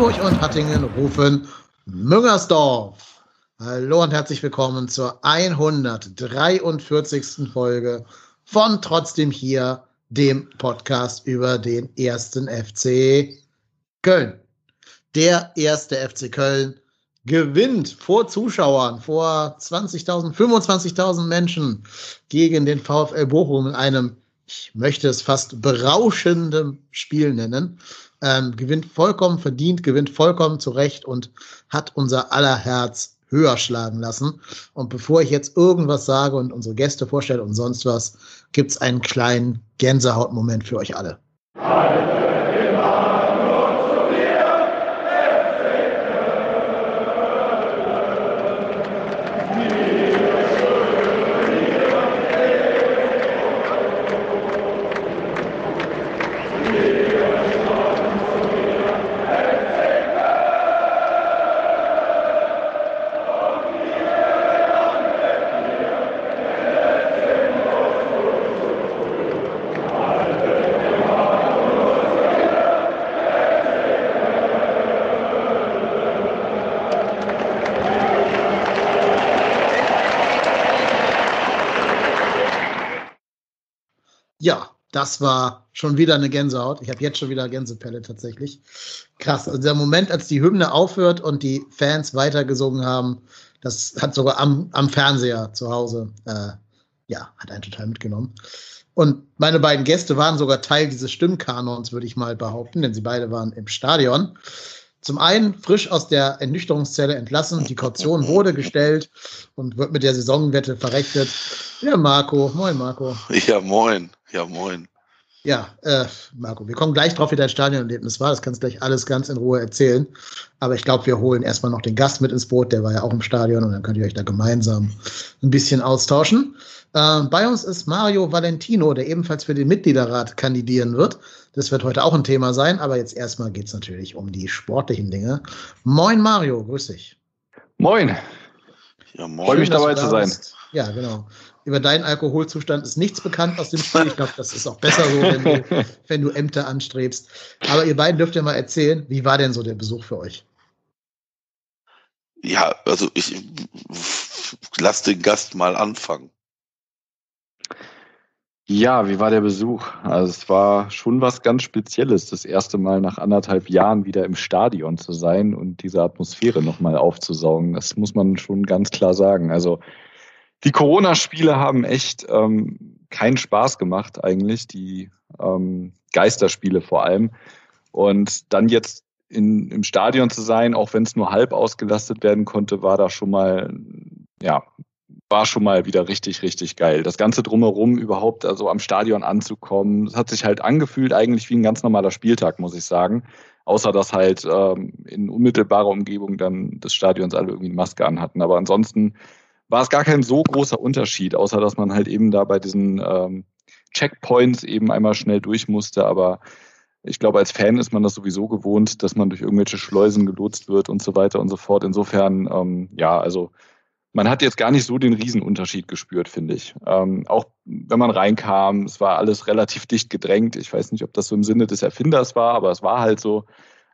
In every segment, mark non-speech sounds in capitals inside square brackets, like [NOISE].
Hamburg und Hattingen rufen Müngersdorf. Hallo und herzlich willkommen zur 143. Folge von Trotzdem hier, dem Podcast über den ersten FC Köln. Der erste FC Köln gewinnt vor Zuschauern, vor 20.000, 25.000 Menschen gegen den VfL Bochum in einem, ich möchte es fast berauschendem Spiel nennen ähm, gewinnt vollkommen verdient, gewinnt vollkommen zurecht und hat unser aller Herz höher schlagen lassen. Und bevor ich jetzt irgendwas sage und unsere Gäste vorstelle und sonst was, gibt's einen kleinen Gänsehautmoment für euch alle. Ja, das war schon wieder eine Gänsehaut. Ich habe jetzt schon wieder Gänsepelle tatsächlich. Krass. Also der Moment, als die Hymne aufhört und die Fans weitergesungen haben, das hat sogar am, am Fernseher zu Hause, äh, ja, hat einen total mitgenommen. Und meine beiden Gäste waren sogar Teil dieses Stimmkanons, würde ich mal behaupten, denn sie beide waren im Stadion. Zum einen frisch aus der Ernüchterungszelle entlassen, die Kaution wurde gestellt und wird mit der Saisonwette verrechnet. Ja, Marco. Moin, Marco. Ja, moin. Ja, moin. Ja, äh, Marco, wir kommen gleich drauf, wie dein Stadionerlebnis war. Das kannst du gleich alles ganz in Ruhe erzählen. Aber ich glaube, wir holen erstmal noch den Gast mit ins Boot. Der war ja auch im Stadion und dann könnt ihr euch da gemeinsam ein bisschen austauschen. Äh, bei uns ist Mario Valentino, der ebenfalls für den Mitgliederrat kandidieren wird. Das wird heute auch ein Thema sein, aber jetzt erstmal geht es natürlich um die sportlichen Dinge. Moin Mario, grüß dich. Moin. Ja, moin. Freue mich dabei zu sein. Bist. Ja, genau. Über deinen Alkoholzustand ist nichts bekannt aus dem [LAUGHS] Spiel. Ich glaube, das ist auch besser so, wenn du, [LAUGHS] wenn du Ämter anstrebst. Aber ihr beiden dürft ja mal erzählen, wie war denn so der Besuch für euch? Ja, also ich lass den Gast mal anfangen. Ja, wie war der Besuch? Also es war schon was ganz Spezielles, das erste Mal nach anderthalb Jahren wieder im Stadion zu sein und diese Atmosphäre nochmal aufzusaugen. Das muss man schon ganz klar sagen. Also die Corona-Spiele haben echt ähm, keinen Spaß gemacht eigentlich, die ähm, Geisterspiele vor allem. Und dann jetzt in, im Stadion zu sein, auch wenn es nur halb ausgelastet werden konnte, war da schon mal, ja, war schon mal wieder richtig, richtig geil. Das Ganze drumherum überhaupt, also am Stadion anzukommen, es hat sich halt angefühlt eigentlich wie ein ganz normaler Spieltag, muss ich sagen. Außer dass halt ähm, in unmittelbarer Umgebung dann des Stadions alle irgendwie eine Maske anhatten. Aber ansonsten war es gar kein so großer Unterschied, außer dass man halt eben da bei diesen ähm, Checkpoints eben einmal schnell durch musste. Aber ich glaube, als Fan ist man das sowieso gewohnt, dass man durch irgendwelche Schleusen gelotst wird und so weiter und so fort. Insofern, ähm, ja, also man hat jetzt gar nicht so den Riesenunterschied gespürt, finde ich. Ähm, auch wenn man reinkam, es war alles relativ dicht gedrängt. Ich weiß nicht, ob das so im Sinne des Erfinders war, aber es war halt so.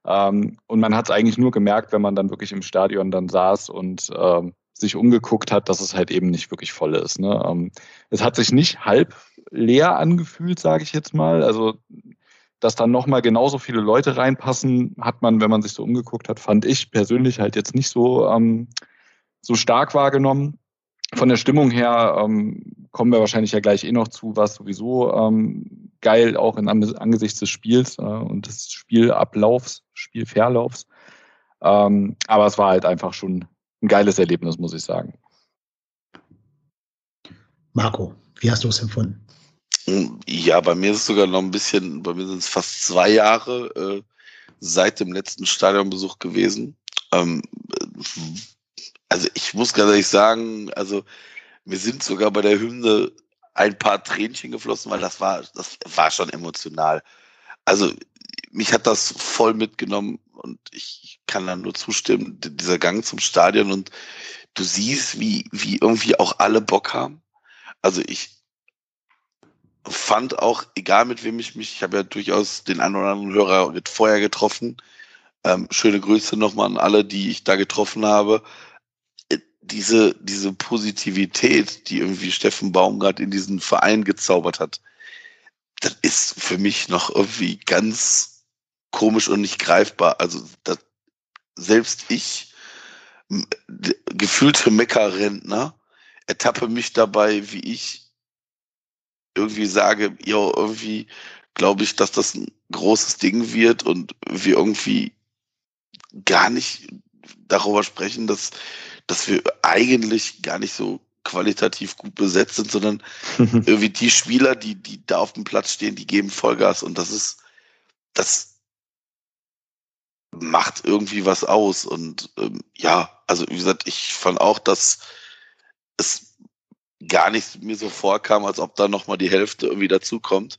Ähm, und man hat es eigentlich nur gemerkt, wenn man dann wirklich im Stadion dann saß und ähm, sich umgeguckt hat, dass es halt eben nicht wirklich voll ist. Ne? Ähm, es hat sich nicht halb leer angefühlt, sage ich jetzt mal. Also dass dann nochmal genauso viele Leute reinpassen, hat man, wenn man sich so umgeguckt hat, fand ich persönlich halt jetzt nicht so, ähm, so stark wahrgenommen. Von der Stimmung her ähm, kommen wir wahrscheinlich ja gleich eh noch zu, was sowieso ähm, geil auch in angesichts des Spiels äh, und des Spielablaufs, Spielverlaufs. Ähm, aber es war halt einfach schon ein geiles Erlebnis, muss ich sagen. Marco, wie hast du es empfunden? Ja, bei mir ist es sogar noch ein bisschen, bei mir sind es fast zwei Jahre äh, seit dem letzten Stadionbesuch gewesen. Ähm, also ich muss ganz ehrlich sagen, also mir sind sogar bei der Hymne ein paar Tränchen geflossen, weil das war, das war schon emotional. Also mich hat das voll mitgenommen und ich kann da nur zustimmen, dieser Gang zum Stadion und du siehst, wie, wie irgendwie auch alle Bock haben. Also ich fand auch, egal mit wem ich mich, ich habe ja durchaus den einen oder anderen Hörer vorher getroffen, Ähm, schöne Grüße nochmal an alle, die ich da getroffen habe. Äh, diese, diese Positivität, die irgendwie Steffen Baumgart in diesen Verein gezaubert hat, das ist für mich noch irgendwie ganz komisch und nicht greifbar. Also das, selbst ich, gefühlte Meckerrentner, ertappe mich dabei, wie ich irgendwie sage, ja, irgendwie glaube ich, dass das ein großes Ding wird und wir irgendwie gar nicht darüber sprechen, dass, dass wir eigentlich gar nicht so qualitativ gut besetzt sind, sondern [LAUGHS] irgendwie die Spieler, die, die da auf dem Platz stehen, die geben Vollgas und das ist, das macht irgendwie was aus. Und ähm, ja, also wie gesagt, ich fand auch, dass es gar nicht mir so vorkam, als ob da nochmal die Hälfte irgendwie dazukommt.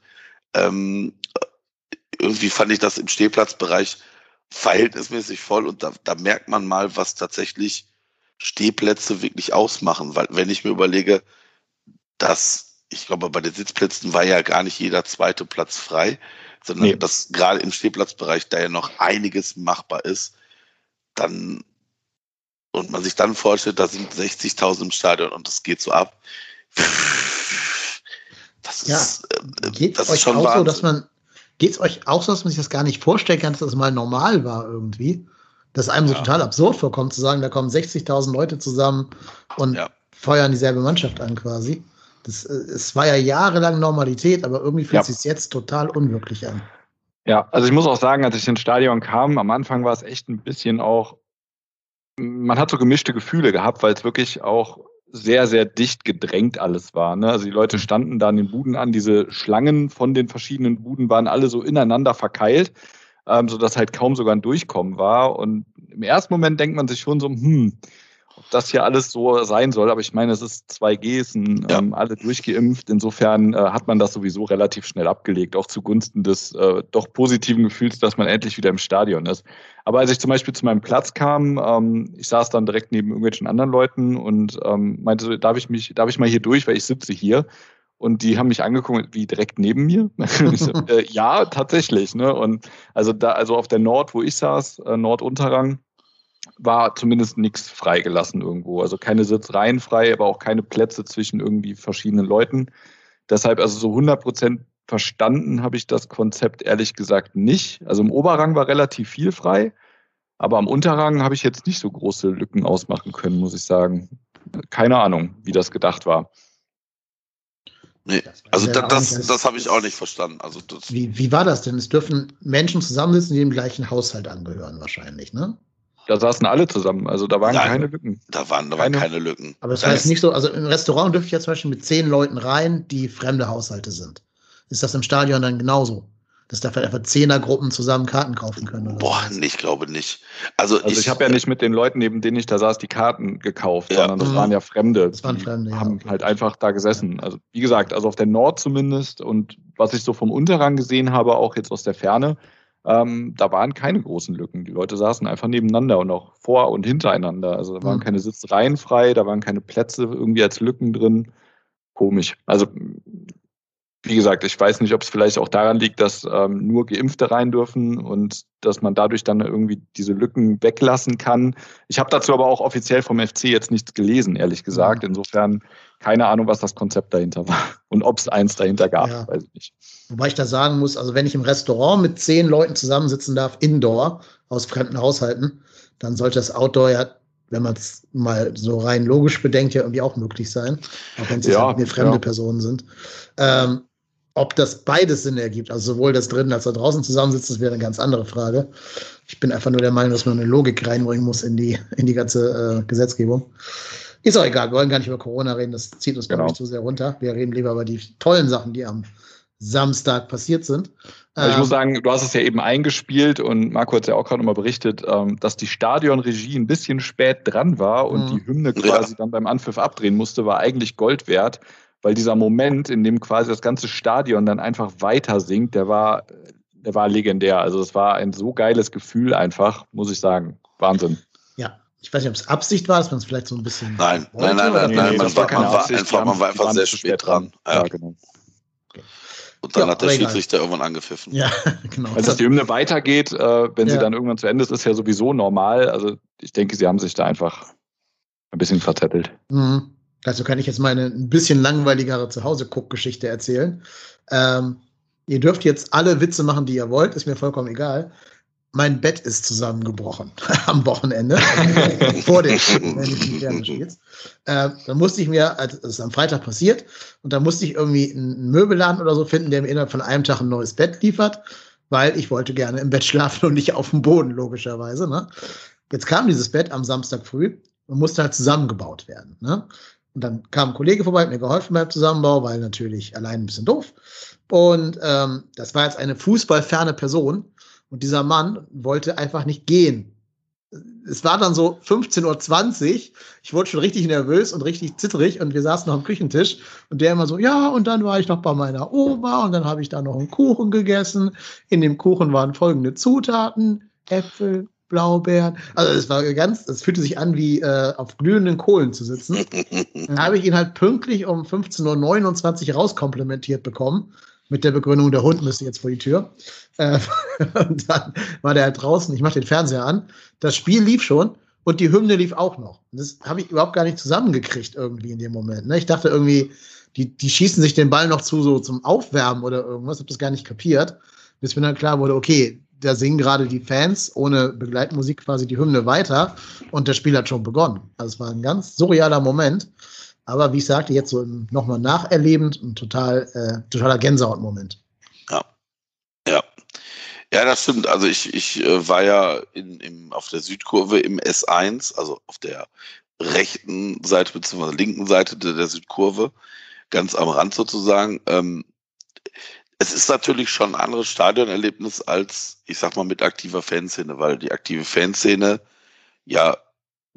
Ähm, irgendwie fand ich das im Stehplatzbereich verhältnismäßig voll. Und da, da merkt man mal, was tatsächlich Stehplätze wirklich ausmachen, weil wenn ich mir überlege, dass ich glaube, bei den Sitzplätzen war ja gar nicht jeder zweite Platz frei, sondern nee. dass gerade im Stehplatzbereich da ja noch einiges machbar ist, dann und man sich dann vorstellt, da sind 60.000 im Stadion und das geht so ab. Das ist, ja, äh, geht das euch ist schon auch Wahnsinn. so, dass man geht es euch auch so, dass man sich das gar nicht vorstellen kann, dass das mal normal war irgendwie? Dass einem ja. so total absurd vorkommt, zu sagen, da kommen 60.000 Leute zusammen und ja. feuern dieselbe Mannschaft an quasi. Das, äh, es war ja jahrelang Normalität, aber irgendwie fühlt ja. es sich jetzt total unwirklich an. Ja, also ich muss auch sagen, als ich ins Stadion kam, am Anfang war es echt ein bisschen auch, man hat so gemischte Gefühle gehabt, weil es wirklich auch sehr, sehr dicht gedrängt alles war. Ne? Also die Leute standen da an den Buden an, diese Schlangen von den verschiedenen Buden waren alle so ineinander verkeilt, ähm, sodass halt kaum sogar ein Durchkommen war. Und im ersten Moment denkt man sich schon so, hm, das hier alles so sein soll. Aber ich meine, es ist 2G, es sind ja. ähm, alle durchgeimpft. Insofern äh, hat man das sowieso relativ schnell abgelegt, auch zugunsten des äh, doch positiven Gefühls, dass man endlich wieder im Stadion ist. Aber als ich zum Beispiel zu meinem Platz kam, ähm, ich saß dann direkt neben irgendwelchen anderen Leuten und ähm, meinte, darf ich mich, darf ich mal hier durch, weil ich sitze hier. Und die haben mich angeguckt, wie direkt neben mir. [LAUGHS] so, [LAUGHS] äh, ja, tatsächlich. Ne? Und also da, also auf der Nord, wo ich saß, äh, Nordunterrang, war zumindest nichts freigelassen irgendwo. Also keine Sitzreihen frei, aber auch keine Plätze zwischen irgendwie verschiedenen Leuten. Deshalb also so 100 Prozent verstanden habe ich das Konzept ehrlich gesagt nicht. Also im Oberrang war relativ viel frei, aber am Unterrang habe ich jetzt nicht so große Lücken ausmachen können, muss ich sagen. Keine Ahnung, wie das gedacht war. Nee, also das, das, das habe ich auch nicht verstanden. Also das wie, wie war das denn? Es dürfen Menschen zusammensitzen, die dem gleichen Haushalt angehören, wahrscheinlich, ne? Da saßen alle zusammen, also da waren Nein, keine Lücken. Da waren, da waren keine, keine Lücken. Aber es das heißt nicht so, also im Restaurant dürfte ich ja zum Beispiel mit zehn Leuten rein, die fremde Haushalte sind. Ist das im Stadion dann genauso? Dass da vielleicht einfach Zehnergruppen zusammen Karten kaufen können? Oder Boah, so? ich glaube nicht. Also, also ich, ich habe ja nicht mit den Leuten, neben denen ich da saß, die Karten gekauft, ja. sondern das mhm. waren ja Fremde. Das waren Fremde, ja. haben halt einfach da gesessen. Also wie gesagt, also auf der Nord zumindest und was ich so vom Unterrang gesehen habe, auch jetzt aus der Ferne, ähm, da waren keine großen Lücken. Die Leute saßen einfach nebeneinander und auch vor und hintereinander. Also da waren mhm. keine Sitzreihen frei, da waren keine Plätze irgendwie als Lücken drin. Komisch. Also wie gesagt, ich weiß nicht, ob es vielleicht auch daran liegt, dass ähm, nur Geimpfte rein dürfen und dass man dadurch dann irgendwie diese Lücken weglassen kann. Ich habe dazu aber auch offiziell vom FC jetzt nichts gelesen, ehrlich gesagt. Mhm. Insofern keine Ahnung, was das Konzept dahinter [LAUGHS] war und ob es eins dahinter gab, ja. weiß ich nicht. Wobei ich da sagen muss, also wenn ich im Restaurant mit zehn Leuten zusammensitzen darf, indoor, aus fremden Haushalten, dann sollte das Outdoor ja, wenn man es mal so rein logisch bedenkt, ja irgendwie auch möglich sein, auch wenn es ja, halt mir fremde ja. Personen sind. Ähm, ob das beides Sinn ergibt, also sowohl das drinnen als auch draußen zusammensitzen, das wäre eine ganz andere Frage. Ich bin einfach nur der Meinung, dass man eine Logik reinbringen muss in die, in die ganze äh, Gesetzgebung. Ist auch egal, wir wollen gar nicht über Corona reden, das zieht uns, genau. glaube ich, zu sehr runter. Wir reden lieber über die tollen Sachen, die am Samstag passiert sind. ich ähm, muss sagen, du hast es ja eben eingespielt und Marco hat es ja auch gerade nochmal berichtet, ähm, dass die Stadionregie ein bisschen spät dran war und mhm. die Hymne quasi ja. dann beim Anpfiff abdrehen musste, war eigentlich Gold wert, weil dieser Moment, in dem quasi das ganze Stadion dann einfach weiter singt, der war, der war legendär. Also es war ein so geiles Gefühl einfach, muss ich sagen. Wahnsinn. Ja, ich weiß nicht, ob es Absicht war, dass man es vielleicht so ein bisschen. Nein, nein, nein, nein, nein, man, war, man war einfach, man war einfach sehr spät dran. dran. Ja. ja, genau. Okay. Und dann Ja, hat der. Schiedsrichter irgendwann angepfiffen. Ja, [LAUGHS] genau. Also, dass die Hymne weitergeht, äh, wenn sie Ja. dann irgendwann zu Ende ist, ist ja sowieso normal. Also ich denke, sie haben sich da einfach ein bisschen verzettelt. Mhm. Also kann ich jetzt meine ein bisschen langweiligere Zuhause-Guck-Geschichte erzählen. Ähm, ihr dürft jetzt alle Witze machen, die ihr wollt, ist mir vollkommen egal. Mein Bett ist zusammengebrochen [LAUGHS] am Wochenende, also vor dem Spiels. Äh, dann musste ich mir, also das ist am Freitag passiert, und da musste ich irgendwie einen Möbelladen oder so finden, der mir innerhalb von einem Tag ein neues Bett liefert, weil ich wollte gerne im Bett schlafen und nicht auf dem Boden, logischerweise. Ne? Jetzt kam dieses Bett am Samstag früh und musste halt zusammengebaut werden. Ne? Und dann kam ein Kollege vorbei, hat mir geholfen beim Zusammenbau, weil natürlich allein ein bisschen doof. Und ähm, das war jetzt eine fußballferne Person. Und dieser Mann wollte einfach nicht gehen. Es war dann so 15.20 Uhr. Ich wurde schon richtig nervös und richtig zittrig und wir saßen noch am Küchentisch und der immer so, ja, und dann war ich noch bei meiner Oma und dann habe ich da noch einen Kuchen gegessen. In dem Kuchen waren folgende Zutaten: Äpfel, Blaubeeren. Also es war ganz, es fühlte sich an wie äh, auf glühenden Kohlen zu sitzen. [LAUGHS] Dann habe ich ihn halt pünktlich um 15.29 Uhr rauskomplimentiert bekommen. Mit der Begründung, der Hund müsste jetzt vor die Tür. Äh, [LAUGHS] und dann war der halt draußen. Ich mache den Fernseher an. Das Spiel lief schon und die Hymne lief auch noch. Das habe ich überhaupt gar nicht zusammengekriegt irgendwie in dem Moment. Ne? Ich dachte irgendwie, die, die schießen sich den Ball noch zu, so zum Aufwärmen oder irgendwas. Habe das gar nicht kapiert. Bis mir dann klar wurde, okay, da singen gerade die Fans ohne Begleitmusik quasi die Hymne weiter und das Spiel hat schon begonnen. Also es war ein ganz surrealer Moment. Aber wie ich sagte, jetzt so nochmal nacherlebend, ein total, äh, totaler Gänsehaut-Moment. Ja. Ja. Ja, das stimmt. Also ich, ich äh, war ja in, im, auf der Südkurve im S1, also auf der rechten Seite bzw. linken Seite der, der Südkurve, ganz am Rand sozusagen. Ähm, es ist natürlich schon ein anderes Stadionerlebnis als, ich sag mal, mit aktiver Fanszene, weil die aktive Fanszene ja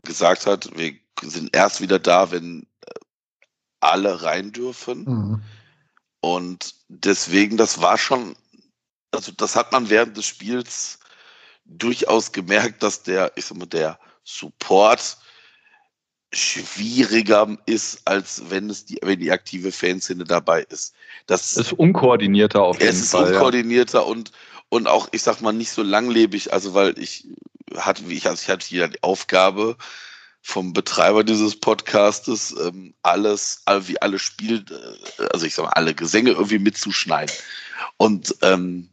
gesagt hat, wir sind erst wieder da, wenn äh, alle rein dürfen. Mhm. Und deswegen, das war schon, also das hat man während des Spiels durchaus gemerkt, dass der, ich sag mal, der Support schwieriger ist, als wenn es die, wenn die aktive Fanszene dabei ist. Das Es ist unkoordinierter auf jeden es ist Fall. ja. unkoordinierter und, und auch, ich sag mal, nicht so langlebig, also weil ich hatte, ich, also ich hatte hier die Aufgabe vom Betreiber dieses Podcastes, ähm, alles, all- wie alle Spiel, äh, also ich sag mal, alle Gesänge irgendwie mitzuschneiden. Und ähm,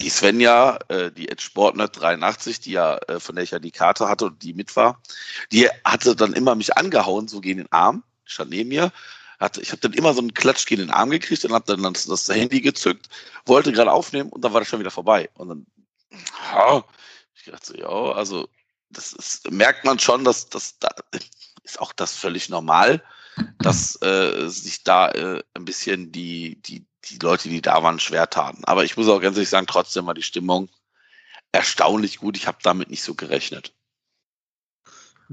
die Svenja, äh, die Ed Sportnet 83, die ja, äh, von der ich ja die Karte hatte und die mit war, die hatte dann immer mich angehauen, so gegen den Arm, stand neben mir, hatte, ich habe dann immer so einen Klatsch gegen den Arm gekriegt und habe dann das, das Handy gezückt, wollte gerade aufnehmen und dann war das schon wieder vorbei. Und dann, ja, ich dachte so, ja, also das ist, merkt man schon, dass das da ist auch das völlig normal, dass äh, sich da äh, ein bisschen die, die, die Leute, die da waren, schwer taten. Aber ich muss auch ganz ehrlich sagen, trotzdem war die Stimmung erstaunlich gut. Ich habe damit nicht so gerechnet.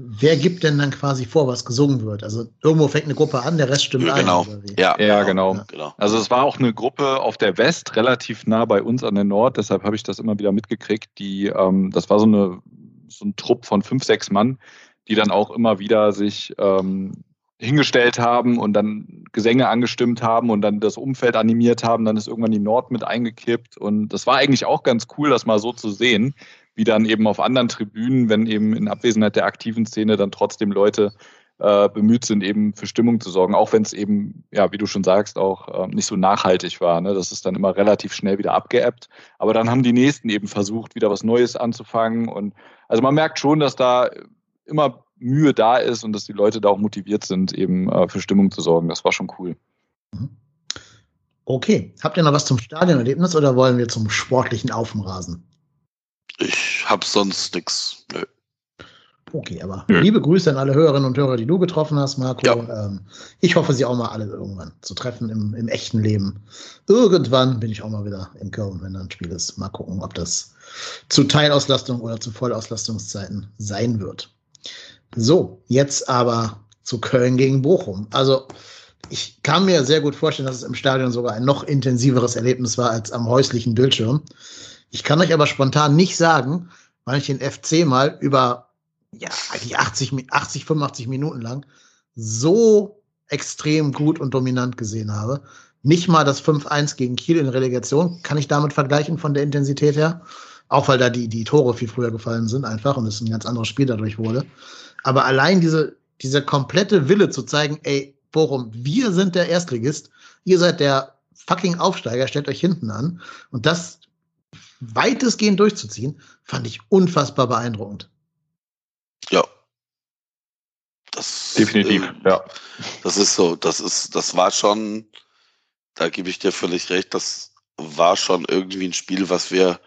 Wer gibt denn dann quasi vor, was gesungen wird? Also irgendwo fängt eine Gruppe an, der Rest stimmt Ja, ein. genau. wie? Ja, Ja, genau. Ja. genau. Also es war auch eine Gruppe auf der West, relativ nah bei uns an der Nord, deshalb habe ich das immer wieder mitgekriegt. Die, ähm, das war so, eine, so ein Trupp von fünf, sechs Mann, die dann auch immer wieder sich ähm, hingestellt haben und dann Gesänge angestimmt haben und dann das Umfeld animiert haben. Dann ist irgendwann die Nord mit eingekippt. Und das war eigentlich auch ganz cool, das mal so zu sehen, wie dann eben auf anderen Tribünen, wenn eben in Abwesenheit der aktiven Szene dann trotzdem Leute äh, bemüht sind, eben für Stimmung zu sorgen, auch wenn es eben, ja, wie du schon sagst, auch ähm, nicht so nachhaltig war. Ne? Das ist dann immer relativ schnell wieder abgeebbt. Aber dann haben die Nächsten eben versucht, wieder was Neues anzufangen. Und also man merkt schon, dass da immer Mühe da ist und dass die Leute da auch motiviert sind, eben äh, für Stimmung zu sorgen. Das war schon cool. Okay. Habt ihr noch was zum Stadionerlebnis oder wollen wir zum sportlichen auf dem Rasen? Ich habe sonst. Nö. Okay, aber Nö. liebe Grüße an alle Hörerinnen und Hörer, die du getroffen hast, Marco. Ja. Ähm, ich hoffe, sie auch mal alle irgendwann zu treffen im, im echten Leben. Irgendwann bin ich auch mal wieder in Köln, wenn dann ein Spiel ist. Mal gucken, ob das zu Teilauslastung oder zu Vollauslastungszeiten sein wird. So, jetzt aber zu Köln gegen Bochum. Also, ich kann mir sehr gut vorstellen, dass es im Stadion sogar ein noch intensiveres Erlebnis war als am häuslichen Bildschirm. Ich kann euch aber spontan nicht sagen, weil ich den FC mal über ja, eigentlich 80, Mi- 80, 85 Minuten lang so extrem gut und dominant gesehen habe. Nicht mal das 5-1 gegen Kiel in Relegation kann ich damit vergleichen von der Intensität her. Auch weil da die, die Tore viel früher gefallen sind einfach und es ein ganz anderes Spiel dadurch wurde. Aber allein diese, diese komplette Wille zu zeigen, ey, Bochum, wir sind der Erstligist, ihr seid der fucking Aufsteiger, stellt euch hinten an. Und das weitestgehend durchzuziehen, fand ich unfassbar beeindruckend. Ja. Das, Definitiv, äh, ja. Das ist so, das ist, das war schon, da gebe ich dir völlig recht, das war schon irgendwie ein Spiel, was wir,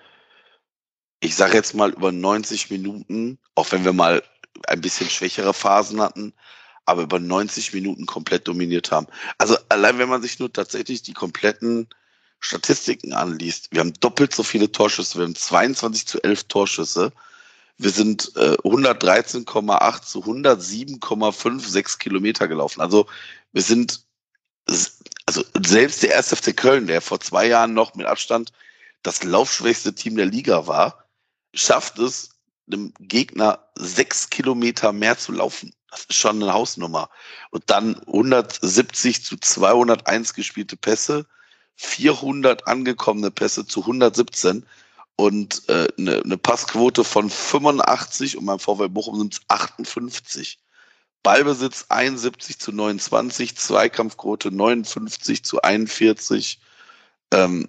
ich sage jetzt mal über 90 Minuten, auch wenn wir mal ein bisschen schwächere Phasen hatten, aber über 90 Minuten komplett dominiert haben. Also allein wenn man sich nur tatsächlich die kompletten Statistiken anliest, wir haben doppelt so viele Torschüsse, wir haben 22 zu 11 Torschüsse, wir sind äh, 113,8 zu 107,56 Kilometer gelaufen. Also wir sind, also selbst der 1. FC Köln, der vor zwei Jahren noch mit Abstand das laufschwächste Team der Liga war, schafft es, einem Gegner sechs Kilometer mehr zu laufen. Das ist schon eine Hausnummer. Und dann 170 zu 201 gespielte Pässe, 400 angekommene Pässe zu 117 und äh, eine, eine Passquote von 85 und beim VW Bochum sind es 58. Ballbesitz 71 zu 29, Zweikampfquote 59 zu 41, ähm,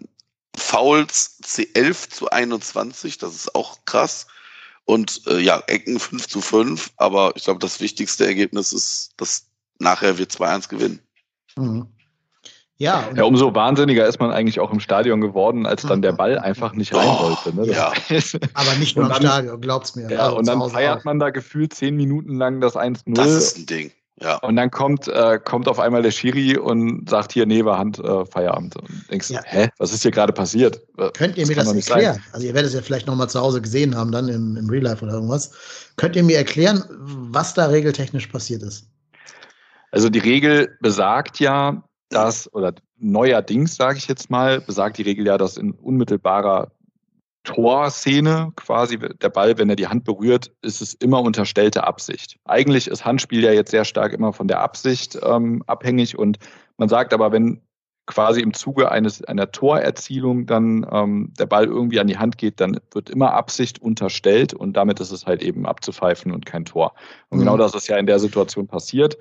Fouls C11 zu 21, das ist auch krass. Und äh, ja, Ecken 5 zu 5, aber ich glaube, das wichtigste Ergebnis ist, dass nachher wir 2-1 gewinnen. Mhm. Ja, ja, umso wahnsinniger ist man eigentlich auch im Stadion geworden, als dann der Ball einfach nicht rein wollte. Ne? Das ja. [LAUGHS] aber nicht nur dann- Stadion, glaubt's mir. ja, Also und dann feiert auch. man da gefühlt zehn Minuten lang das 1-0. Das ist ein Ding. Ja. Und dann kommt, äh, kommt auf einmal der Schiri und sagt hier, nee, war Hand, äh, Feierabend. Und denkst du, Ja. hä, was ist hier gerade passiert? Äh, Könnt ihr mir das doch nicht erklären? Also ihr werdet es ja vielleicht noch mal zu Hause gesehen haben, dann im, im Real Life oder irgendwas. Könnt ihr mir erklären, was da regeltechnisch passiert ist? Also die Regel besagt ja, dass, oder neuerdings sage ich jetzt mal, besagt die Regel ja, dass in unmittelbarer Torszene quasi der Ball, wenn er die Hand berührt, ist es immer unterstellte Absicht. Eigentlich ist Handspiel ja jetzt sehr stark immer von der Absicht ähm, abhängig und man sagt aber, wenn quasi im Zuge eines einer Torerzielung dann ähm, der Ball irgendwie an die Hand geht, dann wird immer Absicht unterstellt und damit ist es halt eben abzupfeifen und kein Tor. Und Mhm. genau das ist ja in der Situation passiert.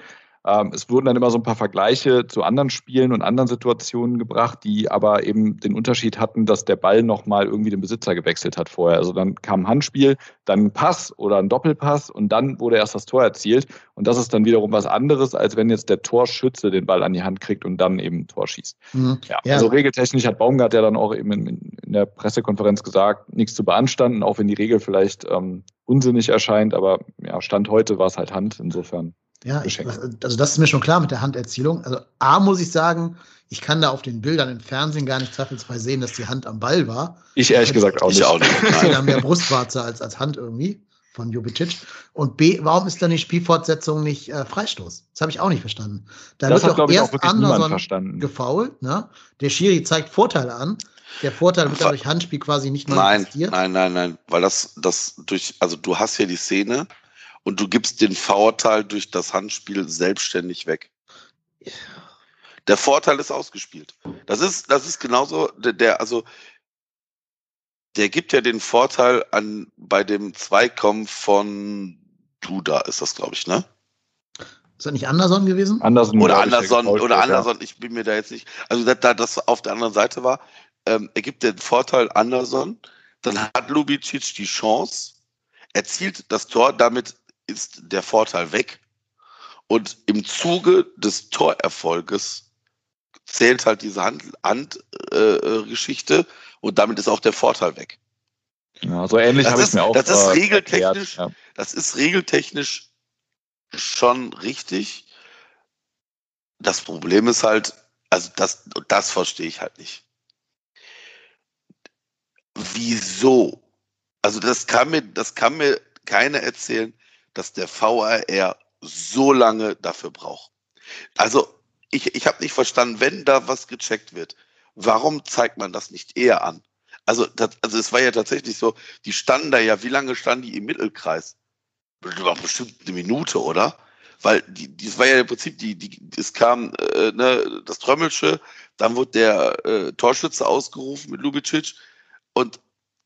Ähm, es wurden dann immer so ein paar Vergleiche zu anderen Spielen und anderen Situationen gebracht, die aber eben den Unterschied hatten, dass der Ball nochmal irgendwie den Besitzer gewechselt hat vorher. Also dann kam ein Handspiel, dann ein Pass oder ein Doppelpass und dann wurde erst das Tor erzielt. Und das ist dann wiederum was anderes, als wenn jetzt der Torschütze den Ball an die Hand kriegt und dann eben ein Tor schießt. Mhm. Ja, Ja. also regeltechnisch hat Baumgart ja dann auch eben in, in der Pressekonferenz gesagt, nichts zu beanstanden, auch wenn die Regel vielleicht ähm, unsinnig erscheint, aber ja, Stand heute war es halt Hand, insofern. Ja, ich, also das ist mir schon klar mit der Handerzielung. Also A muss ich sagen, ich kann da auf den Bildern im Fernsehen gar nicht zweifelsfrei sehen, dass die Hand am Ball war. Ich ehrlich gesagt auch Ich nicht. auch nicht. Ich sehe Nein. da mehr Brustwarze als, als Hand irgendwie von Jubicic. Und B, warum ist dann die Spielfortsetzung nicht äh, Freistoß? Das habe ich auch nicht verstanden. Da das wird hat, doch ich, auch erst niemand Anderson gefoult, ne? Der Schiri zeigt Vorteile an. Der Vorteil wird dann durch Handspiel quasi nicht Nein, manifestiert. nein, nein, nein, weil das, das durch, also du hast ja die Szene und du gibst den Vorteil durch das Handspiel selbstständig weg. Der Vorteil ist ausgespielt. Das ist, das ist genauso, der, der, also, der gibt ja den Vorteil an, bei dem Zweikommen von Duda ist das, glaube ich, ne? Ist das nicht Anderson gewesen? Anderson, Oder Anderson, oder ja. Anderson, ich bin mir da jetzt nicht, also da, da das auf der anderen Seite war, ähm, er gibt den Vorteil Anderson, dann hat Lubicic die Chance, erzielt das Tor, damit ist der Vorteil weg und im Zuge des Torerfolges zählt halt diese Hand, Hand äh, und damit ist auch der Vorteil weg. Ja, so ähnlich Das habe ich ist- mir auch das ist äh, regeltechnisch- erklärt, Das ist regeltechnisch schon richtig. Das Problem ist halt, also das, das verstehe ich halt nicht. Wieso? Also das kann mir, das kann mir keiner erzählen, dass der VAR so lange dafür braucht. Also ich, ich habe nicht verstanden, wenn da was gecheckt wird, warum zeigt man das nicht eher an? Also, das, also es war ja tatsächlich so, die standen da ja, wie lange standen die im Mittelkreis? Bestimmt eine Minute, oder? Weil die, die war ja im Prinzip, die, die, es kam äh, ne, das Trömmelsche, dann wurde der äh, Torschütze ausgerufen mit Lubicic und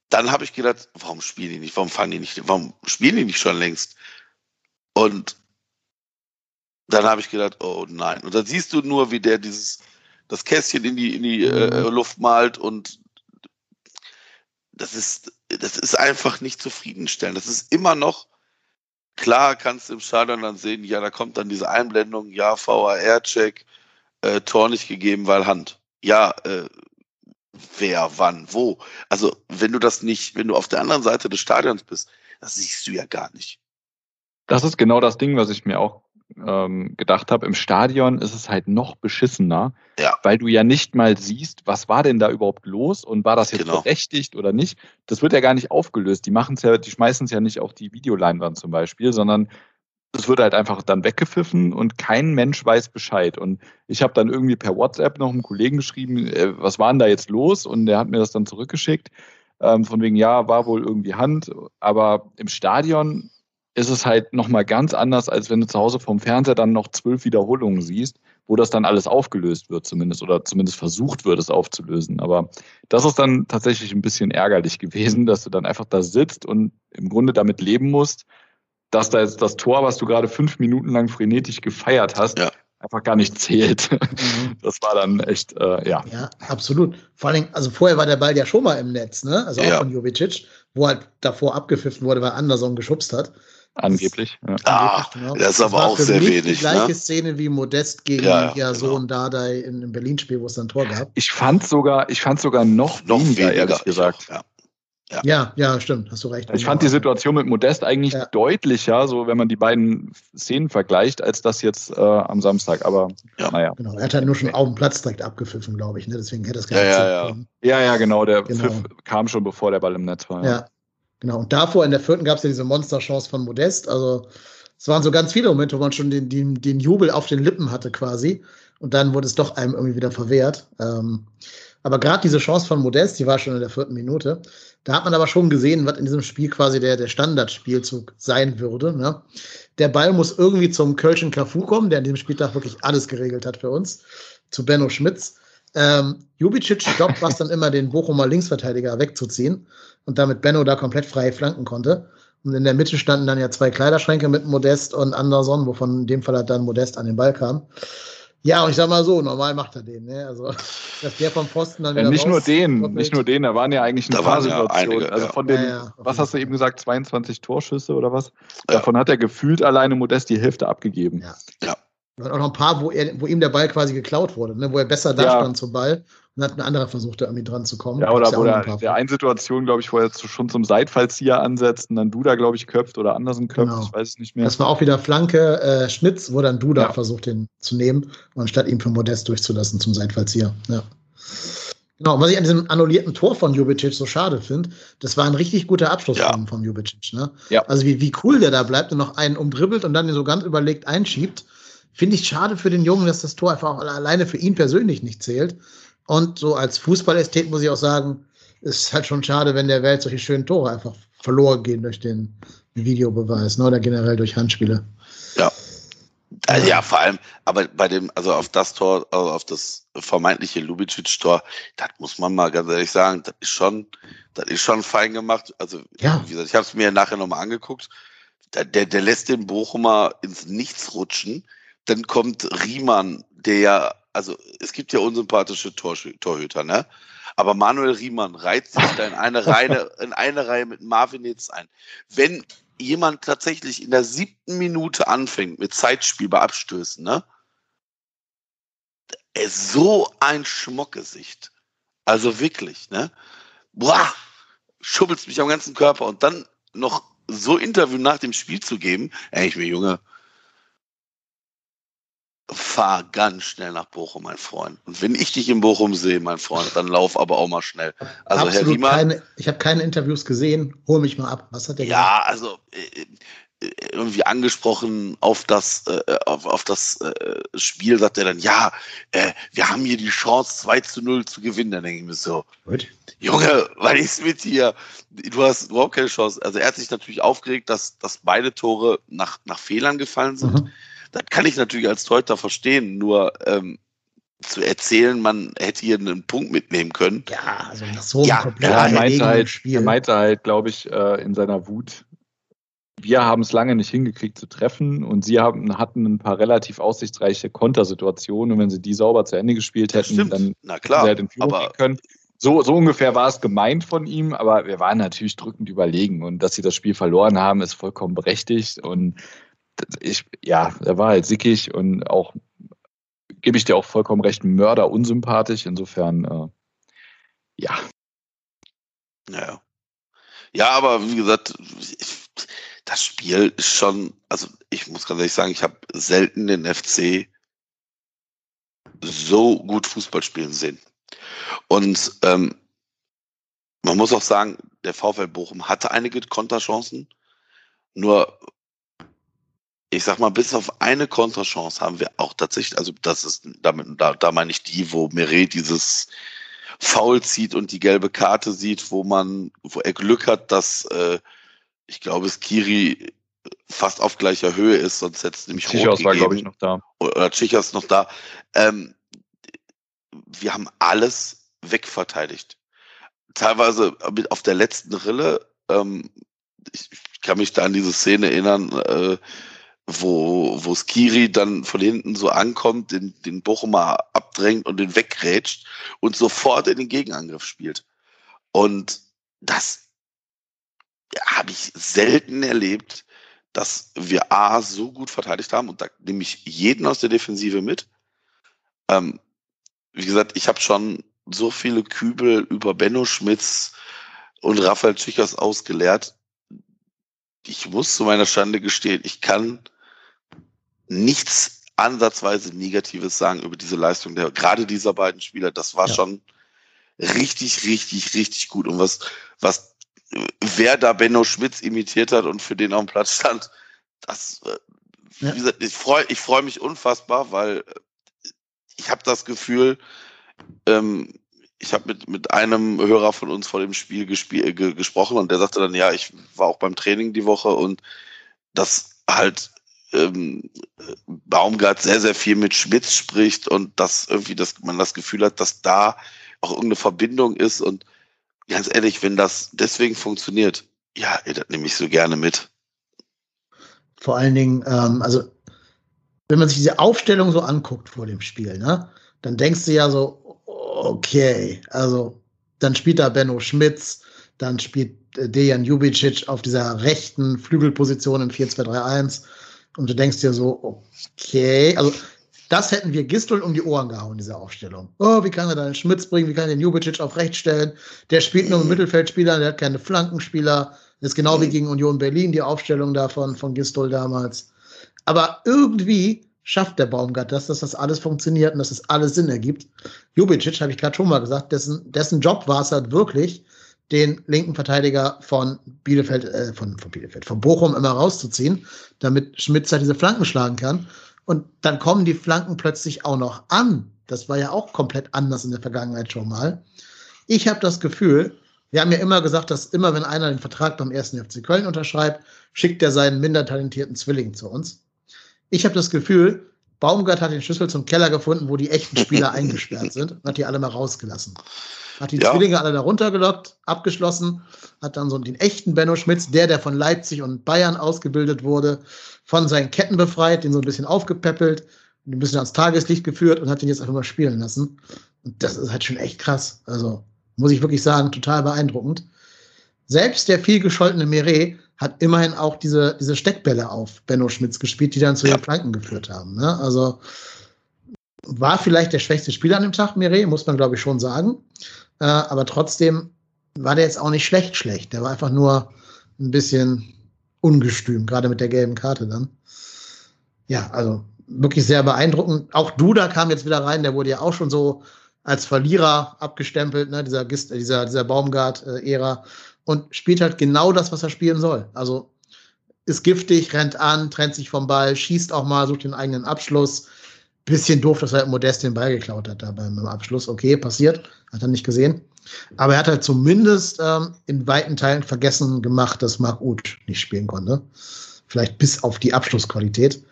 dann habe ich gedacht, warum spielen die nicht? Warum fangen die nicht? Warum spielen die nicht schon längst? Und dann habe ich gedacht, oh nein. Und dann siehst du nur, wie der dieses das Kästchen in die in die äh, mhm. Luft malt und das ist das ist einfach nicht zufriedenstellend. Das ist immer noch klar, kannst du im Stadion dann sehen, ja, da kommt dann diese Einblendung, ja, VAR-Check, äh, Tor nicht gegeben, weil Hand. Ja, äh, wer, wann, wo. Also, wenn du das nicht, wenn du auf der anderen Seite des Stadions bist, das siehst du ja gar nicht. Das ist genau das Ding, was ich mir auch ähm, gedacht habe. Im Stadion ist es halt noch beschissener, ja. weil du ja nicht mal siehst, was war denn da überhaupt los und war das jetzt genau. berechtigt oder nicht. Das wird ja gar nicht aufgelöst. Die machen es ja, die schmeißen es ja nicht auf die Videoleinwand zum Beispiel, sondern es wird halt einfach dann weggepfiffen und kein Mensch weiß Bescheid. Und ich habe dann irgendwie per WhatsApp noch einem Kollegen geschrieben, äh, was war denn da jetzt los? Und der hat mir das dann zurückgeschickt. Ähm, von wegen, ja, war wohl irgendwie Hand. Aber im Stadion ist es halt nochmal ganz anders, als wenn du zu Hause vom Fernseher dann noch zwölf Wiederholungen siehst, wo das dann alles aufgelöst wird zumindest oder zumindest versucht wird, es aufzulösen. Aber das ist dann tatsächlich ein bisschen ärgerlich [LAUGHS] gewesen, dass du dann einfach da sitzt und im Grunde damit leben musst, dass da jetzt das Tor, was du gerade fünf Minuten lang frenetisch gefeiert hast, ja. einfach gar nicht zählt. [LAUGHS] Mhm. Das war dann echt, äh, ja. Ja, absolut. Vor allem, also vorher war der Ball ja schon mal im Netz, ne? Also auch ja. von Jovicic, wo halt davor abgepfiffen wurde, weil Anderson geschubst hat. Angeblich. Ja. Ah, genau. das ist aber das auch sehr wenig. Die gleiche ne? Szene wie Modest gegen ja, ja so genau. Dardai in, im Berlin-Spiel, wo es dann Tor gab. Ich fand sogar, ich fand sogar noch, noch weniger, weniger ehrlich gesagt. Ja. Ja. ja, ja, stimmt, hast du recht. Ich fand die Situation mit Modest eigentlich ja. deutlicher, so wenn man die beiden Szenen vergleicht, als das jetzt äh, am Samstag. Aber ja. naja. Genau, er hat halt nur schon auf dem Platz direkt abgepfiffen, glaube ich. Ne? Deswegen hätte es gar nicht ja, ja, ja. ja, ja, genau. Der genau. Pfiff kam schon, bevor der Ball im Netz war. Ja, genau. Und davor in der vierten gab es ja diese Monsterchance von Modest. Also es waren so ganz viele Momente, wo man schon den, den, den Jubel auf den Lippen hatte quasi. Und dann wurde es doch einem irgendwie wieder verwehrt. Ähm, aber gerade diese Chance von Modest, die war schon in der vierten Minute. Da hat man aber schon gesehen, was in diesem Spiel quasi der, der Standardspielzug sein würde. Ne? Der Ball muss irgendwie zum Kölschen Cafu kommen, der an diesem Spieltag wirklich alles geregelt hat für uns, zu Benno Schmitz. Ähm, Jubicic Job war es dann immer, den Bochumer Linksverteidiger wegzuziehen und damit Benno da komplett frei flanken konnte. Und in der Mitte standen dann ja zwei Kleiderschränke mit Modest und Anderson, wovon in dem Fall halt dann Modest an den Ball kam. Ja, und ich sag mal so, normal macht er den. Ne? Also, dass der vom Pfosten dann wieder ja, Nicht nur den, nicht nur den, da waren ja eigentlich ein paar Situationen. Ja also von den, ja, ja, was hast du eben gesagt, 22 Torschüsse oder was? Davon hat er gefühlt alleine Modest die Hälfte abgegeben. Ja. Ja. Und auch noch ein paar, wo, er, wo ihm der Ball quasi geklaut wurde, ne? wo er besser da stand zum Ball und hat ein anderer versucht, da irgendwie dran zu kommen. Ja, oder wo der, der eine Situation, glaube ich, wo er schon zum Seitfallzieher ansetzt und dann Duda, glaube ich, köpft oder Andersen köpft, genau. ich weiß es nicht mehr. Das war auch wieder Flanke äh, Schmitz, wo dann Duda ja. versucht, den zu nehmen, anstatt ihn für Modest durchzulassen zum Seitfallzieher. Ja. Genau, was ich an diesem annullierten Tor von Jubicic so schade finde, das war ein richtig guter Abschluss ja. von, Jubicic. Ne? Ja. Also wie, wie cool der da bleibt und noch einen umdribbelt und dann so ganz überlegt einschiebt. Finde ich schade für den Jungen, dass das Tor einfach alleine für ihn persönlich nicht zählt. Und so als Fußballästhet muss ich auch sagen, ist halt schon schade, wenn der Welt solche schönen Tore einfach verloren gehen durch den Videobeweis, ne, oder generell durch Handspiele. Ja. Also ja, vor allem, aber bei dem, also auf das Tor, also auf das vermeintliche Lubicic-Tor, das muss man mal ganz ehrlich sagen, das ist schon, das ist schon fein gemacht. Also, ja. wie gesagt, ich habe es mir nachher nochmal angeguckt. Der, der, der lässt den Bochumer ins Nichts rutschen. Dann kommt Riemann, der ja also es gibt ja unsympathische Torhüter, ne? Aber Manuel Riemann reiht sich da in eine Reihe, [LAUGHS] in eine Reihe mit Marvin Hitz ein. Wenn jemand tatsächlich in der siebten Minute anfängt mit Zeitspiel bei Abstößen, ne? So ein Schmockgesicht. Also wirklich, ne? Boah, schubbelst mich am ganzen Körper und dann noch so Interview nach dem Spiel zu geben, ey, ich bin Junge, fahr ganz schnell nach Bochum, mein Freund. Und wenn ich dich in Bochum sehe, mein Freund, dann lauf aber auch mal schnell. Also Absolut Herr Riemann, keine, ich habe keine Interviews gesehen. Hol mich mal ab. Was hat der Ja, gesagt? also äh, äh, irgendwie angesprochen auf das äh, auf, auf das äh, Spiel sagt er dann ja äh, wir haben hier die Chance 2 zu 0 zu gewinnen dann denke ich mir so Gut. Junge weil ich mit hier du hast überhaupt keine Chance also er hat sich natürlich aufgeregt dass dass beide Tore nach nach Fehlern gefallen sind mhm das kann ich natürlich als Teuter verstehen, nur ähm, zu erzählen, man hätte hier einen Punkt mitnehmen können. Ja, also nach so ja, er meinte halt, Spiel. Er meinte halt, glaube ich, äh, in seiner Wut, wir haben es lange nicht hingekriegt zu treffen und sie haben, hatten ein paar relativ aussichtsreiche Kontersituationen und wenn sie die sauber zu Ende gespielt hätten, dann Na klar, sie halt in Führung aber können. So, so ungefähr war es gemeint von ihm, aber wir waren natürlich drückend überlegen und dass sie das Spiel verloren haben, ist vollkommen berechtigt und ich, ja, er war halt sickig und auch, gebe ich dir auch vollkommen recht, Mörder unsympathisch. Insofern, äh, ja. Naja. Ja, aber wie gesagt, ich, das Spiel ist schon, also ich muss ganz ehrlich sagen, ich habe selten den FC so gut Fußball spielen sehen. Und ähm, man muss auch sagen, der VfL Bochum hatte einige Konterchancen, nur ich sag mal, bis auf eine Konterchance haben wir auch tatsächlich, also das ist, damit, da, da meine ich die, wo Meret dieses Foul zieht und die gelbe Karte sieht, wo man, wo er Glück hat, dass äh, ich glaube, Skiri fast auf gleicher Höhe ist, sonst hätte es nämlich Chichos war, glaube ich, noch da. Oder Chichos noch da. Ähm, wir haben alles wegverteidigt. Teilweise mit auf der letzten Rille, ähm, ich kann mich da an diese Szene erinnern, äh, wo, wo Skiri dann von hinten so ankommt, den, den Bochumer abdrängt und den weggrätscht und sofort in den Gegenangriff spielt. Und das habe ich selten erlebt, dass wir A so gut verteidigt haben und da nehme ich jeden aus der Defensive mit. Ähm, wie gesagt, ich habe schon so viele Kübel über Benno Schmitz und Raphael Tschichers ausgeleert. Ich muss zu meiner Schande gestehen, ich kann nichts ansatzweise Negatives sagen über diese Leistung der gerade dieser beiden Spieler. Das war ja. schon richtig, richtig, richtig gut. Und was, was wer da Benno Schmitz imitiert hat und für den auf dem Platz stand, das, äh, ja. wie gesagt, ich freue ich freu mich unfassbar, weil ich habe das Gefühl, ähm, ich habe mit, mit einem Hörer von uns vor dem Spiel gespiel, ge, gesprochen und der sagte dann, ja, ich war auch beim Training die Woche und das halt ähm, Baumgart sehr, sehr viel mit Schmitz spricht und dass irgendwie dass man das Gefühl hat, dass da auch irgendeine Verbindung ist und ganz ehrlich, wenn das deswegen funktioniert, ja, das nehme ich so gerne mit. Vor allen Dingen, ähm, also wenn man sich diese Aufstellung so anguckt vor dem Spiel, ne, dann denkst du ja so, okay, also dann spielt da Benno Schmitz, dann spielt äh, Dejan Jubicic auf dieser rechten Flügelposition im 4-2-3-1 und du denkst dir so, okay, also das hätten wir Gistol um die Ohren gehauen, diese Aufstellung. Oh, wie kann er da den Schmitz bringen? Wie kann er den Jubicic auf rechts stellen? Der spielt nur mit Mittelfeldspieler, der hat keine Flankenspieler. Das ist genau wie gegen Union Berlin, die Aufstellung davon von Gistol damals. Aber irgendwie schafft der Baumgart das, dass das alles funktioniert und dass das alles Sinn ergibt. Jubicic, habe ich gerade schon mal gesagt, dessen, dessen Job war es halt wirklich, den linken Verteidiger von Bielefeld, äh, von, von Bielefeld, von Bochum immer rauszuziehen, damit Schmitz halt diese Flanken schlagen kann. Und dann kommen die Flanken plötzlich auch noch an. Das war ja auch komplett anders in der Vergangenheit schon mal. Ich habe das Gefühl, wir haben ja immer gesagt, dass immer wenn einer den Vertrag beim ersten FC Köln unterschreibt, schickt er seinen minder talentierten Zwilling zu uns. Ich habe das Gefühl, Baumgart hat den Schlüssel zum Keller gefunden, wo die echten Spieler [LAUGHS] eingesperrt sind und hat die alle mal rausgelassen. Hat die ja. Zwillinge alle da runtergelockt, abgeschlossen, hat dann so den echten Benno Schmitz, der, der von Leipzig und Bayern ausgebildet wurde, von seinen Ketten befreit, den so ein bisschen aufgepäppelt, ein bisschen ans Tageslicht geführt und hat ihn jetzt einfach mal spielen lassen. Und das ist halt schon echt krass. Also, muss ich wirklich sagen, total beeindruckend. Selbst der viel gescholtene Meret hat immerhin auch diese, diese Steckbälle auf Benno Schmitz gespielt, die dann zu den Planken geführt haben. Ne? Also war vielleicht der schwächste Spieler an dem Tag, Meret, muss man glaube ich schon sagen. Äh, aber trotzdem war der jetzt auch nicht schlecht schlecht. Der war einfach nur ein bisschen ungestüm, gerade mit der gelben Karte dann. Ja, also wirklich sehr beeindruckend. Auch Duda kam jetzt wieder rein, der wurde ja auch schon so als Verlierer abgestempelt, ne, dieser, dieser, dieser Baumgart-Ära und spielt halt genau das, was er spielen soll. Also ist giftig, rennt an, trennt sich vom Ball, schießt auch mal, sucht den eigenen Abschluss. Bisschen doof, dass er Modest den Ball geklaut hat da beim Abschluss. Okay, passiert, hat er nicht gesehen. Aber er hat halt zumindest ähm, in weiten Teilen vergessen gemacht, dass Marc Uth nicht spielen konnte. Vielleicht bis auf die Abschlussqualität.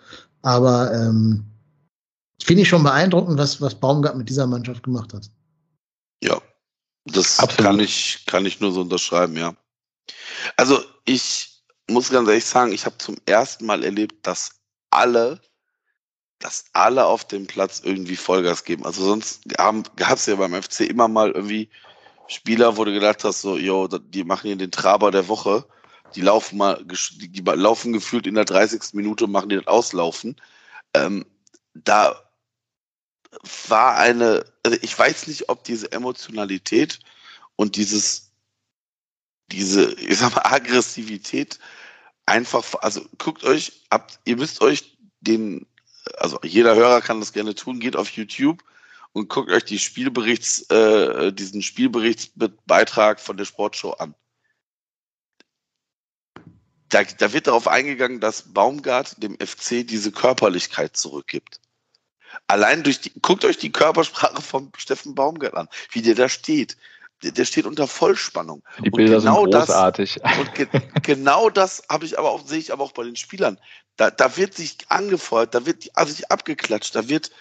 Aber ähm, finde ich schon beeindruckend, was, was Baumgart mit dieser Mannschaft gemacht hat. Ja, das kann ich, kann ich nur so unterschreiben, ja. Also ich muss ganz ehrlich sagen, ich habe zum ersten Mal erlebt, dass alle, dass alle auf dem Platz irgendwie Vollgas geben. Also sonst gab es ja beim FC immer mal irgendwie Spieler, wo du gedacht hast, so, yo, die machen hier den Traber der Woche. Die laufen mal, die, laufen gefühlt in der 30. Minute machen die das auslaufen. Ähm, da war eine, also ich weiß nicht, ob diese Emotionalität und dieses, diese, ich sag mal, Aggressivität einfach, also guckt euch, habt, ihr müsst euch den, also jeder Hörer kann das gerne tun, geht auf YouTube und guckt euch die Spielberichts, äh, diesen Spielberichtsbeitrag von der Sportshow an. Da, da wird darauf eingegangen, dass Baumgart dem FC diese Körperlichkeit zurückgibt. Allein durch die, guckt euch die Körpersprache von Steffen Baumgart an, wie der da steht. Der, steht unter Vollspannung. Die Bilder genau sind großartig. Das, [LAUGHS] und ge, genau das habe ich aber auch, sehe ich aber auch bei den Spielern. Da, da wird sich angefeuert, da wird also sich abgeklatscht, da wird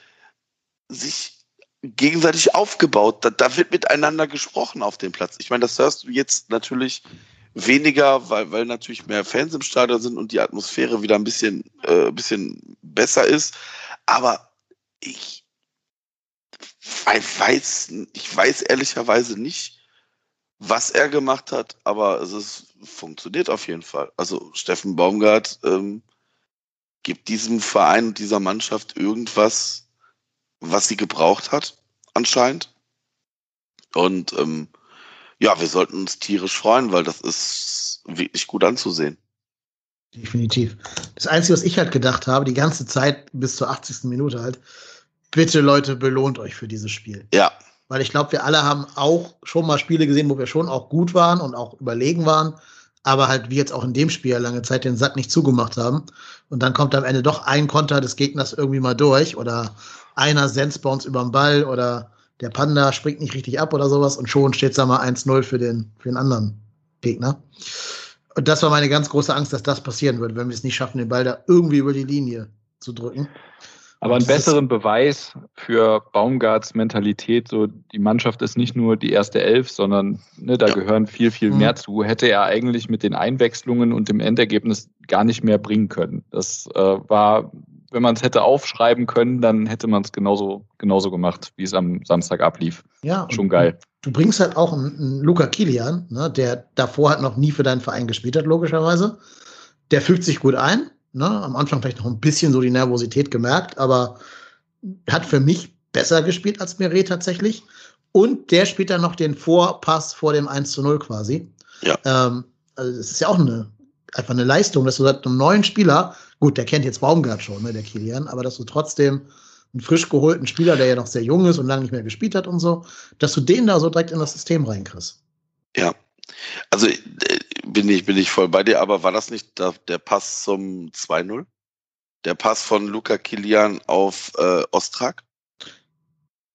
sich gegenseitig aufgebaut, da, da wird miteinander gesprochen auf dem Platz. Ich meine, das hörst du jetzt natürlich weniger, weil, weil natürlich mehr Fans im Stadion sind und die Atmosphäre wieder ein bisschen, äh, bisschen besser ist. Aber ich weiß, ich weiß ehrlicherweise nicht, was er gemacht hat, aber es ist, funktioniert auf jeden Fall. Also Steffen Baumgart ähm, gibt diesem Verein und dieser Mannschaft irgendwas, was sie gebraucht hat, anscheinend. Und ähm, ja, wir sollten uns tierisch freuen, weil das ist wirklich gut anzusehen. Definitiv. Das Einzige, was ich halt gedacht habe, die ganze Zeit bis zur 80. Minute halt, bitte Leute, belohnt euch für dieses Spiel. Ja. Weil ich glaube, wir alle haben auch schon mal Spiele gesehen, wo wir schon auch gut waren und auch überlegen waren, aber halt wie jetzt auch in dem Spiel lange Zeit den Sack nicht zugemacht haben. Und dann kommt am Ende doch ein Konter des Gegners irgendwie mal durch oder einer senzt bei uns über den Ball oder der Panda springt nicht richtig ab oder sowas und schon steht, sag mal, 1-0 für den, für den anderen Gegner. Und das war meine ganz große Angst, dass das passieren würde, wenn wir es nicht schaffen, den Ball da irgendwie über die Linie zu drücken. Aber einen besseren Beweis für Baumgarts Mentalität, so die Mannschaft ist nicht nur die erste Elf, sondern ne, da ja. gehören viel, viel mhm. mehr zu, hätte er eigentlich mit den Einwechslungen und dem Endergebnis gar nicht mehr bringen können. Das äh, war, wenn man es hätte aufschreiben können, dann hätte man es genauso, genauso gemacht, wie es am Samstag ablief. Ja. Schon geil. Du bringst halt auch einen, einen Luca Kilian, ne, der davor halt noch nie für deinen Verein gespielt hat, logischerweise. Der fügt sich gut ein, Ne? Am Anfang vielleicht noch ein bisschen so die Nervosität gemerkt, aber hat für mich besser gespielt als Meret tatsächlich. Und der spielt dann noch den Vorpass vor dem 1 zu 0 quasi. Ja. Ähm, also es ist ja auch eine, einfach eine Leistung, dass du seit einem neuen Spieler, gut, der kennt jetzt Baumgart schon, ne, der Kilian, aber dass du trotzdem einen frisch geholten Spieler, der ja noch sehr jung ist und lange nicht mehr gespielt hat und so, dass du den da so direkt in das System reinkriegst. Ja. Also äh, bin ich, bin ich voll bei dir, aber war das nicht der, Pass zum 2-0? Der Pass von Luca Kilian auf äh, Ostrak?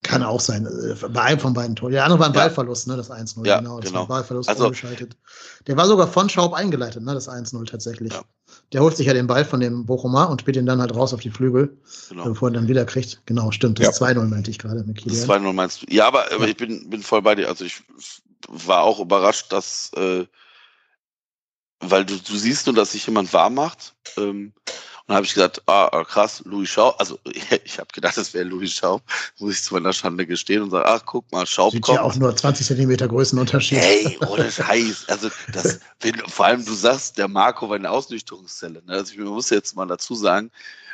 Kann auch sein. Äh, bei einem von beiden Toren. Der andere war ein Ballverlust, ne? Das 1-0. Ja, genau. Das genau. war ein Ballverlust also, umgeschaltet. Der war sogar von Schaub eingeleitet, ne? Das 1-0 tatsächlich. Ja. Der holt sich ja den Ball von dem Bochumer und spielt ihn dann halt raus auf die Flügel, genau. bevor er dann wieder kriegt. Genau, stimmt. Das ja. 2-0 meinte ich gerade mit Kilian. Das 2-0 meinst du? Ja, aber, aber ich bin, bin voll bei dir. Also ich war auch überrascht, dass äh, weil du, du siehst nur, dass sich jemand warm macht. Ähm, und habe ich gesagt, ah, ah, krass, Louis Schaub. Also [LAUGHS] ich habe gedacht, das wäre Louis Schaub, muss ich zu meiner Schande gestehen und sage, ach guck mal, Schaub Sieht kommt. ja auch nur 20 Zentimeter Größenunterschied. Hey, ohne [LAUGHS] Scheiß. Also das, wenn, vor allem du sagst, der Marco war eine Ausnüchterungszelle. Ne? Also ich muss jetzt mal dazu sagen,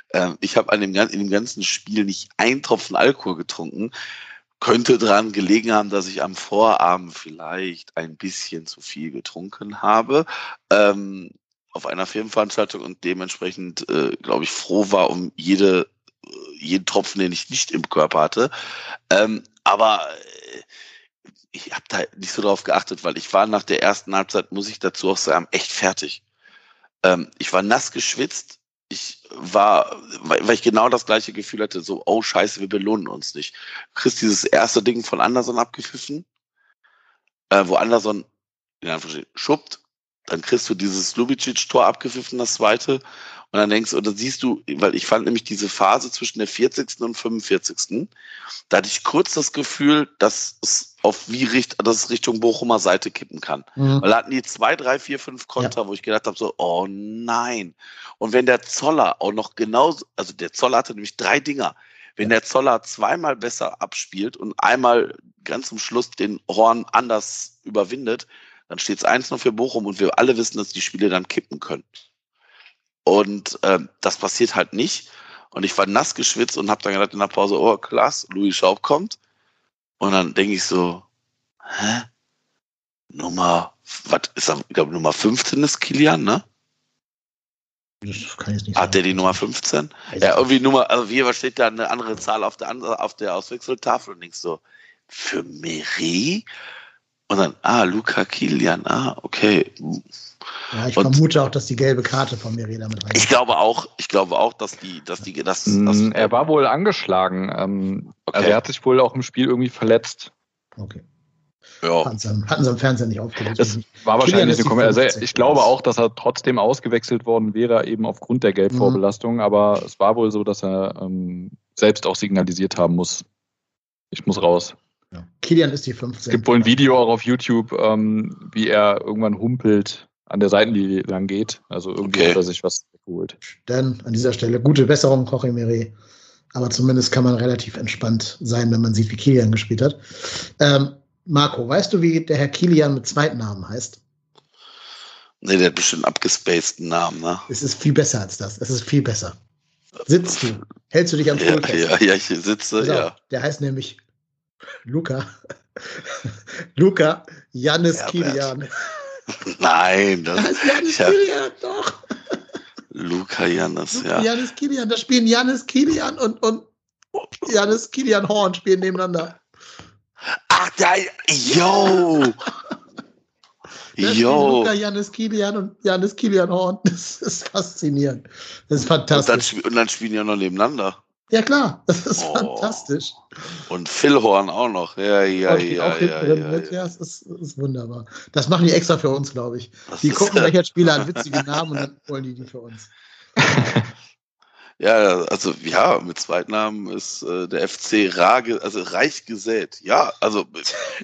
äh, ich habe an dem, in dem ganzen Spiel nicht einen Tropfen Alkohol getrunken könnte daran gelegen haben, dass ich am Vorabend vielleicht ein bisschen zu viel getrunken habe ähm, auf einer Firmenveranstaltung und dementsprechend, äh, glaube ich, froh war um jede, äh, jeden Tropfen, den ich nicht im Körper hatte. Ähm, aber äh, ich habe da nicht so drauf geachtet, weil ich war nach der ersten Halbzeit, muss ich dazu auch sagen, echt fertig. Ähm, ich war nass geschwitzt, ich war, weil, ich genau das gleiche Gefühl hatte, so, oh scheiße, wir belohnen uns nicht. Du kriegst dieses erste Ding von Anderson abgepfiffen, äh, wo Anderson, ja, schuppt, dann kriegst du dieses Lubicic-Tor abgepfiffen, das zweite, Und dann denkst du, oder siehst du, weil ich fand nämlich diese Phase zwischen der 40. und 45. Da hatte ich kurz das Gefühl, dass es auf wie richt, dass es Richtung Bochumer Seite kippen kann. Mhm. Weil da hatten die zwei, drei, vier, fünf Konter, ja. wo ich gedacht habe, so, oh nein. Und wenn der Zoller auch noch genauso, also der Zoller hatte nämlich drei Dinger. Wenn der Zoller zweimal besser abspielt und einmal ganz zum Schluss den Horn anders überwindet, dann steht es eins noch für Bochum und wir alle wissen, dass die Spiele dann kippen können. Und äh, das passiert halt nicht. Und ich war nass geschwitzt und habe dann gedacht in der Pause, oh klasse, Louis Schaub kommt. Und dann denke ich so, hä? Nummer, was ist das? Ich glaube, Nummer 15 ist Kilian, ne? Das kann ich nicht Hat der die Nummer 15? Also ja, irgendwie Nummer, also wie steht da eine andere Zahl auf der, auf der Auswechseltafel und denkst so, für Meri? Und dann, ah, Luca Kilian, ah, okay. Ja, ich und vermute auch, dass die gelbe Karte von Meri damit rein. Ich glaube auch, ich glaube auch, dass die, dass die, dass, mm, dass Er war wohl angeschlagen. Ähm, okay. Also er hat sich wohl auch im Spiel irgendwie verletzt. Okay. Ja. Hatten, sie, hatten sie im Fernsehen nicht aufgelöst. Das war wahrscheinlich eine. Also ich glaube auch, dass er trotzdem ausgewechselt worden wäre, eben aufgrund der Geldvorbelastung. Mhm. Aber es war wohl so, dass er ähm, selbst auch signalisiert haben muss, ich muss raus. Ja. Kilian ist die 15. Es gibt wohl ein Video auch auf YouTube, ähm, wie er irgendwann humpelt an der Seitenlinie lang geht. Also irgendwie okay. hat er sich was geholt. Dann an dieser Stelle gute Besserung, Jorge Mire. Aber zumindest kann man relativ entspannt sein, wenn man sieht, wie Kilian gespielt hat. Ähm, Marco, weißt du, wie der Herr Kilian mit Zweitnamen heißt? Nee, der hat bestimmt abgespaceden Namen, ne? Es ist viel besser als das. Es ist viel besser. Sitzt du? Hältst du dich am Stuhl ja, Ja, ja, ich sitze, also, ja. Der heißt nämlich Luca. [LAUGHS] Luca Jannis Herbert. Kilian. [LAUGHS] Nein, das, das ist Janis ja, Kilian, doch. Luca Jannis, ja. Janis Kilian, da spielen Janis Kilian und, und Janis Kilian Horn spielen nebeneinander. Ach, da, yo! yo! Luca Janis Kilian und Janis Kilian Horn. Das ist faszinierend. Das ist fantastisch. Und dann, und dann spielen die ja noch nebeneinander. Ja, klar, [LAUGHS] das ist oh. fantastisch. Und Phil Horn auch noch. Ja, ja, ja. Auch ja, ja, ja, ja. Es ist, ist, wunderbar. Das machen die extra für uns, glaube ich. Das die gucken, welcher Spieler hat [LAUGHS] witzige Namen und dann wollen die die für uns. Ja, also ja, mit Zweitnamen ist äh, der FC Rage, also reich gesät. Ja, also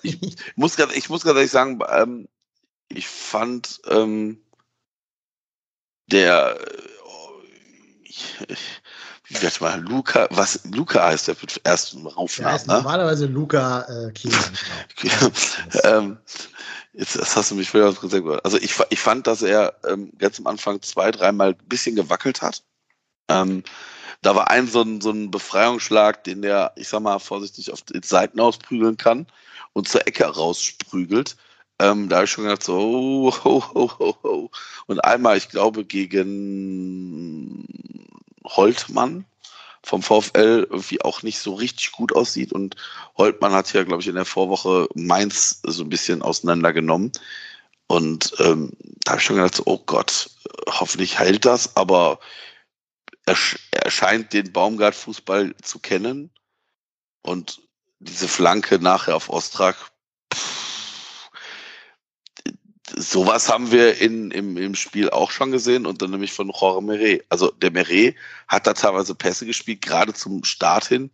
ich [LAUGHS] muss gerade, ich muss gerade ehrlich sagen, ähm, ich fand ähm, der, oh, ich, ich, wie wird mal, Luca, was, Luca heißt der ersten Raufnamen, der heißt ne? Normalerweise Luca äh, [LAUGHS] ähm, jetzt das hast du mich vorher gesagt. Also ich, ich fand, dass er ähm, ganz am Anfang zwei, dreimal ein bisschen gewackelt hat. Ähm, da war ein so, ein so ein Befreiungsschlag, den der, ich sag mal, vorsichtig auf die Seiten ausprügeln kann und zur Ecke raussprügelt. Ähm, da habe ich schon gedacht, so, oh, oh, oh, oh, oh. Und einmal, ich glaube, gegen Holtmann vom VfL irgendwie auch nicht so richtig gut aussieht. Und Holtmann hat ja, glaube ich, in der Vorwoche Mainz so ein bisschen auseinandergenommen. Und ähm, da habe ich schon gedacht, so, oh Gott, hoffentlich heilt das. Aber er, er scheint den Baumgart-Fußball zu kennen. Und diese Flanke nachher auf Ostrak, sowas haben wir in, im, im Spiel auch schon gesehen und dann nämlich von Jorge Meret. Also der Meret hat da teilweise Pässe gespielt, gerade zum Start hin.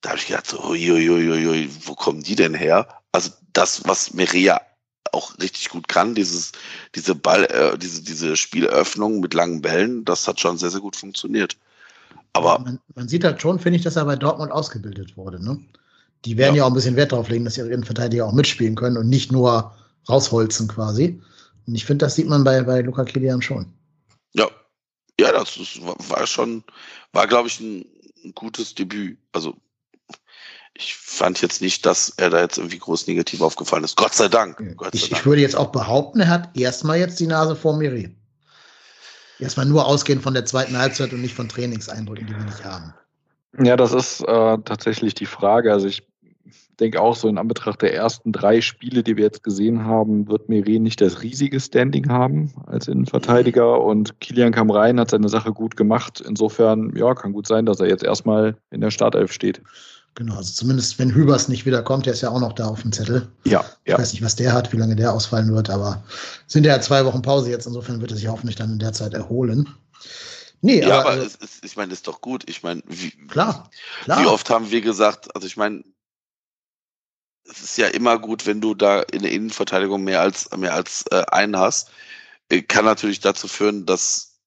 Da habe ich gedacht, so, uiuiuiui, wo kommen die denn her? Also das, was Meret ja auch richtig gut kann, dieses, diese Ball, äh, diese, diese Spieleröffnung mit langen Bällen, das hat schon sehr, sehr gut funktioniert. Aber man, man sieht halt schon, finde ich, dass er bei Dortmund ausgebildet wurde. Ne? Die werden ja. ja auch ein bisschen Wert darauf legen, dass ihre Innenverteidiger auch mitspielen können und nicht nur rausholzen quasi. Und ich finde, das sieht man bei, bei Luca Kilian schon. Ja, ja, das, das war schon, war, glaube ich, ein, ein, gutes Debüt. Also ich fand jetzt nicht, dass er da jetzt irgendwie groß negativ aufgefallen ist. Gott sei Dank. Gott sei ich, Dank. ich, würde jetzt auch behaupten, er hat erstmal jetzt die Nase vor Miri. Erstmal nur ausgehend von der zweiten Halbzeit und nicht von Trainingseindrücken, die wir nicht haben. Ja, das ist äh, tatsächlich die Frage. Also ich denke auch so in Anbetracht der ersten drei Spiele, die wir jetzt gesehen haben, wird Meret nicht das riesige Standing haben als Innenverteidiger und Kilian kam rein, hat seine Sache gut gemacht. Insofern, ja, kann gut sein, dass er jetzt erstmal in der Startelf steht. Genau, also zumindest wenn Hübers nicht wiederkommt, der ist ja auch noch da auf dem Zettel. Ja, ich ja. weiß nicht, was der hat, wie lange der ausfallen wird, aber sind ja zwei Wochen Pause jetzt, insofern wird er sich hoffentlich dann in der Zeit erholen. Nee, Ja, aber, aber, also, es ist, ich meine, das ist doch gut. Ich meine, wie, klar, klar. wie oft haben wir gesagt, also ich meine, es ist ja immer gut, wenn du da in der Innenverteidigung mehr als, mehr als äh, einen hast. Äh, Kann natürlich dazu führen, dass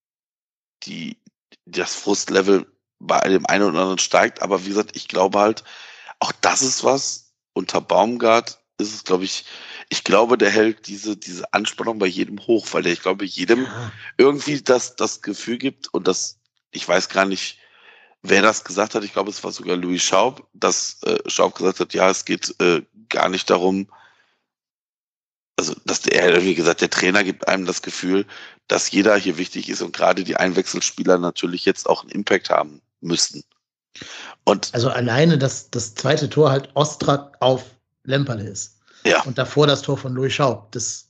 die, das Frustlevel bei dem einen oder anderen steigt. Aber wie gesagt, ich glaube halt, auch das ist was. Unter Baumgart ist es, glaube ich, ich glaube, der hält diese, diese Anspannung bei jedem hoch, weil der, ich glaube, jedem Ja. irgendwie das, das Gefühl gibt und das, ich weiß gar nicht, wer das gesagt hat, ich glaube, es war sogar Louis Schaub, dass äh, Schaub gesagt hat, ja, es geht äh, gar nicht darum, also dass der, er irgendwie gesagt, der Trainer gibt einem das Gefühl, dass jeder hier wichtig ist und gerade die Einwechselspieler natürlich jetzt auch einen Impact haben müssten. Und Also alleine, dass das zweite Tor halt Ostrak auf Lemperle ist. Ja. Und davor das Tor von Louis Schaub. Das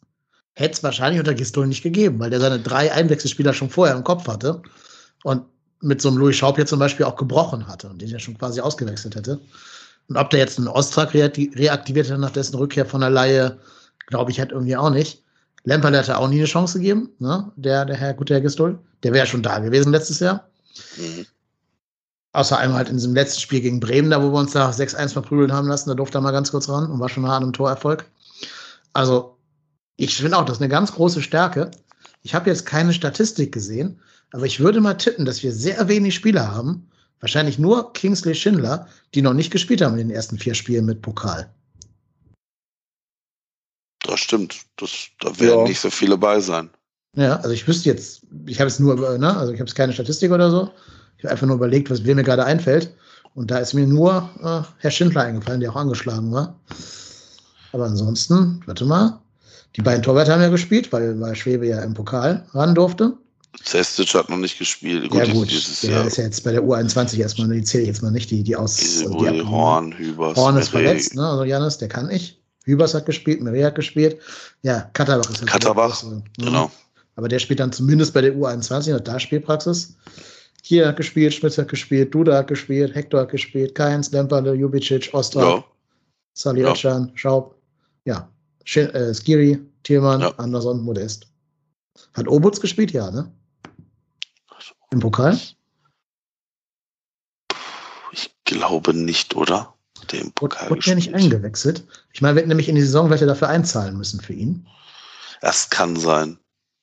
hätte es wahrscheinlich unter Gistol nicht gegeben, weil der seine drei Einwechselspieler schon vorher im Kopf hatte und mit so einem Louis Schaub jetzt zum Beispiel auch gebrochen hatte und den ja schon quasi ausgewechselt hätte. Und ob der jetzt einen Ostrak reakti- reaktiviert hat nach dessen Rückkehr von der Laie, glaube ich, hat irgendwie auch nicht. Lemperle hatte auch nie eine Chance gegeben, ne? der, der Herr gute Herr Gistol. Der wäre ja schon da gewesen letztes Jahr. mh, Außer einmal halt in diesem letzten Spiel gegen Bremen, da wo wir uns da 6-1 verprügeln haben lassen, da durfte er mal ganz kurz ran und war schon nah an einem Torerfolg. Also, ich finde auch, das ist eine ganz große Stärke. Ich habe jetzt keine Statistik gesehen, aber ich würde mal tippen, dass wir sehr wenig Spieler haben, wahrscheinlich nur Kingsley Schindler, die noch nicht gespielt haben in den ersten vier Spielen mit Pokal. das stimmt. Das, da werden Ja. nicht so viele bei sein. Ja, also ich wüsste jetzt, ich habe es nur, über- ne, also ich habe es keine Statistik oder so. Ich habe einfach nur überlegt, was mir gerade einfällt. Und da ist mir nur äh, Herr Schindler eingefallen, der auch angeschlagen war. Aber ansonsten, warte mal, die beiden Torwärter haben ja gespielt, weil, weil Schwebe ja im Pokal ran durfte. Zestic hat noch nicht gespielt. ja, gut, Dieses der Jahr. ist ja jetzt bei der U21 erstmal, die zähle ich jetzt mal nicht, die, die aus. Diese die ab- Horn, Hübers, Horn ist Meret. verletzt, ne? Also Janis, der kann nicht. Hübers hat gespielt, Meret hat gespielt. Ja, Katterbach ist jetzt Katterbach, wieder raus, ne? Genau. Aber der spielt dann zumindest bei der U21 und hat da Spielpraxis. Hier hat gespielt, Schmitz hat gespielt, Duda hat gespielt, Hector hat gespielt, Keins, Lemperle, Jubicic, Ostra, Ja, Sali Ja. Özcan, Schaub. Ja, Sch äh, Skiri, Thielmann, Ja. Anderson, Modest. Hat Obutz gespielt? Ja, ne? Im Pokal? ich glaube nicht, oder? Dem Pokal Wurde der nicht eingewechselt? Ich meine, wir hätten nämlich in die Saison welche dafür einzahlen müssen für ihn. Das kann sein.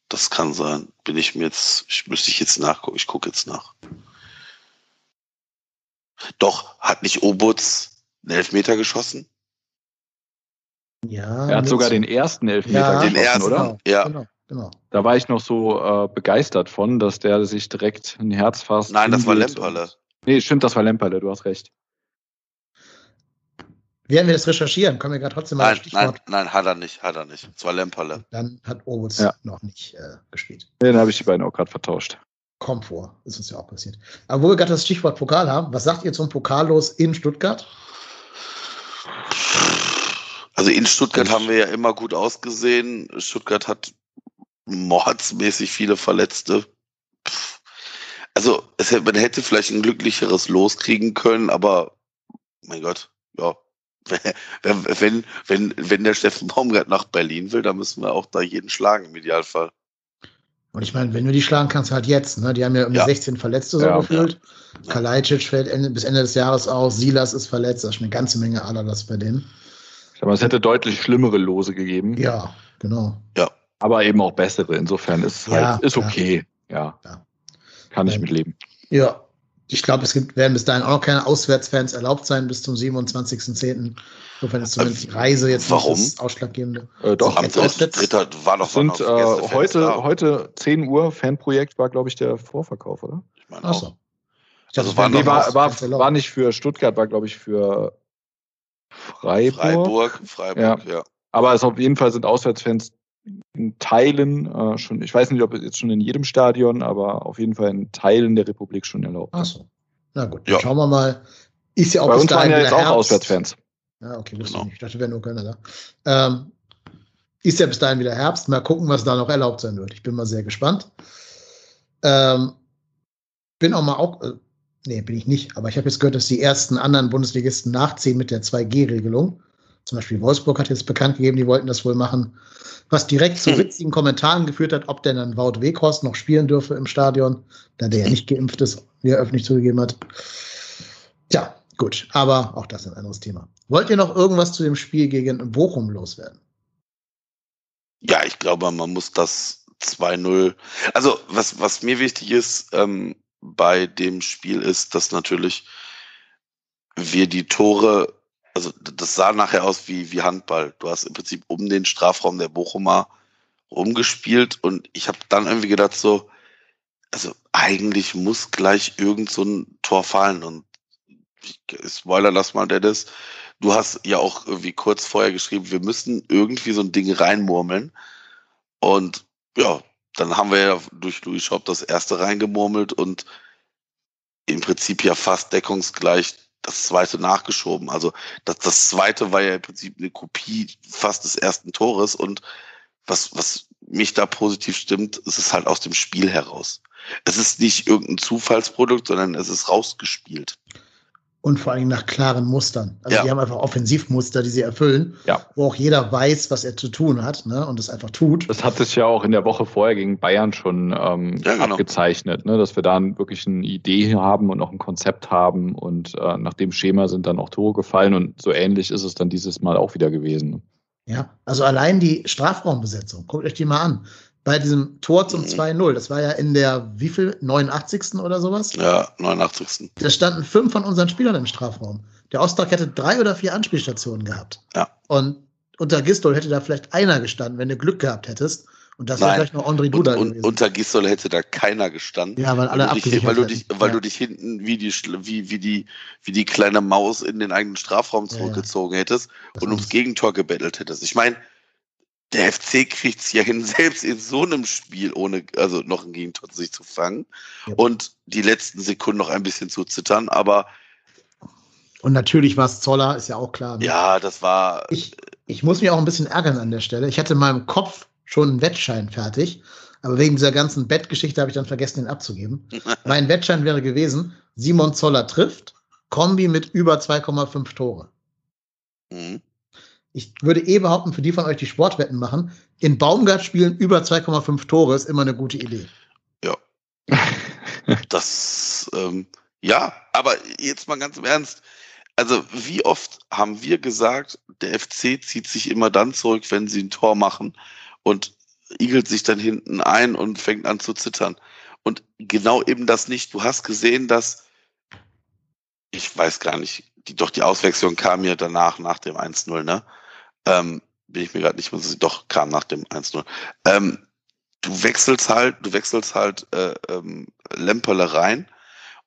Das kann sein. Bin ich mir jetzt, ich müsste ich jetzt nachgucken. Ich gucke jetzt nach. Doch, hat nicht Obutz einen Elfmeter geschossen? Ja. Er hat sogar den ersten Elfmeter Ja, Den geschossen, ersten, oder? Genau, Ja. genau, genau. Da war ich noch so äh, begeistert von, dass der sich direkt ein Herz fasst. Nein, das war Lemperle. Nee, stimmt, das war Lemperle, du hast recht. Werden wir das recherchieren? Kommen wir gerade trotzdem mal Nein, Stichwort. nein, nein, hat er nicht, hat er nicht. Es war Lemperle. Dann hat Obutz Ja. noch nicht äh, gespielt. Nee, dann habe ich die beiden auch gerade vertauscht. Kommt vor, ist uns ja auch passiert. Aber wo wir gerade das Stichwort Pokal haben, was sagt ihr zum Pokallos in Stuttgart? Also in Stuttgart haben wir ja immer gut ausgesehen. Stuttgart hat mordsmäßig viele Verletzte. Pff. Also es man hätte vielleicht ein glücklicheres Los kriegen können, aber mein Gott, ja. Wenn, [LAUGHS] wenn, wenn, wenn der Steffen Baumgart nach Berlin will, dann müssen wir auch da jeden schlagen im Idealfall. Und ich meine, wenn du die schlagen kannst, halt jetzt. Ne? Die haben ja irgendwie Ja. 16 Verletzte so Ja. gefühlt. Ja. Kalajdzic fällt Ende, bis Ende des Jahres aus. Silas ist verletzt. Das ist eine ganze Menge Aladas bei denen. Aber es hätte deutlich schlimmere Lose gegeben, Ja, genau. Aber eben auch bessere. Insofern ist halt, Ja, ist ja. okay. Ja. Ja. Kann ich Ähm, mit leben. Ja. Ich glaube, es gibt, werden bis dahin auch noch keine Auswärtsfans erlaubt sein bis zum 27.10. Insofern ist zumindest die Reise jetzt Warum? nicht das Ausschlaggebende. Äh, doch, Am dritter war doch es sind noch äh, heute, da. heute 10 Uhr, Fanprojekt war, glaube ich, der Vorverkauf, oder? Ich meine Ach auch. so. Ich Also dachte, war noch Nee, war, war, war nicht für Stuttgart, war, glaube ich, für Freiburg. Freiburg, Freiburg, ja. Aber es auf jeden Fall sind Auswärtsfans in Teilen äh, schon, ich weiß nicht, ob jetzt schon in jedem Stadion, aber auf jeden Fall in Teilen der Republik schon erlaubt. Ach so. Na gut, dann Ja. schauen wir mal. Ist ja auch Bei bis uns waren dahin ja wieder jetzt auch Herbst. Auswärtsfans. Ja, okay, wusste Genau. ich nicht. Ich dachte, wir wären nur Kölner da. Ähm, ist ja bis dahin wieder Herbst. Mal gucken, was da noch erlaubt sein wird. Ich bin mal sehr gespannt. Ähm, bin auch mal auch, äh, nee, bin ich nicht, aber ich habe jetzt gehört, dass die ersten anderen Bundesligisten nachziehen mit der 2G-Regelung. Zum Beispiel Wolfsburg hat jetzt bekannt gegeben, die wollten das wohl machen. Was direkt zu hm. witzigen Kommentaren geführt hat, ob denn dann Wout Weghorst noch spielen dürfe im Stadion, da der ja nicht geimpft ist, wie er öffentlich zugegeben hat. Tja, gut, aber auch das ist ein anderes Thema. Wollt ihr noch irgendwas zu dem Spiel gegen Bochum loswerden? Ja, ich glaube, man muss das 2-0. Also, was, was mir wichtig ist ähm, bei dem Spiel ist, dass natürlich wir die Tore, also das sah nachher aus wie, wie Handball. Du hast im Prinzip um den Strafraum der Bochumer rumgespielt und ich habe dann irgendwie gedacht so, also eigentlich muss gleich irgend so ein Tor fallen und Spoiler, lass mal, Dennis. Du hast ja auch irgendwie kurz vorher geschrieben, wir müssen irgendwie so ein Ding reinmurmeln. Und ja, dann haben wir ja durch Louis Shop das erste reingemurmelt und im Prinzip ja fast deckungsgleich das zweite nachgeschoben. Also das, das zweite war ja im Prinzip eine Kopie fast des ersten Tores und was, was mich da positiv stimmt, ist es halt aus dem Spiel heraus. Es ist nicht irgendein Zufallsprodukt, sondern es ist rausgespielt und vor allem nach klaren Mustern. Also ja. die haben einfach Offensivmuster, die sie erfüllen, ja. wo auch jeder weiß, was er zu tun hat ne, und es einfach tut. Das hat sich ja auch in der Woche vorher gegen Bayern schon ähm, ja, genau. abgezeichnet, ne, dass wir da wirklich eine Idee haben und auch ein Konzept haben und äh, nach dem Schema sind dann auch Tore gefallen und so ähnlich ist es dann dieses Mal auch wieder gewesen. Ja, also allein die Strafraumbesetzung, guckt euch die mal an bei diesem Tor zum 2-0. Mhm. Das war ja in der, wie viel, 89. oder sowas? Ja, 89. Da standen fünf von unseren Spielern im Strafraum. Der Ostrak hätte drei oder vier Anspielstationen gehabt. Ja. Und unter Gistol hätte da vielleicht einer gestanden, wenn du Glück gehabt hättest. Und das wäre vielleicht noch André Duda und, und Unter Gistol hätte da keiner gestanden. Ja, weil alle weil du dich, weil du dich, weil ja. du dich hinten wie die, wie, wie die, wie die kleine Maus in den eigenen Strafraum zurückgezogen ja, ja. hättest das und ums Gegentor gebettelt hättest. Ich meine, der FC kriegt es ja hin, [LAUGHS] selbst in so einem Spiel ohne, also noch ein Gegentor sich zu fangen ja. und die letzten Sekunden noch ein bisschen zu zittern, aber und natürlich war es Zoller, ist ja auch klar. Ne? Ja, das war. Ich, ich muss mich auch ein bisschen ärgern an der Stelle. Ich hatte in meinem Kopf schon einen Wettschein fertig, aber wegen dieser ganzen Bettgeschichte habe ich dann vergessen, den abzugeben. [LAUGHS] mein Wettschein wäre gewesen: Simon Zoller trifft, Kombi mit über 2,5 Tore. Mhm ich würde eh behaupten, für die von euch, die Sportwetten machen, in Baumgart spielen über 2,5 Tore ist immer eine gute Idee. Ja. [LAUGHS] das, ähm, ja, aber jetzt mal ganz im Ernst. Also, wie oft haben wir gesagt, der FC zieht sich immer dann zurück, wenn sie ein Tor machen und igelt sich dann hinten ein und fängt an zu zittern. Und genau eben das nicht. Du hast gesehen, dass, ich weiß gar nicht, die, doch die Auswechslung kam ja danach, nach dem 1-0, ne? Ähm, bin ich mir gerade nicht mehr so, doch kam nach dem 1-0. Ähm, du wechselst halt, du wechselst halt äh, ähm, Lemperle rein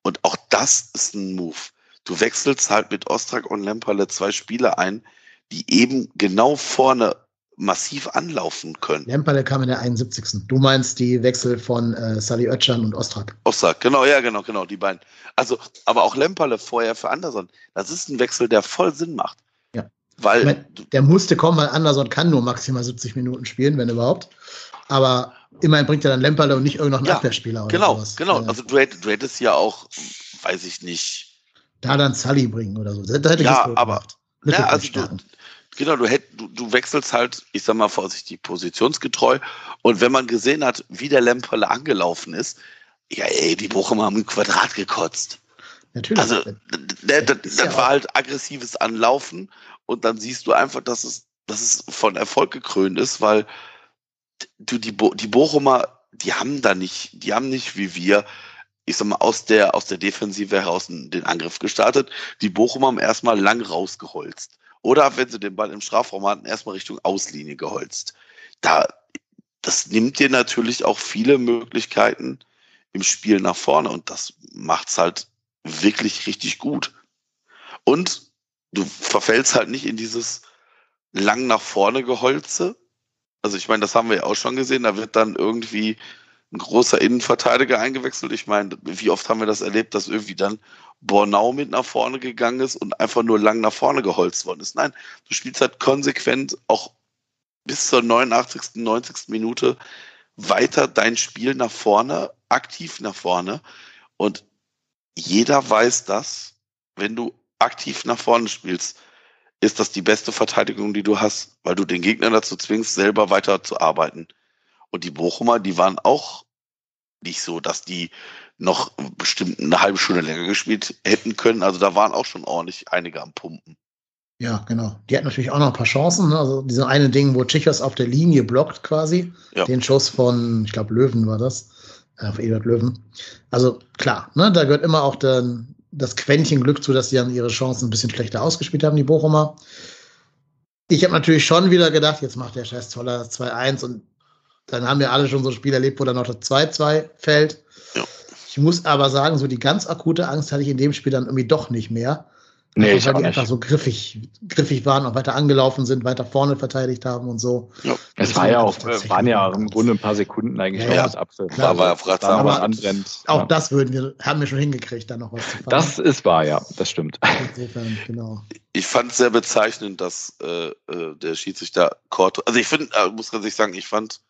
und auch das ist ein Move. Du wechselst halt mit Ostrak und Lemperle zwei Spieler ein, die eben genau vorne massiv anlaufen können. Lemperle kam in der 71. Du meinst die Wechsel von äh, Sally Oetschan und Ostrak. Ostrak, genau, ja, genau, genau, die beiden. Also, aber auch Lemperle vorher für Anderson. Das ist ein Wechsel, der voll Sinn macht. Weil meine, der musste kommen, weil Anderson kann nur maximal 70 Minuten spielen, wenn überhaupt. Aber immerhin bringt er dann Lemperle und nicht irgendeinen ja, Abwehrspieler oder Genau, sowas. genau. Also du hättest, du hättest ja auch, weiß ich nicht. Da dann Sully bringen oder so. Da hätte ja, aber ja, also du, genau, du, hätt, du, du wechselst halt, ich sag mal vorsichtig, positionsgetreu. Und wenn man gesehen hat, wie der Lemperle angelaufen ist, ja, ey, die Bochumer haben ein Quadrat gekotzt. Natürlich. Also, das, das, das ja war halt aggressives Anlaufen und dann siehst du einfach, dass es, dass es von Erfolg gekrönt ist, weil du die, Bo die Bochumer, die haben da nicht, die haben nicht wie wir, ich sag mal, aus der, aus der Defensive heraus den Angriff gestartet. Die Bochumer haben erstmal lang rausgeholzt. Oder wenn sie den Ball im Strafraum hatten, erstmal Richtung Auslinie geholzt. Da, das nimmt dir natürlich auch viele Möglichkeiten im Spiel nach vorne und das macht's halt wirklich richtig gut. Und du verfällst halt nicht in dieses lang nach vorne Geholze. Also ich meine, das haben wir ja auch schon gesehen, da wird dann irgendwie ein großer Innenverteidiger eingewechselt. Ich meine, wie oft haben wir das erlebt, dass irgendwie dann Bornau mit nach vorne gegangen ist und einfach nur lang nach vorne geholzt worden ist. Nein, du spielst halt konsequent auch bis zur 89., 90. Minute weiter dein Spiel nach vorne, aktiv nach vorne. Und jeder weiß das, wenn du aktiv nach vorne spielst, ist das die beste Verteidigung, die du hast, weil du den Gegner dazu zwingst, selber weiter zu arbeiten. Und die Bochumer, die waren auch nicht so, dass die noch bestimmt eine halbe Stunde länger gespielt hätten können. Also da waren auch schon ordentlich einige am Pumpen. Ja, genau. Die hatten natürlich auch noch ein paar Chancen. Ne? Also diese eine Ding, wo Tschichos auf der Linie blockt quasi. Ja. Den Schuss von, ich glaube, Löwen war das. Äh, auf Ebert Löwen. Also klar, ne, da gehört immer auch dann das Quäntchen Glück zu, dass sie dann ihre Chancen ein bisschen schlechter ausgespielt haben, die Bochumer. Ich habe natürlich schon wieder gedacht, jetzt macht der Scheiß Zoller das 2-1 und dann haben wir alle schon so ein Spiel erlebt, wo dann noch das 2-2 fällt. Ja. Ich muss aber sagen, so die ganz akute Angst hatte ich in dem Spiel dann irgendwie doch nicht mehr. Nee, einfach, weil die einfach so griffig, griffig waren, auch weiter angelaufen sind, weiter vorne verteidigt haben und so. Ja. Es war ja auch, waren ja im Grunde ein paar Sekunden eigentlich ja, ja. das Apfel. Klar, war, war, war, war anbrennt. Auch ja. das würden wir, haben wir schon hingekriegt, da noch was zu fahren. Das ist wahr, ja, das stimmt. Insofern, genau. Ich fand es sehr bezeichnend, dass äh, äh der Schiedsrichter Korto, also ich finde, äh, muss ganz ehrlich sagen, ich fand,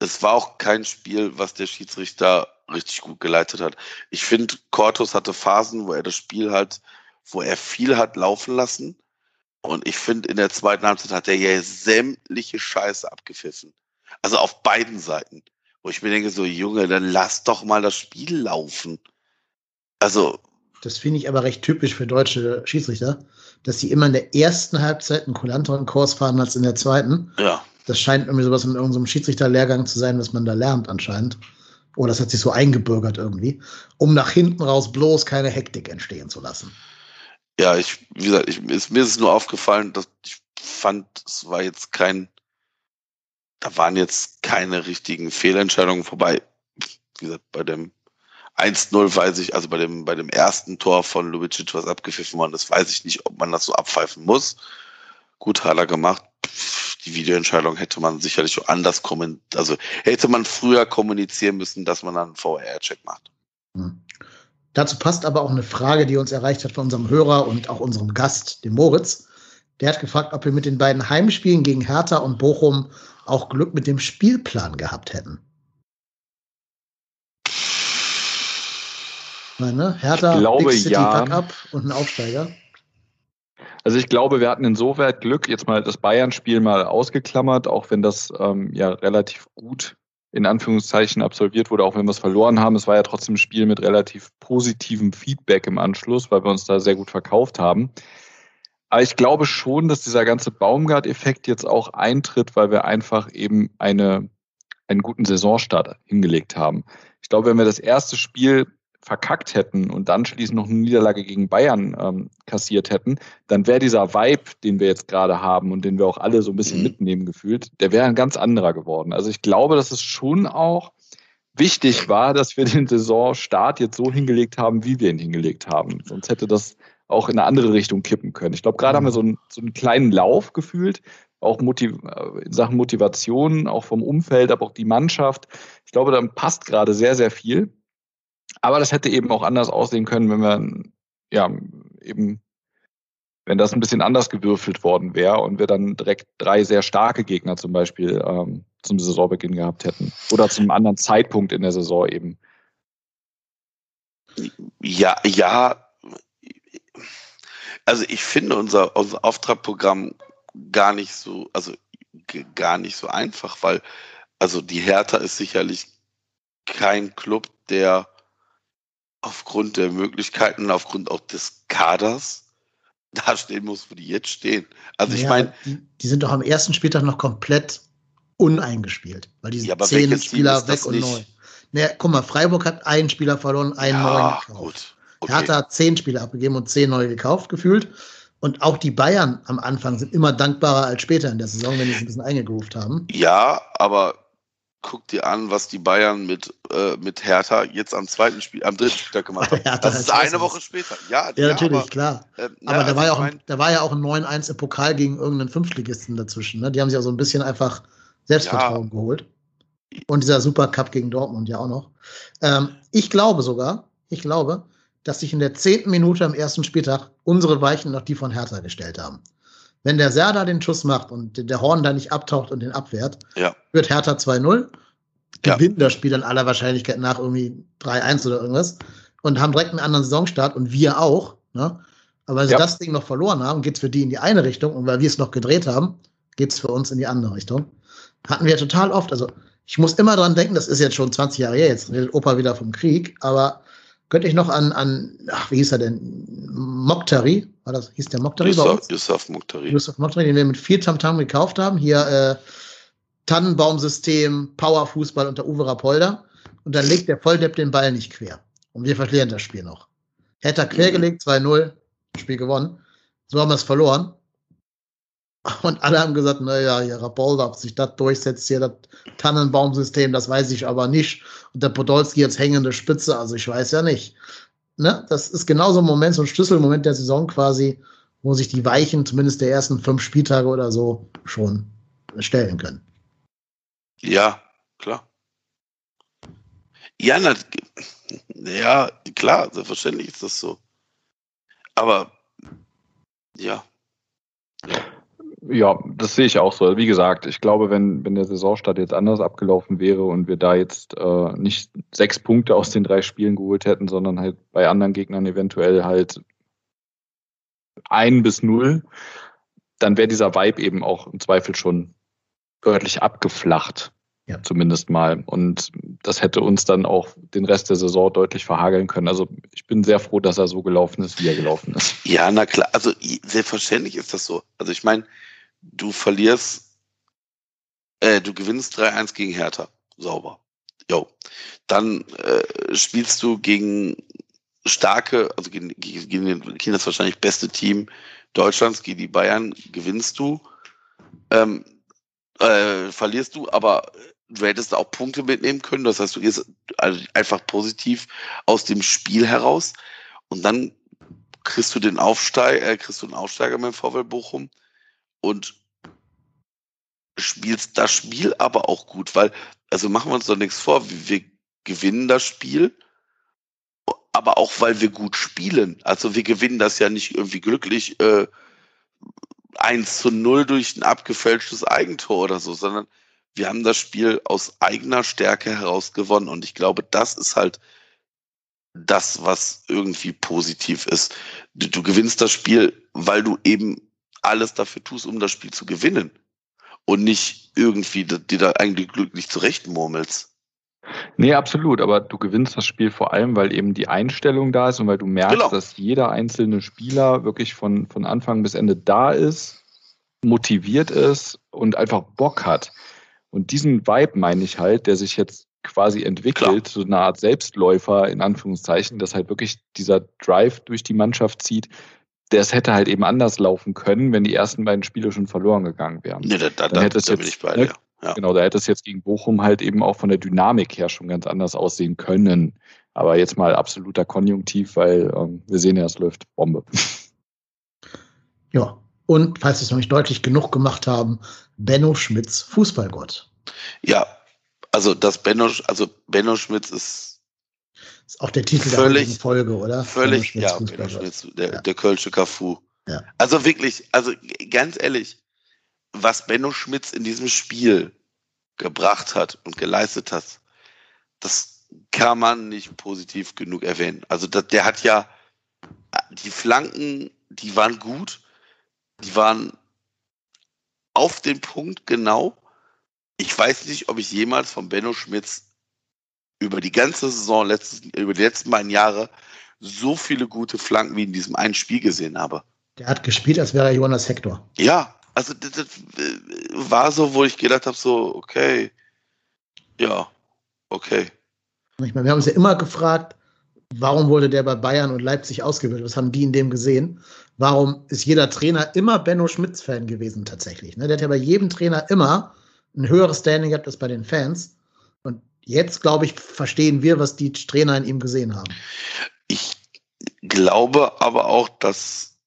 es war auch kein Spiel, was der Schiedsrichter richtig gut geleitet hat. Ich finde, Kortos hatte Phasen, wo er das Spiel halt wo er viel hat laufen lassen. Und ich finde, in der zweiten Halbzeit hat er ja sämtliche Scheiße abgepfiffen. Also auf beiden Seiten. Wo ich mir denke, so Junge, dann lass doch mal das Spiel laufen. Also. Das finde ich aber recht typisch für deutsche Schiedsrichter, dass sie immer in der ersten Halbzeit einen kulanteren Kurs fahren als in der zweiten. Ja. Das scheint irgendwie sowas in irgendeinem Schiedsrichterlehrgang zu sein, was man da lernt anscheinend. Oder das hat sich so eingebürgert irgendwie, um nach hinten raus bloß keine Hektik entstehen zu lassen. Ja, ich, wie gesagt, ich, ist, mir ist es nur aufgefallen, dass ich fand, es war jetzt kein, da waren jetzt keine richtigen Fehlentscheidungen vorbei. Wie gesagt, bei dem 1-0 weiß ich, also bei dem, bei dem ersten Tor von Lubicic, was abgepfiffen worden ist, weiß ich nicht, ob man das so abpfeifen muss. Gut hat er gemacht. Die Videoentscheidung hätte man sicherlich anders kommentiert, also hätte man früher kommunizieren müssen, dass man dann einen VR-Check macht. Hm. Dazu passt aber auch eine Frage, die uns erreicht hat von unserem Hörer und auch unserem Gast, dem Moritz. Der hat gefragt, ob wir mit den beiden Heimspielen gegen Hertha und Bochum auch Glück mit dem Spielplan gehabt hätten. Meine, Hertha, ich glaube, Big City, ja. Fuck-Up und ein Aufsteiger. Also ich glaube, wir hatten insoweit Glück, jetzt mal das Bayern-Spiel mal ausgeklammert, auch wenn das ähm, ja relativ gut in Anführungszeichen absolviert wurde, auch wenn wir es verloren haben. Es war ja trotzdem ein Spiel mit relativ positivem Feedback im Anschluss, weil wir uns da sehr gut verkauft haben. Aber ich glaube schon, dass dieser ganze Baumgart-Effekt jetzt auch eintritt, weil wir einfach eben eine, einen guten Saisonstart hingelegt haben. Ich glaube, wenn wir das erste Spiel verkackt hätten und dann schließlich noch eine Niederlage gegen Bayern ähm, kassiert hätten, dann wäre dieser Vibe, den wir jetzt gerade haben und den wir auch alle so ein bisschen mhm. mitnehmen gefühlt, der wäre ein ganz anderer geworden. Also ich glaube, dass es schon auch wichtig war, dass wir den Saisonstart jetzt so hingelegt haben, wie wir ihn hingelegt haben. Sonst hätte das auch in eine andere Richtung kippen können. Ich glaube, gerade haben wir so einen, so einen kleinen Lauf gefühlt, auch Motiv äh, in Sachen Motivation, auch vom Umfeld, aber auch die Mannschaft. Ich glaube, dann passt gerade sehr, sehr viel. Aber das hätte eben auch anders aussehen können, wenn wir ja eben, wenn das ein bisschen anders gewürfelt worden wäre und wir dann direkt drei sehr starke Gegner zum Beispiel ähm, zum Saisonbeginn gehabt hätten. Oder zum anderen Zeitpunkt in der Saison eben. Ja, ja. Also ich finde unser, unser Auftragprogramm gar nicht so, also gar nicht so einfach, weil also die Hertha ist sicherlich kein Club, der aufgrund der Möglichkeiten, aufgrund auch des Kaders [LAUGHS] da stehen muss, wo die jetzt stehen. Also ich meine. Die, die, sind doch am ersten Spieltag noch komplett uneingespielt, weil die sind ja, zehn Spieler weg und neu. Naja, guck mal, Freiburg hat einen Spieler verloren, einen ja, neuen gekauft. Okay. Hertha hat zehn Spieler abgegeben und zehn neue gekauft, gefühlt. Und auch die Bayern am Anfang sind immer dankbarer als später in der Saison, wenn die es ein bisschen eingegroovt haben. Ja, aber guck dir an, was die Bayern mit, äh, mit Hertha jetzt am zweiten Spiel, am dritten Spieltag gemacht haben. [LAUGHS] das ist eine Woche später. Ja, ja natürlich, aber, klar. Äh, aber ja, da, war ja auch, mein, da war ja auch ein 9-1 im Pokal gegen irgendeinen Fünftligisten dazwischen. Ne? Die haben sich ja so ein bisschen einfach Selbstvertrauen ja. geholt. Und dieser Supercup gegen Dortmund ja auch noch. Ähm, ich glaube sogar, ich glaube, dass sich in der zehnten Minute am ersten Spieltag unsere Weichen noch die von Hertha gestellt haben. Wenn der Serda den Schuss macht und der Horn da nicht abtaucht und den abwehrt, ja. wird Hertha 2-0, gewinnen ja. das Spiel dann aller Wahrscheinlichkeit nach irgendwie 3-1 oder irgendwas und haben direkt einen anderen Saisonstart und wir auch. Ne? Aber weil sie Ja. das Ding noch verloren haben, geht es für die in die eine Richtung und weil wir es noch gedreht haben, geht es für uns in die andere Richtung. Hatten wir total oft. Also ich muss immer dran denken, das ist jetzt schon 20 Jahre her, jetzt redet Opa wieder vom Krieg, aber könnte ich noch an, an ach, wie hieß er denn? Mokhtari, war das, hieß der Mokhtari Yusuf? Yusuf Mukhtari. Yusuf Mokhtari, den wir mit viel Tamtam gekauft haben. Hier äh, Tannenbaumsystem, Powerfußball unter Uwe Rapolda. Und dann legt der Volldepp den Ball nicht quer. Und wir verlieren das Spiel noch. Hätte er quergelegt, 2-0, Spiel gewonnen. So haben wir es verloren. [LAUGHS] Und alle haben gesagt, naja, hier Rapolda, ob sich das durchsetzt, hier das Tannenbaumsystem, das weiß ich aber nicht. Und der Podolski jetzt hängende Spitze, also ich weiß ja nicht. Ne? Das ist genauso ein Moment, so ein Schlüsselmoment der Saison quasi, wo sich die Weichen zumindest der ersten fünf Spieltage oder so schon stellen können. Ja, klar. Ja, na, ja, klar, selbstverständlich ist das so. Aber ja, Ja, das sehe ich auch so. Wie gesagt, ich glaube, wenn, wenn der Saisonstart jetzt anders abgelaufen wäre und wir da jetzt äh, nicht sechs Punkte aus den drei Spielen geholt hätten, sondern halt bei anderen Gegnern eventuell halt ein bis null, dann wäre dieser Vibe eben auch im Zweifel schon deutlich abgeflacht. Ja. Zumindest mal. Und das hätte uns dann auch den Rest der Saison deutlich verhageln können. Also ich bin sehr froh, dass er so gelaufen ist, wie er gelaufen ist. ja, na klar, also selbstverständlich ist das so. Also ich meine, du verlierst, äh, du gewinnst 3-1 gegen Hertha. Sauber. Jo. Dann äh, spielst du gegen starke, also gegen, gegen, gegen das wahrscheinlich beste Team Deutschlands, gegen die Bayern, gewinnst du. Ähm, äh, verlierst du, aber du hättest auch Punkte mitnehmen können. Das heißt, du gehst einfach positiv aus dem Spiel heraus und dann kriegst du den Aufsteiger, äh, kriegst du einen Aufsteiger mit dem VW Bochum und spielst das Spiel aber auch gut, weil, also machen wir uns doch nichts vor, wir, gewinnen das Spiel, aber auch weil wir gut spielen. Also wir gewinnen das ja nicht irgendwie glücklich äh, 1 zu 0 durch ein abgefälschtes Eigentor oder so, sondern wir haben das Spiel aus eigener Stärke heraus gewonnen. Und ich glaube, das ist halt das, was irgendwie positiv ist. Du, du gewinnst das Spiel, weil du eben alles dafür tust, um das Spiel zu gewinnen. Und nicht irgendwie dir da eigentlich glücklich zurechtmurmelst. Nee, absolut. Aber du gewinnst das Spiel vor allem, weil eben die Einstellung da ist und weil du merkst, Genau. dass jeder einzelne Spieler wirklich von, von Anfang bis Ende da ist, motiviert ist und einfach Bock hat. Und diesen Vibe meine ich halt, der sich jetzt quasi entwickelt, so eine Art Selbstläufer in Anführungszeichen, dass halt wirklich dieser Drive durch die Mannschaft zieht. Das hätte halt eben anders laufen können, wenn die ersten beiden Spiele schon verloren gegangen wären. Nee, da, da, Dann da, hätte es da bin jetzt- ich bei ne? dir. Ja. Genau, da hätte es jetzt gegen Bochum halt eben auch von der Dynamik her schon ganz anders aussehen können. Aber jetzt mal absoluter Konjunktiv, weil ähm, wir sehen ja, es läuft Bombe. [LAUGHS] Ja. Und falls wir es noch nicht deutlich genug gemacht haben, Benno Schmitz, Fußballgott. ja, also das Benno, also Benno Schmitz ist Ist auch der Titel Völlig- der Folge, oder? Völlig, ja. Schmitz, der, Ja. der Kölsche Cafu. Ja. Also wirklich, also ganz ehrlich, was Benno Schmitz in diesem Spiel gebracht hat und geleistet hat, das kann man nicht positiv genug erwähnen. Also das, der hat ja die Flanken, die waren gut, die waren auf den Punkt genau. Ich weiß nicht, ob ich jemals von Benno Schmitz über die ganze Saison, letztes, über die letzten beiden Jahre, so viele gute Flanken wie in diesem einen Spiel gesehen habe. Der hat gespielt, als wäre er Jonas Hector. Ja, also das, das äh, war so, wo ich gedacht habe, so, okay, ja, okay. Ich meine, wir haben uns ja immer gefragt, warum wurde der bei Bayern und Leipzig ausgewählt? Was haben die in dem gesehen? Warum ist jeder Trainer immer Benno Schmitz-Fan gewesen tatsächlich? Ne? Der hat ja bei jedem Trainer immer ein höheres Standing gehabt als bei den Fans. Und jetzt, glaube ich, verstehen wir, was die Trainer in ihm gesehen haben. Ich glaube aber auch, dass,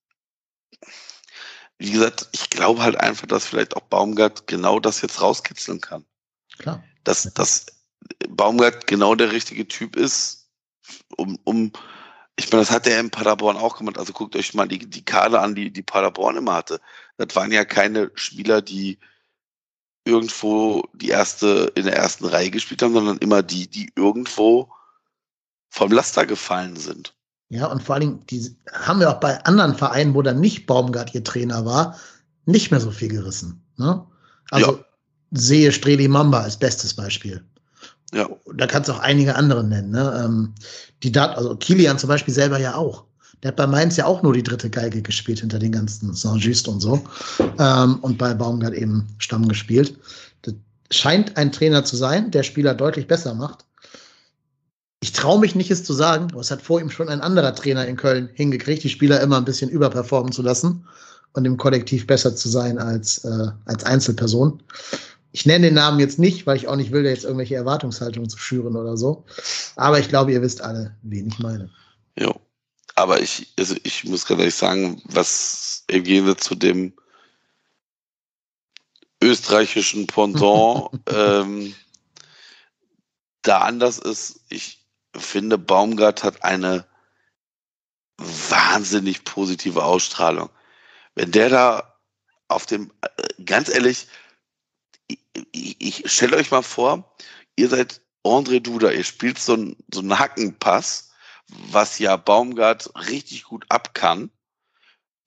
wie gesagt, ich glaube halt einfach, dass vielleicht auch Baumgart genau das jetzt rauskitzeln kann. Klar. Dass, dass Baumgart genau der richtige Typ ist, um, um ich meine, das hat er in Paderborn auch gemacht. Also guckt euch mal die, die Kader an, die, die Paderborn immer hatte. Das waren ja keine Spieler, die irgendwo die erste, in der ersten Reihe gespielt haben, sondern immer die, die irgendwo vom Laster gefallen sind. Ja, und vor allen Dingen, die haben wir auch bei anderen Vereinen, wo dann nicht Baumgart ihr Trainer war, nicht mehr so viel gerissen. Ne? Also ja. sehe Streli Mamba als bestes Beispiel. Ja. Da kannst du auch einige andere nennen. Ne? Ähm, die Dat also Kilian zum Beispiel selber ja auch. Der hat bei Mainz ja auch nur die dritte Geige gespielt hinter den ganzen Saint-Just und so. Ähm, und bei Baumgart eben Stamm gespielt. Das scheint ein Trainer zu sein, der Spieler deutlich besser macht. Ich traue mich nicht, es zu sagen, aber es hat vor ihm schon ein anderer Trainer in Köln hingekriegt, die Spieler immer ein bisschen überperformen zu lassen und im Kollektiv besser zu sein als, äh, als Einzelperson. Ich nenne den Namen jetzt nicht, weil ich auch nicht will, da jetzt irgendwelche Erwartungshaltungen zu schüren oder so. Aber ich glaube, ihr wisst alle, wen ich meine. Jo. Aber ich, also ich muss ganz ehrlich sagen, was im Gegensatz zu dem österreichischen Pendant [LAUGHS] ähm, da anders ist, ich finde, Baumgart hat eine wahnsinnig positive Ausstrahlung. Wenn der da auf dem, äh, ganz ehrlich, ich, ich stelle euch mal vor, ihr seid André Duda, ihr spielt so einen so einen Hackenpass, was ja Baumgart richtig gut ab kann.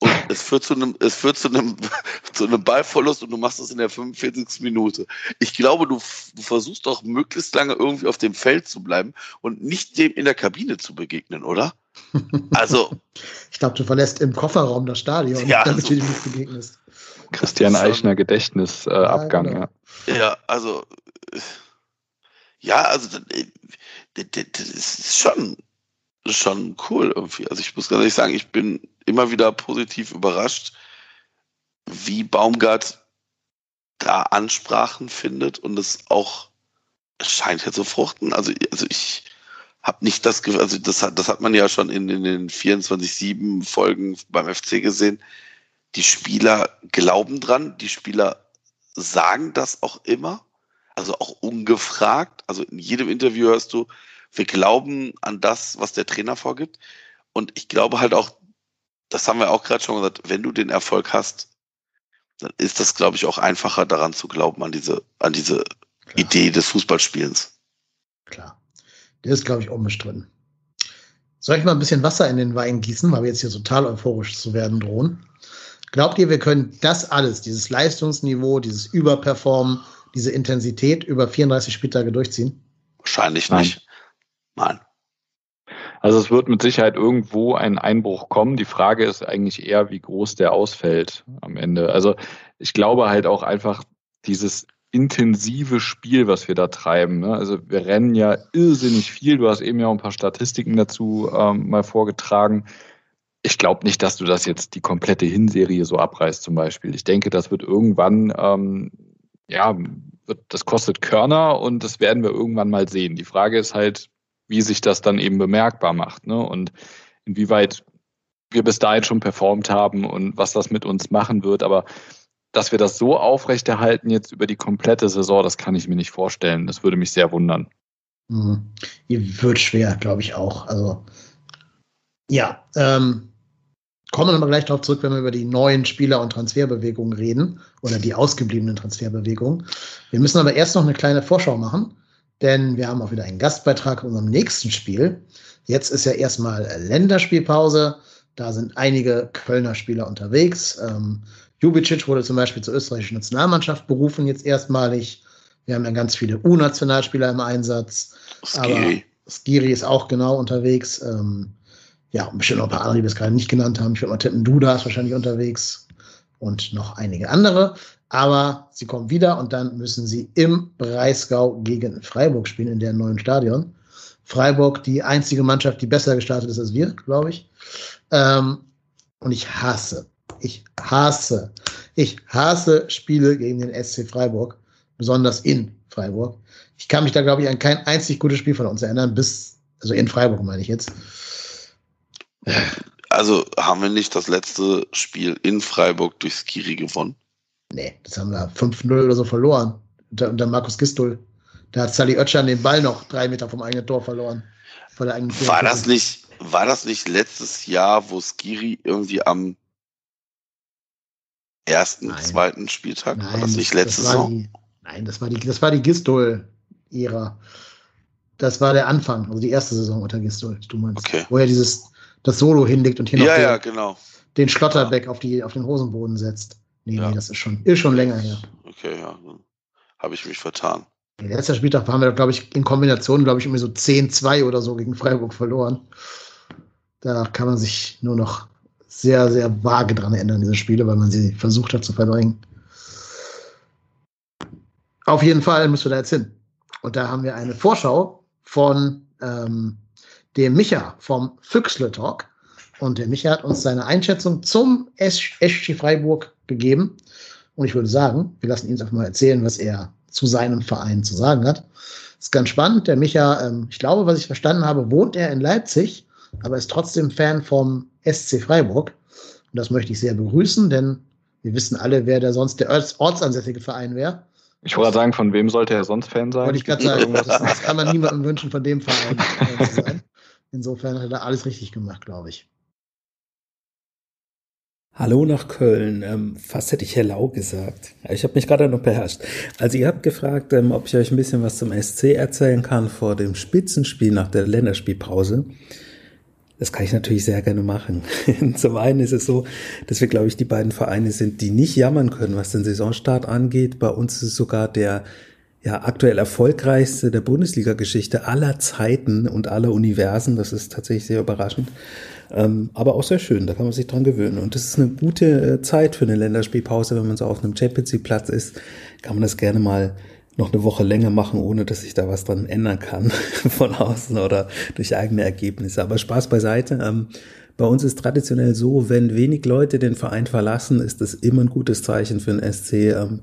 Und es führt zu einem, es führt zu einem, [LAUGHS] zu einem Ballverlust und du machst das in der 45. Minute. Ich glaube, du, du versuchst doch möglichst lange irgendwie auf dem Feld zu bleiben und nicht dem in der Kabine zu begegnen, oder? Also. [LAUGHS] ich glaube, du verlässt im Kofferraum das Stadion, ja, damit also, du ihm nicht begegnest. Christian Eichner Gedächtnisabgang, äh, ja, genau. ja. Ja, also. Ja, also. Das ist schon, schon cool irgendwie. Also, ich muss ganz ehrlich sagen, ich bin immer wieder positiv überrascht, wie Baumgart da Ansprachen findet und es auch es scheint ja zu fruchten. Also, also ich habe nicht das Gefühl, also das hat, das hat man ja schon in, in den 24-7 Folgen beim FC gesehen die Spieler glauben dran, die Spieler sagen das auch immer, also auch ungefragt. Also in jedem Interview hörst du, wir glauben an das, was der Trainer vorgibt. Und ich glaube halt auch, das haben wir auch gerade schon gesagt, wenn du den Erfolg hast, dann ist das, glaube ich, auch einfacher daran zu glauben, an diese, an diese Idee des Fußballspielens. Klar. Der ist, glaube ich, unbestritten. Soll ich mal ein bisschen Wasser in den Wein gießen, weil wir jetzt hier total euphorisch zu werden drohen? Glaubt ihr, wir können das alles, dieses Leistungsniveau, dieses Überperformen, diese Intensität über 34 Spieltage durchziehen? Wahrscheinlich nicht. Nein. Also es wird mit Sicherheit irgendwo ein Einbruch kommen. Die Frage ist eigentlich eher, wie groß der ausfällt am Ende. Also ich glaube halt auch einfach dieses intensive Spiel, was wir da treiben. Ne? Also wir rennen ja irrsinnig viel. Du hast eben ja auch ein paar Statistiken dazu ähm, mal vorgetragen ich glaube nicht, dass du das jetzt die komplette Hinserie so abreißt zum Beispiel. Ich denke, das wird irgendwann, ähm, ja, wird, das kostet Körner und das werden wir irgendwann mal sehen. Die Frage ist halt, wie sich das dann eben bemerkbar macht ne? und inwieweit wir bis dahin schon performt haben und was das mit uns machen wird. Aber dass wir das so aufrechterhalten jetzt über die komplette Saison, das kann ich mir nicht vorstellen. Das würde mich sehr wundern. Mhm. Wird schwer, glaube ich auch. Also ja, ähm, kommen wir nochmal gleich darauf zurück, wenn wir über die neuen Spieler- und Transferbewegungen reden oder die ausgebliebenen Transferbewegungen. Wir müssen aber erst noch eine kleine Vorschau machen, denn wir haben auch wieder einen Gastbeitrag in unserem nächsten Spiel. Jetzt ist ja erstmal Länderspielpause. Da sind einige Kölner Spieler unterwegs. Ähm, Jubicic wurde zum Beispiel zur österreichischen Nationalmannschaft berufen, jetzt erstmalig. Wir haben ja ganz viele U-Nationalspieler im Einsatz. Skiri. Aber Skiri ist auch genau unterwegs. Ähm, ja, bestimmt noch ein paar andere, die wir es gerade nicht genannt haben. Ich würde mal tippen, Duda ist wahrscheinlich unterwegs und noch einige andere. Aber sie kommen wieder und dann müssen sie im Breisgau gegen Freiburg spielen, in deren neuen Stadion. Freiburg, die einzige Mannschaft, die besser gestartet ist als wir, glaube ich. Ähm, und ich hasse, ich hasse, ich hasse Spiele gegen den SC Freiburg, besonders in Freiburg. Ich kann mich da, glaube ich, an kein einzig gutes Spiel von uns erinnern, bis, also in Freiburg meine ich jetzt. Also haben wir nicht das letzte Spiel in Freiburg durch Skiri gewonnen? Nee, das haben wir 5-0 oder so verloren. Unter, unter Markus Gistol. Da hat Sally Oetschan den Ball noch drei Meter vom eigenen Tor verloren. war das nicht, war das nicht letztes Jahr, wo Skiri irgendwie am ersten, nein. zweiten Spieltag? Nein, war das nicht letzte Saison? nein, das war die, das war die Gistol-Ära. Das war der Anfang, also die erste Saison unter Gistol, du meinst. Okay. Wo er dieses, das Solo hinlegt und hier Ja, noch ja, den, genau. den Schlotterbeck auf, die, auf den Hosenboden setzt. Nee, Ja. nee, das ist schon, ist schon länger her. Okay, ja. Dann habe ich mich vertan. Letzter Spieltag haben wir, glaube ich, in Kombination, glaube ich, irgendwie so 10-2 oder so gegen Freiburg verloren. Da kann man sich nur noch sehr, sehr vage dran erinnern, diese Spiele, weil man sie versucht hat zu verdrängen. Auf jeden Fall müssen wir da jetzt hin. Und da haben wir eine Vorschau von ähm, dem Micha vom Füchsle Talk. Und der Micha hat uns seine Einschätzung zum SC Freiburg gegeben. Und ich würde sagen, wir lassen ihn jetzt einfach mal erzählen, was er zu seinem Verein zu sagen hat. ist ganz spannend. Der Micha, ähm, ich glaube, was ich verstanden habe, wohnt er in Leipzig, aber ist trotzdem Fan vom SC Freiburg. Und das möchte ich sehr begrüßen, denn wir wissen alle, wer da sonst der orts- ortsansässige Verein wäre. Ich wollte gerade sagen, von wem sollte er sonst Fan sein? Wollte ich gerade sagen, das, das kann man niemandem wünschen, von dem Verein zu sein. Insofern hat er da alles richtig gemacht, glaube ich. Hallo nach Köln. Ähm, fast hätte ich Hello gesagt. Ich habe mich gerade noch beherrscht. Also ihr habt gefragt, ähm, ob ich euch ein bisschen was zum SC erzählen kann vor dem Spitzenspiel nach der Länderspielpause. Das kann ich natürlich sehr gerne machen. [LAUGHS] Zum einen ist es so, dass wir, glaube ich, die beiden Vereine sind, die nicht jammern können, was den Saisonstart angeht. Bei uns ist es sogar der ja, aktuell erfolgreichste der Bundesliga-Geschichte aller Zeiten und aller Universen. Das ist tatsächlich sehr überraschend. Ähm, aber auch sehr schön, da kann man sich dran gewöhnen. Und das ist eine gute äh, Zeit für eine Länderspielpause, wenn man so auf einem Champions League Platz ist, kann man das gerne mal noch eine Woche länger machen, ohne dass sich da was dran ändern kann [LAUGHS] von außen oder durch eigene Ergebnisse. Aber Spaß beiseite. Ähm, bei uns ist traditionell so, wenn wenig Leute den Verein verlassen, ist das immer ein gutes Zeichen für den SC. Ähm,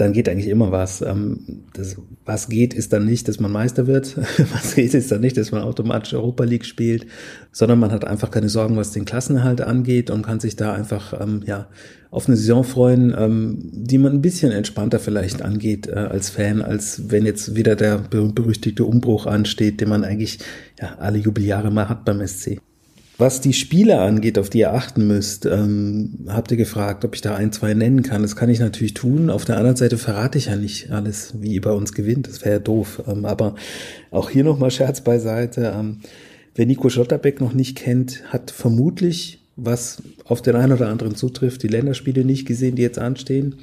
dann geht eigentlich immer was. Ähm, das, was geht, ist dann nicht, dass man Meister wird. [LAUGHS] Was geht, ist dann nicht, dass man automatisch Europa League spielt, sondern man hat einfach keine Sorgen, was den Klassenerhalt angeht und kann sich da einfach ähm, ja auf eine Saison freuen, ähm, die man ein bisschen entspannter vielleicht angeht äh, als Fan, als wenn jetzt wieder der berühmt-berüchtigte Umbruch ansteht, den man eigentlich ja alle Jubeljahre mal hat beim SC. Was die Spiele angeht, auf die ihr achten müsst, ähm, habt ihr gefragt, ob ich da ein, zwei nennen kann. Das kann ich natürlich tun. Auf der anderen Seite verrate ich ja nicht alles, wie ihr bei uns gewinnt. Das wäre ja doof. Ähm, aber auch hier nochmal Scherz beiseite. Ähm, wer Nico Schotterbeck noch nicht kennt, hat vermutlich, was auf den einen oder anderen zutrifft, die Länderspiele nicht gesehen, die jetzt anstehen.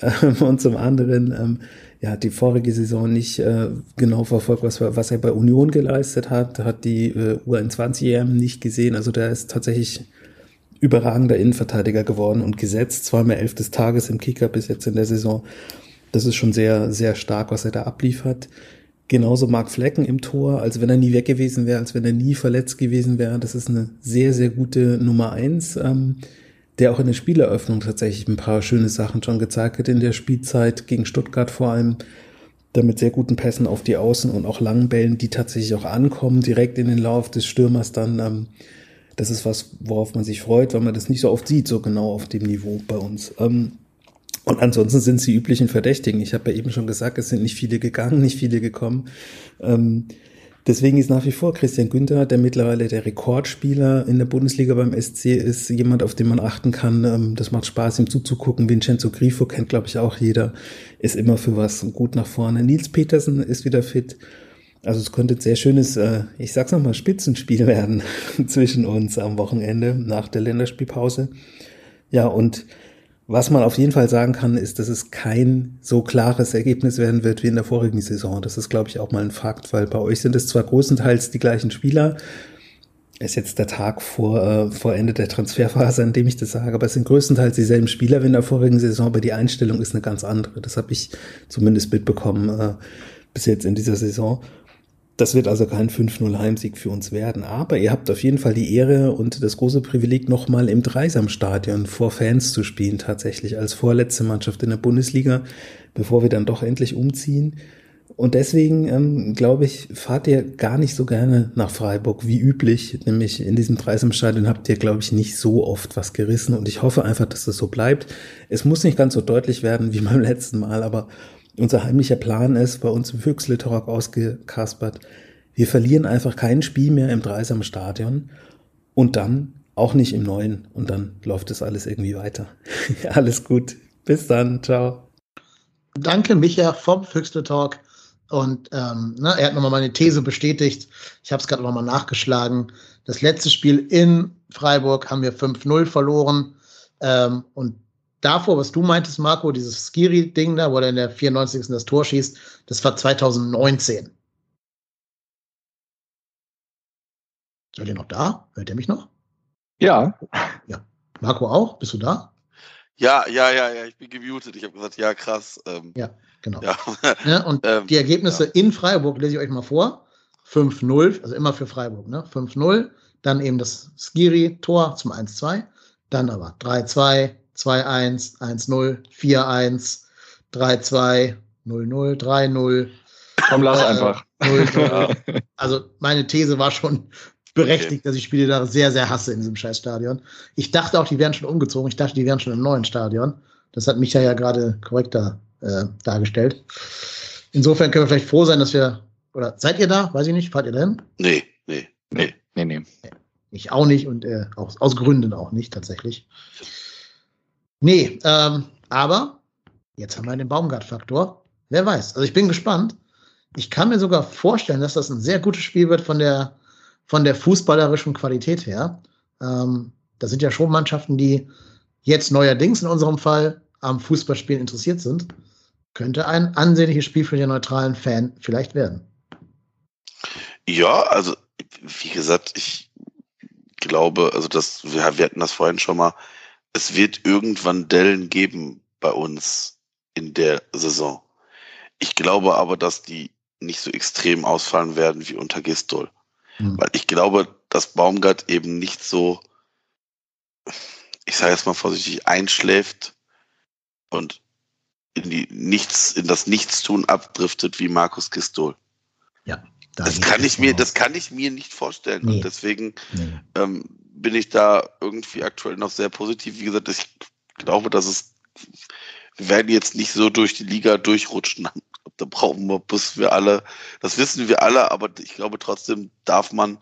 Ähm, und zum anderen, ähm, ja, die vorige Saison nicht äh, genau verfolgt, was, was er bei Union geleistet hat, hat die äh, U21 EM nicht gesehen. Also der ist tatsächlich überragender Innenverteidiger geworden und gesetzt, zweimal elf des Tages im Kicker bis jetzt in der Saison. Das ist schon sehr, sehr stark, was er da abliefert. Genauso Marc Flecken im Tor, als wenn er nie weg gewesen wäre, als wenn er nie verletzt gewesen wäre. Das ist eine sehr, sehr gute Nummer eins. Ähm, der auch in der Spieleröffnung tatsächlich ein paar schöne Sachen schon gezeigt hat in der Spielzeit gegen Stuttgart vor allem. Da mit sehr guten Pässen auf die Außen und auch langen Bällen, die tatsächlich auch ankommen, direkt in den Lauf des Stürmers dann. Ähm, das ist was, worauf man sich freut, weil man das nicht so oft sieht, so genau auf dem Niveau bei uns. Ähm, und ansonsten sind sie üblichen Verdächtigen. Ich habe ja eben schon gesagt, es sind nicht viele gegangen, nicht viele gekommen. Ähm, Deswegen ist nach wie vor Christian Günther, der mittlerweile der Rekordspieler in der Bundesliga beim SC ist, jemand, auf den man achten kann. Ähm, Das macht Spaß, ihm zuzugucken. Vincenzo Grifo kennt, glaube ich, auch jeder. Ist immer für was gut nach vorne. Nils Petersen ist wieder fit. Also es könnte ein sehr schönes, äh, ich sag's nochmal, Spitzenspiel werden [LAUGHS] zwischen uns am Wochenende nach der Länderspielpause. Ja, und was man auf jeden Fall sagen kann, ist, dass es kein so klares Ergebnis werden wird wie in der vorigen Saison. Das ist, glaube ich, auch mal ein Fakt, weil bei euch sind es zwar größtenteils die gleichen Spieler. Ist jetzt der Tag vor, äh, vor Ende der Transferphase, an dem ich das sage, aber es sind größtenteils dieselben Spieler wie in der vorigen Saison, aber die Einstellung ist eine ganz andere. Das habe ich zumindest mitbekommen äh, bis jetzt in dieser Saison. Das wird also kein 5-0 Heimsieg für uns werden. Aber ihr habt auf jeden Fall die Ehre und das große Privileg, nochmal im Dreisamstadion vor Fans zu spielen, tatsächlich als vorletzte Mannschaft in der Bundesliga, bevor wir dann doch endlich umziehen. Und deswegen, ähm, glaube ich, fahrt ihr gar nicht so gerne nach Freiburg wie üblich. Nämlich in diesem Dreisamstadion habt ihr, glaube ich, nicht so oft was gerissen. Und ich hoffe einfach, dass das so bleibt. Es muss nicht ganz so deutlich werden wie beim letzten Mal, aber unser heimlicher Plan ist, bei uns im Füchsle Talk ausgekaspert, wir verlieren einfach kein Spiel mehr im Dreisam Stadion und dann auch nicht im neuen und dann läuft das alles irgendwie weiter. [LAUGHS] alles gut. Bis dann. Ciao. Danke, Micha vom Füchsle Talk. Und ähm, ne, er hat nochmal meine These bestätigt. Ich habe es gerade nochmal nachgeschlagen. Das letzte Spiel in Freiburg haben wir 5-0 verloren. Ähm, und davor, was du meintest, Marco, dieses Skiri-Ding da, wo er in der 94. das Tor schießt, das war 2019. Seid ihr noch da? Hört ihr mich noch? Ja. Ja. Marco auch? Bist du da? Ja, ja, ja, ja, ich bin gemutet. Ich habe gesagt, ja, krass. Ähm, Ja, genau. ja. Ne? [LAUGHS] Und Ähm, die Ergebnisse in Freiburg lese ich euch mal vor. 5-0, also immer für Freiburg, ne? 5-0, dann eben das Skiri-Tor zum 1-2, dann aber 3-2, 2-1, 1-0, 4-1, 3-2, 0-0, 3-0, Komm, lass Äh, einfach. 0-0. Also meine These war schon [LAUGHS] berechtigt, dass ich Spiele da sehr, sehr hasse in diesem Scheißstadion. Ich dachte auch, die wären schon umgezogen. Ich dachte, die wären schon im neuen Stadion. Das hat Micha ja gerade korrekter äh, dargestellt. Insofern können wir vielleicht froh sein, dass wir, oder seid ihr da? Weiß ich nicht. Fahrt ihr denn? Nee, nee, nee. Nee, nee. Ich auch nicht und äh, aus, aus Gründen auch nicht, tatsächlich. Nee, ähm, aber jetzt haben wir den Baumgart-Faktor. Wer weiß. Also ich bin gespannt. Ich kann mir sogar vorstellen, dass das ein sehr gutes Spiel wird von der, von der fußballerischen Qualität her. Ähm, da sind ja schon Mannschaften, die jetzt neuerdings in unserem Fall am Fußballspielen interessiert sind. Könnte ein ansehnliches Spiel für den neutralen Fan vielleicht werden. Ja, also, wie gesagt, ich glaube, also das, wir, wir hatten das vorhin schon mal, es wird irgendwann Dellen geben bei uns in der Saison. Ich glaube aber, dass die nicht so extrem ausfallen werden wie unter Gistol. Hm. Weil ich glaube, dass Baumgart eben nicht so, ich sage jetzt mal vorsichtig, einschläft und in die Nichts, in das Nichtstun abdriftet wie Markus Gistol. Da Das kann ich mir, von das aus. kann ich mir nicht vorstellen. Nee. Und deswegen Nee. ähm, bin ich da irgendwie aktuell noch sehr positiv. Wie gesagt, ich glaube, dass es, wir werden jetzt nicht so durch die Liga durchrutschen. [LAUGHS] Da brauchen wir, bis wir alle, das wissen wir alle, aber ich glaube trotzdem darf man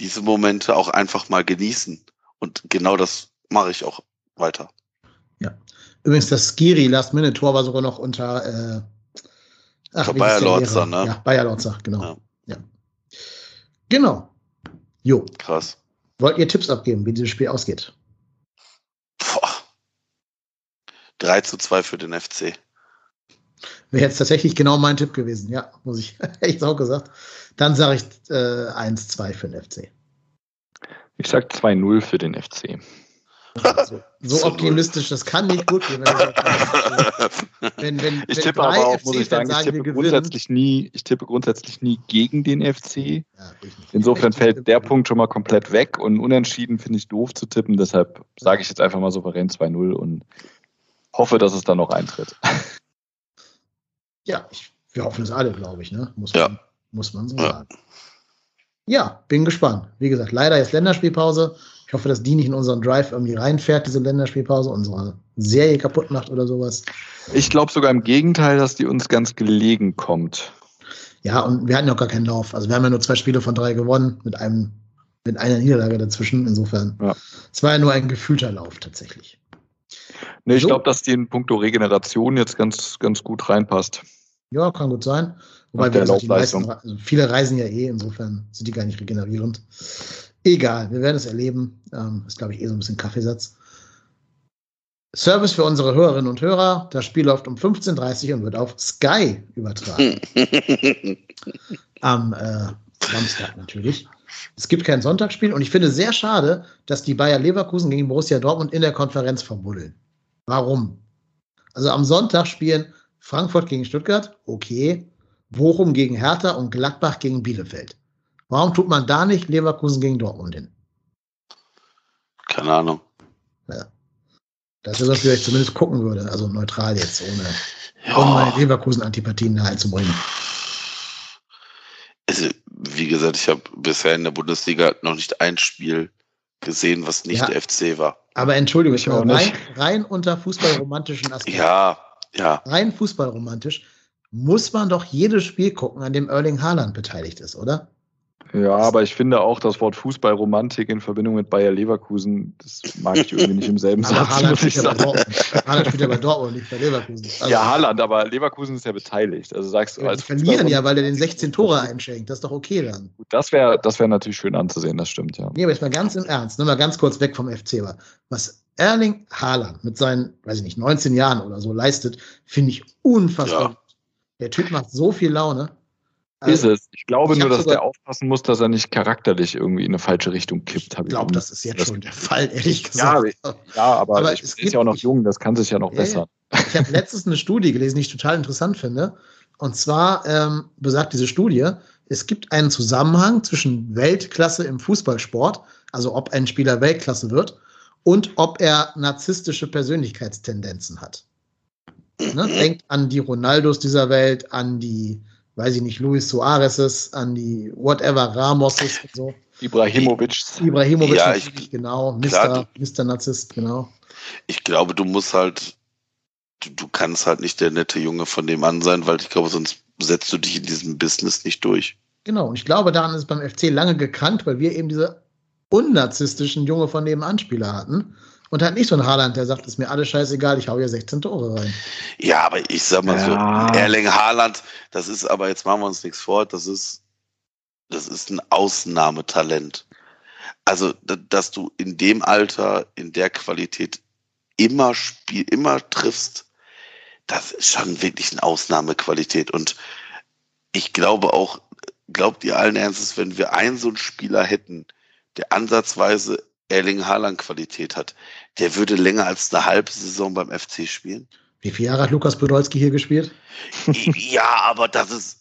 diese Momente auch einfach mal genießen. Und genau das mache ich auch weiter. Übrigens, das Skiri Last-Minute-Tor war sogar noch unter, äh, wie Bayer Lorzer, ne? Ja, Bayer Lorzer, genau. Ja. Ja. Genau. Jo. Krass. Wollt ihr Tipps abgeben, wie dieses Spiel ausgeht? Boah. 3 zu 2 für den FC. Wäre jetzt tatsächlich genau mein Tipp gewesen. Ja, muss ich [LAUGHS] echt auch gesagt. Dann sage ich äh, 1-2 für den FC. Ich sag 2-0 für den FC. So, so optimistisch, das kann nicht gut gehen. Wenn, [LAUGHS] wenn, Ich tippe aber auch, muss ich FC-Fans sagen, ich tippe grundsätzlich nie, ich tippe grundsätzlich nie gegen den FC. Ja. Insofern fällt der Punkt schon mal komplett weg und unentschieden finde ich doof zu tippen. Deshalb sage ich jetzt einfach mal souverän 2-0 und hoffe, dass es dann noch eintritt. [LAUGHS] Ja, ich, wir hoffen es alle, glaube ich, ne? Muss Ja. man, muss man so Ja. sagen. Ja, bin gespannt. Wie gesagt, leider ist Länderspielpause. Ich hoffe, dass die nicht in unseren Drive irgendwie reinfährt, diese Länderspielpause, unsere Serie kaputt macht oder sowas. Ich glaube sogar im Gegenteil, dass die uns ganz gelegen kommt. Ja, und wir hatten ja auch gar keinen Lauf. Also wir haben ja nur zwei Spiele von drei gewonnen, mit einem, mit einer Niederlage dazwischen. Insofern. Ja. Es war ja nur ein gefühlter Lauf tatsächlich. Nee, ich So. glaube, dass die in puncto Regeneration jetzt ganz, ganz gut reinpasst. Ja, kann gut sein. Wobei wir gesagt, die meisten, also viele reisen ja eh, insofern sind die gar nicht regenerierend. Egal, wir werden es erleben. Ähm, ist, glaube ich, eh so ein bisschen Kaffeesatz. Service für unsere Hörerinnen und Hörer. Das Spiel läuft um 15.30 Uhr und wird auf Sky übertragen. [LAUGHS] Am äh, Samstag natürlich. Es gibt kein Sonntagsspiel und ich finde sehr schade, dass die Bayer Leverkusen gegen Borussia Dortmund in der Konferenz verbuddeln. Warum? Also am Sonntag spielen Frankfurt gegen Stuttgart, okay. Bochum gegen Hertha und Gladbach gegen Bielefeld. Warum tut man da nicht Leverkusen gegen Dortmund hin? Keine Ahnung. Ja. Das ist, was ich zumindest gucken würde. Also neutral jetzt, ohne, ohne meine Leverkusen-Antipathien da einzubringen. also, wie gesagt, ich habe bisher in der Bundesliga noch nicht ein Spiel gesehen, was nicht Ja. der FC war. Aber Entschuldigung, Ich auch rein, rein unter fußballromantischen Aspekten. Ja, ja. Rein fußballromantisch muss man doch jedes Spiel gucken, an dem Erling Haaland beteiligt ist, oder? Ja, aber ich finde auch das Wort Fußballromantik in Verbindung mit Bayer Leverkusen, das mag ich irgendwie nicht im selben [LAUGHS] Satz, Haaland spielt, ja bei. Dortmund. Haaland spielt ja bei Dortmund, nicht bei Leverkusen. Also, Ja, Haaland, aber Leverkusen ist ja beteiligt. Also sagst du die als verlieren ja, weil er den Fußballromantik- 16 Tore einschenkt. Das ist doch okay dann. Das wäre das wär natürlich schön anzusehen, das stimmt, ja. Nee, aber jetzt mal ganz im Ernst, nur mal ganz kurz weg vom FC. Aber was Erling Haaland mit seinen, weiß ich nicht, 19 Jahren oder so leistet, finde ich unfassbar. Ja. gut. Der Typ macht so viel Laune. Ist es. Ich glaube ich nur, dass sogar- der aufpassen muss, dass er nicht charakterlich irgendwie in eine falsche Richtung kippt. Ich glaube, das ist jetzt schon der Fall, ehrlich Ja, gesagt. Ja, aber, Aber ich, es ist gibt- ja auch noch jung, das kann sich ja noch Ja, ja. bessern. Ich habe letztens eine Studie gelesen, die ich total interessant finde. Und zwar ähm, besagt diese Studie, es gibt einen Zusammenhang zwischen Weltklasse im Fußballsport, also ob ein Spieler Weltklasse wird, und ob er narzisstische Persönlichkeitstendenzen hat. Ne? Denkt an die Ronaldos dieser Welt, an die, weiß ich nicht, Luis Suarezes, an die whatever, Ramoses und so. Ibrahimovic. Ibrahimovic Ja, ich- genau. Mr. Narzisst, genau. Ich glaube, du musst halt, du, du kannst halt nicht der nette Junge von dem an sein, weil ich glaube, sonst setzt du dich in diesem Business nicht durch. Genau, und ich glaube, daran ist es beim FC lange gekrankt, weil wir eben diese unnarzisstischen Junge von nebenan Spieler hatten. Und halt nicht so ein Haaland, der sagt, ist mir alles scheißegal, ich hau hier 16 Tore rein. Ja, aber ich sag mal Ja. so, Erling Haaland, das ist aber, jetzt machen wir uns nichts vor, das ist, das ist ein Ausnahmetalent. Also, da- dass du in dem Alter, in der Qualität immer spiel, immer triffst, das ist schon wirklich eine Ausnahmequalität. Und ich glaube auch, glaubt ihr allen Ernstes, wenn wir einen so einen Spieler hätten, der ansatzweise Erling Haaland Qualität hat, der würde länger als eine halbe Saison beim FC spielen? Wie viele Jahre hat Lukas Podolski hier gespielt? [LAUGHS] ja, aber das ist,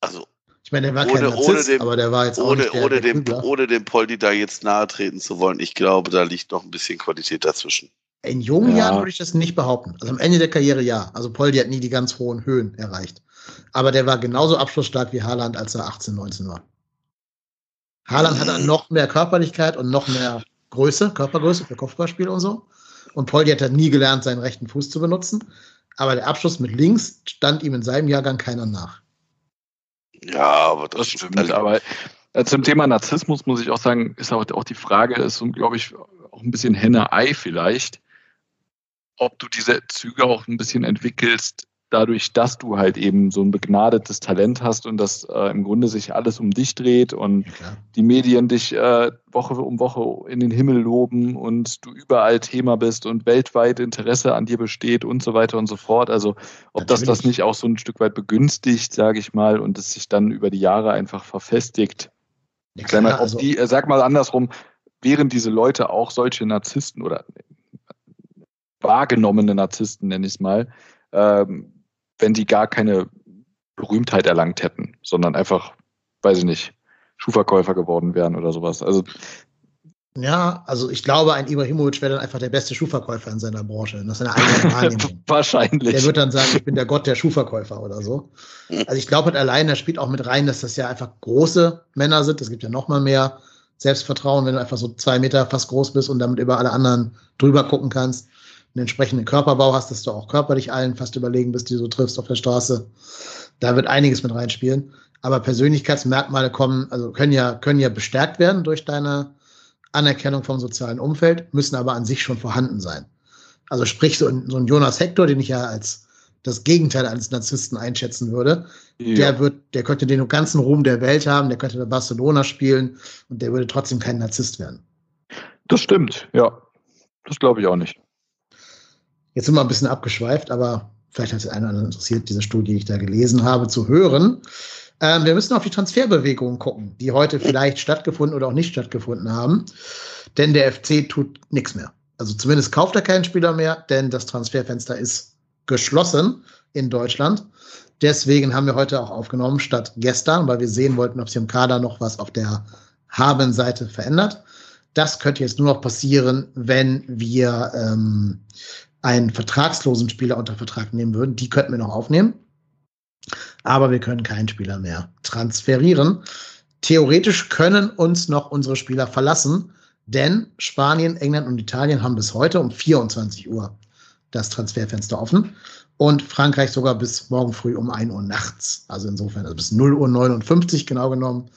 also Ich meine, der war Ohne- kein ohne Narzisst, dem- aber der war jetzt auch ohne, nicht der, ohne, der dem, ohne dem Poldi da jetzt nahe treten zu wollen, ich glaube, da liegt noch ein bisschen Qualität dazwischen. In jungen Ja. Jahren würde ich das nicht behaupten. Also am Ende der Karriere ja. Also Poldi hat nie die ganz hohen Höhen erreicht. Aber der war genauso abschlussstark wie Haaland, als er 18, 19 war. Haaland hatte noch mehr Körperlichkeit und noch mehr Größe, Körpergröße für Kopfballspiel und so. Und Poldi hat dann nie gelernt, seinen rechten Fuß zu benutzen. Aber der Abschluss mit links stand ihm in seinem Jahrgang keiner nach. Ja, aber das, Das stimmt, aber äh, zum Thema Narzissmus muss ich auch sagen, ist auch, auch die Frage, ist so, glaube ich, auch ein bisschen Henne-Ei vielleicht, ob du diese Züge auch ein bisschen entwickelst, dadurch, dass du halt eben so ein begnadetes Talent hast und dass äh, im Grunde sich alles um dich dreht und klar. die Medien dich äh, Woche um Woche in den Himmel loben und du überall Thema bist und weltweit Interesse an dir besteht und so weiter und so fort. Also ob das das Natürlich. nicht auch so ein Stück weit begünstigt, sage ich mal, und es sich dann über die Jahre einfach verfestigt. Ja, Sag mal, klar, ob also, die, äh, sag mal andersrum, wären diese Leute auch solche Narzissten oder wahrgenommene Narzissten, nenne ich es mal, ähm, wenn die gar keine Berühmtheit erlangt hätten, sondern einfach, weiß ich nicht, Schuhverkäufer geworden wären oder sowas. Also ja, also ich glaube, ein Ibrahimovic wäre dann einfach der beste Schuhverkäufer in seiner Branche. Das ist eine eigene Wahrnehmung. [LAUGHS] wahrscheinlich. Der wird dann sagen, ich bin der Gott der Schuhverkäufer oder so. Also ich glaube halt allein, da spielt auch mit rein, dass das ja einfach große Männer sind. Es gibt ja noch mal mehr Selbstvertrauen, wenn du einfach so zwei Meter fast groß bist und damit über alle anderen drüber gucken kannst. Einen entsprechenden Körperbau hast, dass du auch körperlich allen fast überlegen bist, die du so triffst auf der Straße. Da wird einiges mit reinspielen. Aber Persönlichkeitsmerkmale kommen, also können ja, können ja bestärkt werden durch deine Anerkennung vom sozialen Umfeld, müssen aber an sich schon vorhanden sein. Also sprich, so ein, so ein Jonas Hector, den ich ja als das Gegenteil eines Narzissten einschätzen würde, ja. der wird, der könnte den ganzen Ruhm der Welt haben, der könnte bei Barcelona spielen und der würde trotzdem kein Narzisst werden. Das stimmt, ja. Das glaube ich auch nicht. Jetzt sind wir ein bisschen abgeschweift, aber vielleicht hat es einen oder anderen interessiert, diese Studie, die ich da gelesen habe, zu hören. Ähm, wir müssen auf die Transferbewegungen gucken, die heute vielleicht stattgefunden oder auch nicht stattgefunden haben. Denn der FC tut nichts mehr. Also zumindest kauft er keinen Spieler mehr, denn das Transferfenster ist geschlossen in Deutschland. Deswegen haben wir heute auch aufgenommen, statt gestern, weil wir sehen wollten, ob sich im Kader noch was auf der Haben-Seite verändert. Das könnte jetzt nur noch passieren, wenn wir ähm, einen vertragslosen Spieler unter Vertrag nehmen würden. Die könnten wir noch aufnehmen. Aber wir können keinen Spieler mehr transferieren. Theoretisch können uns noch unsere Spieler verlassen, denn Spanien, England und Italien haben bis heute um 24 Uhr das Transferfenster offen und Frankreich sogar bis morgen früh um 1 Uhr nachts. Also insofern, also bis 0 Uhr 59 genau genommen.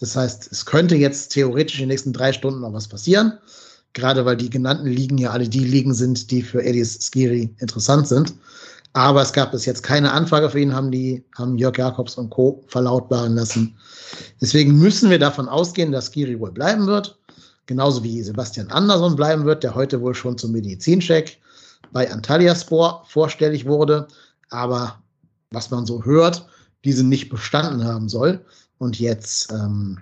Das heißt, es könnte jetzt theoretisch in den nächsten drei Stunden noch was passieren. Gerade weil die genannten Ligen ja alle die Ligen sind, die für Edis Skiri interessant sind. Aber es gab bis jetzt keine Anfrage für ihn, haben die, haben Jörg Jakobs und Co. verlautbaren lassen. Deswegen müssen wir davon ausgehen, dass Skiri wohl bleiben wird. Genauso wie Sebastian Andersson bleiben wird, der heute wohl schon zum Medizincheck bei Antalyaspor vorstellig wurde. Aber was man so hört, diese nicht bestanden haben soll und jetzt, ähm,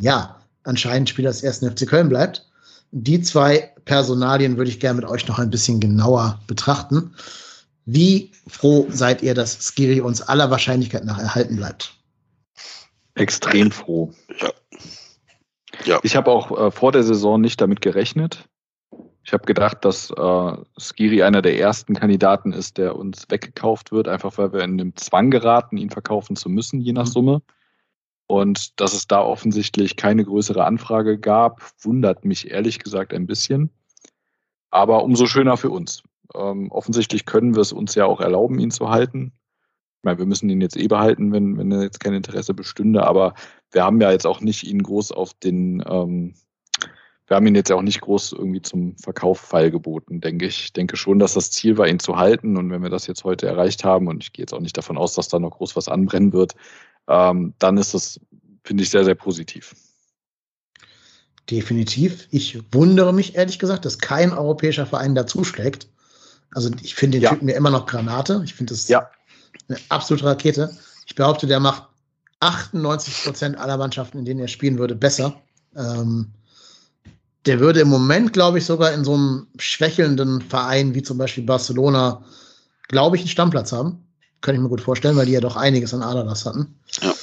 ja, anscheinend Spieler des ersten FC Köln bleibt. Die zwei Personalien würde ich gerne mit euch noch ein bisschen genauer betrachten. Wie froh seid ihr, dass Skiri uns aller Wahrscheinlichkeit nach erhalten bleibt? Extrem froh. Ja. ja. Ich habe auch äh, vor der Saison nicht damit gerechnet. Ich habe gedacht, dass äh, Skiri einer der ersten Kandidaten ist, der uns weggekauft wird, einfach weil wir in den Zwang geraten, ihn verkaufen zu müssen, je nach mhm. Und dass es da offensichtlich keine größere Anfrage gab, wundert mich ehrlich gesagt ein bisschen. Aber umso schöner für uns. Ähm, offensichtlich können wir es uns ja auch erlauben, ihn zu halten. Ich meine, wir müssen ihn jetzt eh behalten, wenn, wenn jetzt kein Interesse bestünde, aber wir haben ja jetzt auch nicht ihn groß auf den, ähm, wir haben ihn jetzt ja auch nicht groß irgendwie zum Verkauf feilgeboten, denke ich. Ich denke schon, dass das Ziel war, ihn zu halten. Und wenn wir das jetzt heute erreicht haben, und ich gehe jetzt auch nicht davon aus, dass da noch groß was anbrennen wird, ähm, dann ist das, finde ich, sehr, sehr positiv. Definitiv. Ich wundere mich ehrlich gesagt, dass kein europäischer Verein dazu schlägt. Also ich finde den ja. Typen ja immer noch Granate. Ich finde das ja. eine absolute Rakete. Ich behaupte, der macht 98 Prozent aller Mannschaften, in denen er spielen würde, besser. Ähm, der würde im Moment, glaube ich, sogar in so einem schwächelnden Verein wie zum Beispiel Barcelona, glaube ich, einen Stammplatz haben. Könnte ich mir gut vorstellen, weil die ja doch einiges an Adalas hatten. Ja.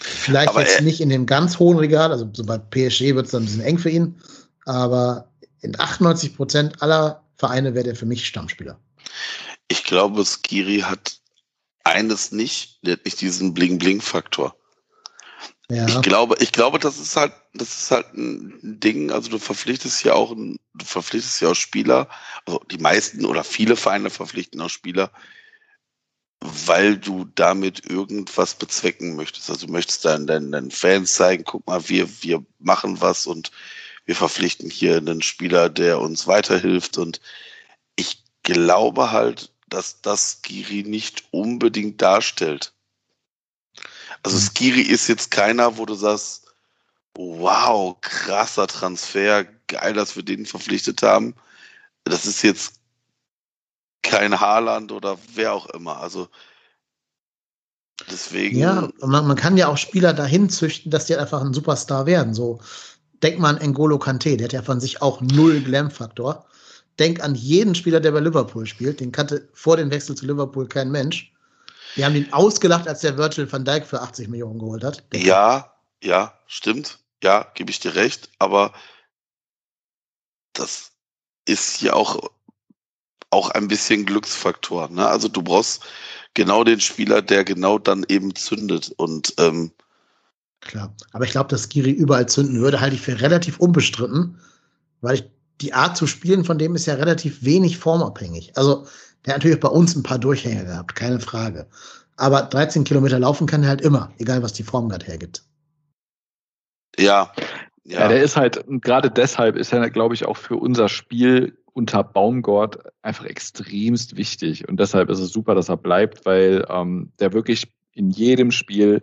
Vielleicht aber jetzt nicht in dem ganz hohen Regal, also so bei PSG wird es dann ein bisschen eng für ihn, aber in 98 Prozent aller Vereine wäre der für mich Stammspieler. Ich glaube, Skiri hat eines nicht, der hat nicht diesen Bling-Bling-Faktor. Ja. Ich glaube, ich glaube, das ist halt, das ist halt ein Ding. Also du verpflichtest ja auch, du verpflichtest ja auch Spieler. Also die meisten oder viele Vereine verpflichten auch Spieler, weil du damit irgendwas bezwecken möchtest. Also du möchtest deinen, deinen, deinen Fans zeigen, guck mal, wir, wir machen was und wir verpflichten hier einen Spieler, der uns weiterhilft. Und ich glaube halt, dass das Skiri nicht unbedingt darstellt. Also mhm. Skiri ist jetzt keiner, wo du sagst, wow, krasser Transfer, geil, dass wir den verpflichtet haben. Das ist jetzt kein Haaland oder wer auch immer. Also deswegen. Ja, man, man kann ja auch Spieler dahin züchten, dass die einfach ein Superstar werden. So Denk mal an N'Golo Kante, der hat ja von sich auch null Glam-Faktor. Denk an jeden Spieler, der bei Liverpool spielt. Den kannte vor dem Wechsel zu Liverpool kein Mensch. Wir haben ihn ausgelacht, als der Virgil van Dijk für 80 Millionen geholt hat. Ja, ja, stimmt. Ja, gebe ich dir recht. Aber das ist ja auch, auch ein bisschen Glücksfaktor. Ne? Also du brauchst genau den Spieler, der genau dann eben zündet. Und ähm, Klar. Aber ich glaube, dass Giri überall zünden würde, halte ich für relativ unbestritten, weil ich, die Art zu spielen von dem ist ja relativ wenig formabhängig. Also, der hat natürlich bei uns ein paar Durchhänge gehabt, keine Frage. Aber 13 Kilometer laufen kann er halt immer, egal was die Form gerade hergibt. Ja. Ja. ja, der ist halt, gerade deshalb ist er, glaube ich, auch für unser Spiel unter Baumgart einfach extremst wichtig. Und deshalb ist es super, dass er bleibt, weil ähm, der wirklich in jedem Spiel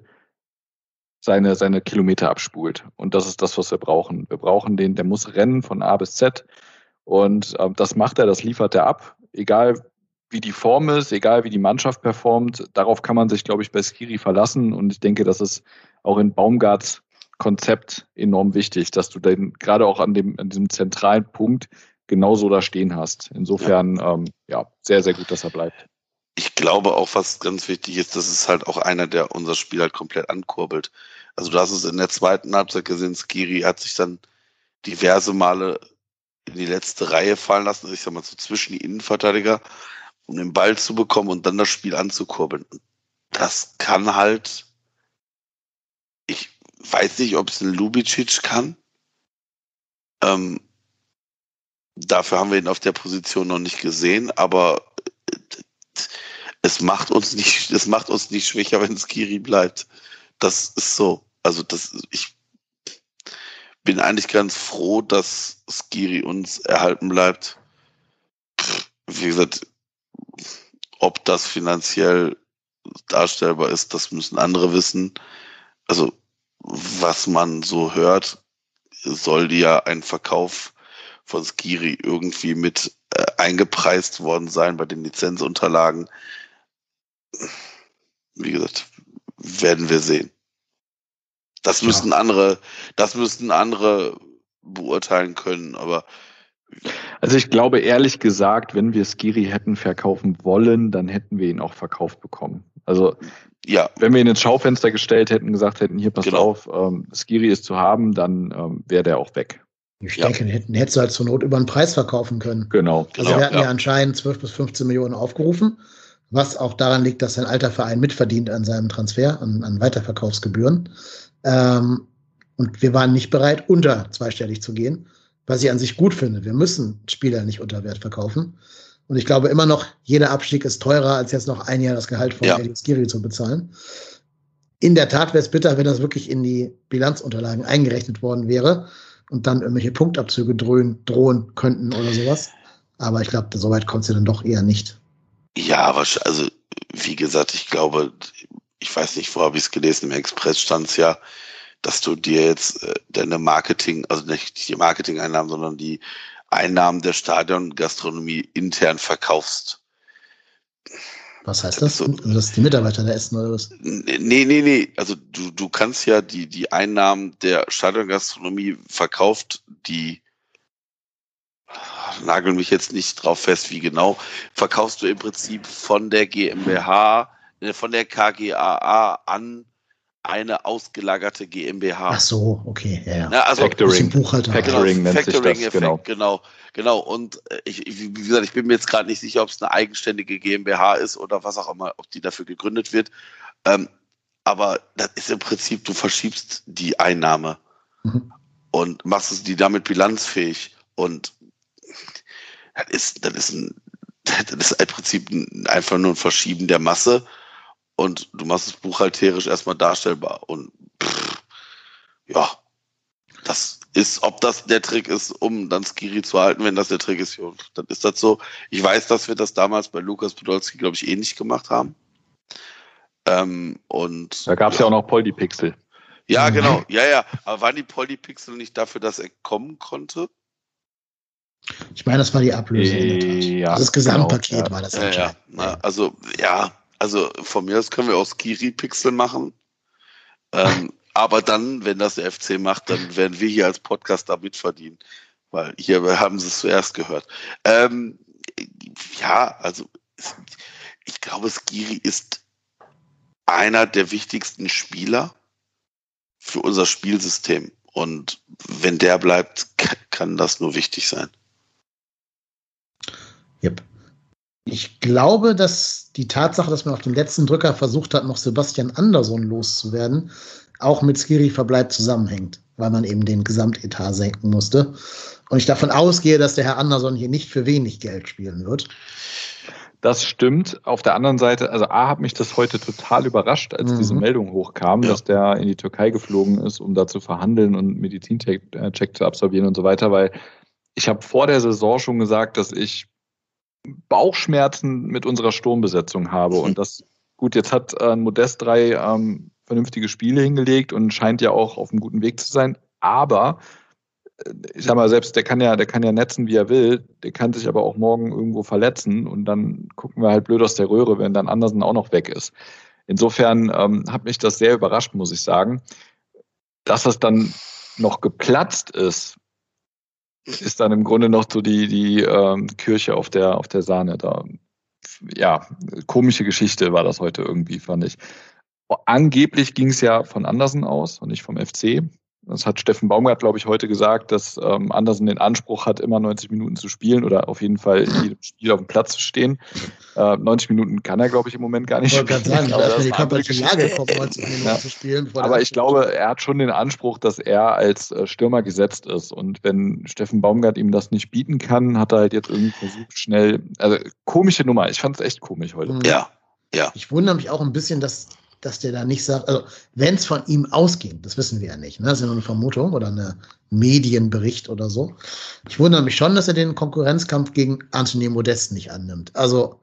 seine, seine Kilometer abspult. Und das ist das, was wir brauchen. Wir brauchen den, der muss rennen von A bis Z. Und äh, das macht er, das liefert er ab. Egal wie die Form ist, egal wie die Mannschaft performt, darauf kann man sich, glaube ich, bei Skiri verlassen. Und ich denke, das ist auch in Baumgarts Konzept enorm wichtig, dass du den gerade auch an, dem, an diesem zentralen Punkt genauso da stehen hast. Insofern, ja. Ähm, ja, sehr, sehr gut, dass er bleibt ich glaube auch, was ganz wichtig ist, das ist halt auch einer, der unser Spiel halt komplett ankurbelt. Also du hast es in der zweiten Halbzeit gesehen, Skiri hat sich dann diverse Male in die letzte Reihe fallen lassen, ich sag mal so zwischen die Innenverteidiger, um den Ball zu bekommen und dann das Spiel anzukurbeln. Das kann halt, ich weiß nicht, ob es ein Lubicic kann. Ähm, dafür haben wir ihn auf der Position noch nicht gesehen, aber es macht uns nicht, [LAUGHS] es macht uns nicht schwächer, wenn Skiri bleibt. Das ist so. Also das, ich bin eigentlich ganz froh, dass Skiri uns erhalten bleibt. Wie gesagt, ob das finanziell darstellbar ist, das müssen andere wissen. Also was man so hört, soll ja ein Verkauf von Skiri irgendwie mit äh, eingepreist worden sein bei den Lizenzunterlagen. Wie gesagt, werden wir sehen. Das müssten ja. andere, das müssten andere beurteilen können, aber also ich glaube ehrlich gesagt, wenn wir Skiri hätten verkaufen wollen, dann hätten wir ihn auch verkauft bekommen. Also ja. wenn wir ihn ins Schaufenster gestellt hätten, gesagt hätten, hier pass genau. auf, ähm, Skiri ist zu haben, dann ähm, wäre der auch weg. Ich ja. denke, hätten, hättest du halt zur Not über den Preis verkaufen können. Genau. Also genau, wir hatten ja. ja anscheinend 12 bis 15 Millionen aufgerufen, was auch daran liegt, dass sein alter Verein mitverdient an seinem Transfer, an, an Weiterverkaufsgebühren. Ähm, und wir waren nicht bereit, unter zweistellig zu gehen, was ich an sich gut finde. Wir müssen Spieler nicht unter Wert verkaufen. Und ich glaube immer noch, jeder Abstieg ist teurer, als jetzt noch ein Jahr das Gehalt von ja. Skiri zu bezahlen. In der Tat wäre es bitter, wenn das wirklich in die Bilanzunterlagen eingerechnet worden wäre und dann irgendwelche Punktabzüge drohen, drohen könnten oder sowas. Aber ich glaube, soweit kommt es ja dann doch eher nicht. Ja, also wie gesagt, ich glaube, ich weiß nicht, wo habe ich es gelesen, im Express stand es ja, dass du dir jetzt äh, deine Marketing, also nicht die Marketing-Einnahmen, sondern die Einnahmen der Stadiongastronomie intern verkaufst. Was heißt das? So, dass die Mitarbeiter da essen oder was? Nee, nee, nee. Also du, du kannst ja die, die Einnahmen der Stadiongastronomie verkauft, die nagel mich jetzt nicht drauf fest, wie genau, verkaufst du im Prinzip von der GmbH, äh, von der KGAA an eine ausgelagerte GmbH. Ach so, okay, ja, ja. also Factoring, Buchhalter. Factoring genau, nennt Factoring sich das, genau. genau, genau. Und äh, ich, wie gesagt, ich bin mir jetzt gerade nicht sicher, ob es eine eigenständige GmbH ist oder was auch immer, ob die dafür gegründet wird. Ähm, aber das ist im Prinzip, du verschiebst die Einnahme mhm. und machst es die damit bilanzfähig. Und das ist, das ist ein, [LAUGHS] das ist im Prinzip einfach nur ein Verschieben der Masse und du machst es buchhalterisch erstmal darstellbar. Und pff, ja, das ist, ob das der Trick ist, um dann Skiri zu halten, wenn das der Trick ist, dann ist das so. Ich weiß, dass wir das damals bei Lukas Podolski, glaube ich, ähnlich gemacht haben. Ähm, und da gab es ja. ja. auch noch Polypixel. Ja, mhm. genau. Ja, ja. Aber waren die Polypixel nicht dafür, dass er kommen konnte? Ich meine, das war die Ablösung. Äh, ja, das Gesamtpaket genau, ja. war das. Ja, ja. Na, also, ja, also von mir aus können wir auch Skiri-Pixel machen. Ähm, [LAUGHS] aber dann, wenn das der FC macht, dann werden wir hier als Podcast da mitverdienen. Weil hier haben sie es zuerst gehört. Ähm, ja, also ich glaube, Skiri ist einer der wichtigsten Spieler für unser Spielsystem. Und wenn der bleibt, kann das nur wichtig sein. Yep. Ich glaube, dass die Tatsache, dass man auf dem letzten Drücker versucht hat, noch Sebastian Andersson loszuwerden, auch mit Skiri-Verbleib zusammenhängt, weil man eben den Gesamtetat senken musste. Und ich davon ausgehe, dass der Herr Andersson hier nicht für wenig Geld spielen wird. Das stimmt. Auf der anderen Seite, also A hat mich das heute total überrascht, als mhm. diese Meldung hochkam, dass der in die Türkei geflogen ist, um da zu verhandeln und Medizincheck äh, zu absolvieren und so weiter, weil ich habe vor der Saison schon gesagt, dass ich Bauchschmerzen mit unserer Sturmbesetzung habe. Und das, gut, jetzt hat äh, Modest drei ähm, vernünftige Spiele hingelegt und scheint ja auch auf einem guten Weg zu sein. Aber äh, ich sag mal, selbst der kann ja, der kann ja netzen, wie er will, der kann sich aber auch morgen irgendwo verletzen und dann gucken wir halt blöd aus der Röhre, wenn dann Andersen auch noch weg ist. Insofern ähm, hat mich das sehr überrascht, muss ich sagen. Dass das dann noch geplatzt ist, ist dann im Grunde noch so die, die ähm, Kirche auf der, auf der Sahne da. Ja, komische Geschichte war das heute irgendwie, fand ich. Angeblich ging es ja von Andersen aus und nicht vom FC. Das hat Steffen Baumgart, glaube ich, heute gesagt, dass ähm, Andersen den Anspruch hat, immer 90 Minuten zu spielen oder auf jeden Fall in jedem Spiel auf dem Platz zu stehen. Äh, 90 Minuten kann er, glaube ich, im Moment gar nicht ich spielen. Sagen, aber das die körperliche Lage kommt, 90 Minuten ja. zu spielen. Aber ich glaube, er hat schon den Anspruch, dass er als äh, Stürmer gesetzt ist. Und wenn Steffen Baumgart ihm das nicht bieten kann, hat er halt jetzt irgendwie versucht, schnell. Also komische Nummer. Ich fand es echt komisch heute. Ja, ja. Ich wundere mich auch ein bisschen, dass dass der da nicht sagt, also wenn es von ihm ausging, das wissen wir ja nicht, ne? das ist ja nur eine Vermutung oder eine Medienbericht oder so. Ich wundere mich schon, dass er den Konkurrenzkampf gegen Anthony Modest nicht annimmt. Also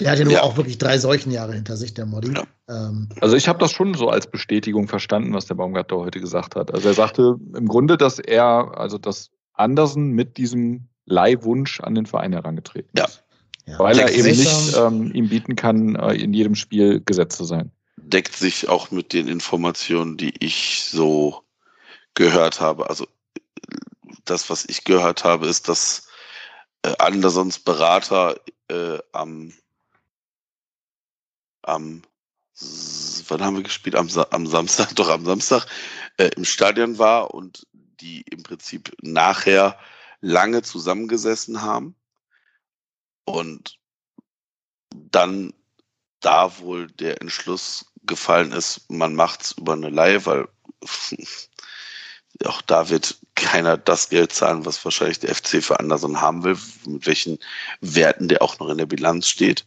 der hat ja nur ja. auch wirklich drei Seuchenjahre hinter sich, der Modi. Ja. Ähm, also ich habe das schon so als Bestätigung verstanden, was der Baumgartner heute gesagt hat. Also er sagte im Grunde, dass er, also dass Andersen mit diesem Leihwunsch an den Verein herangetreten ist. Ja. Weil er eben nicht ähm, ihm bieten kann, äh, in jedem Spiel gesetzt zu sein. Deckt sich auch mit den Informationen, die ich so gehört habe. Also das, was ich gehört habe, ist, dass äh, Andersons Berater äh, am am wann haben wir gespielt? Am, am Samstag, [LAUGHS] doch am Samstag äh, im Stadion war und die im Prinzip nachher lange zusammengesessen haben und dann da wohl der Entschluss gefallen ist, man macht's über eine Leihe, weil [LAUGHS] auch da wird keiner das Geld zahlen, was wahrscheinlich der FC für Anderson haben will, mit welchen Werten der auch noch in der Bilanz steht.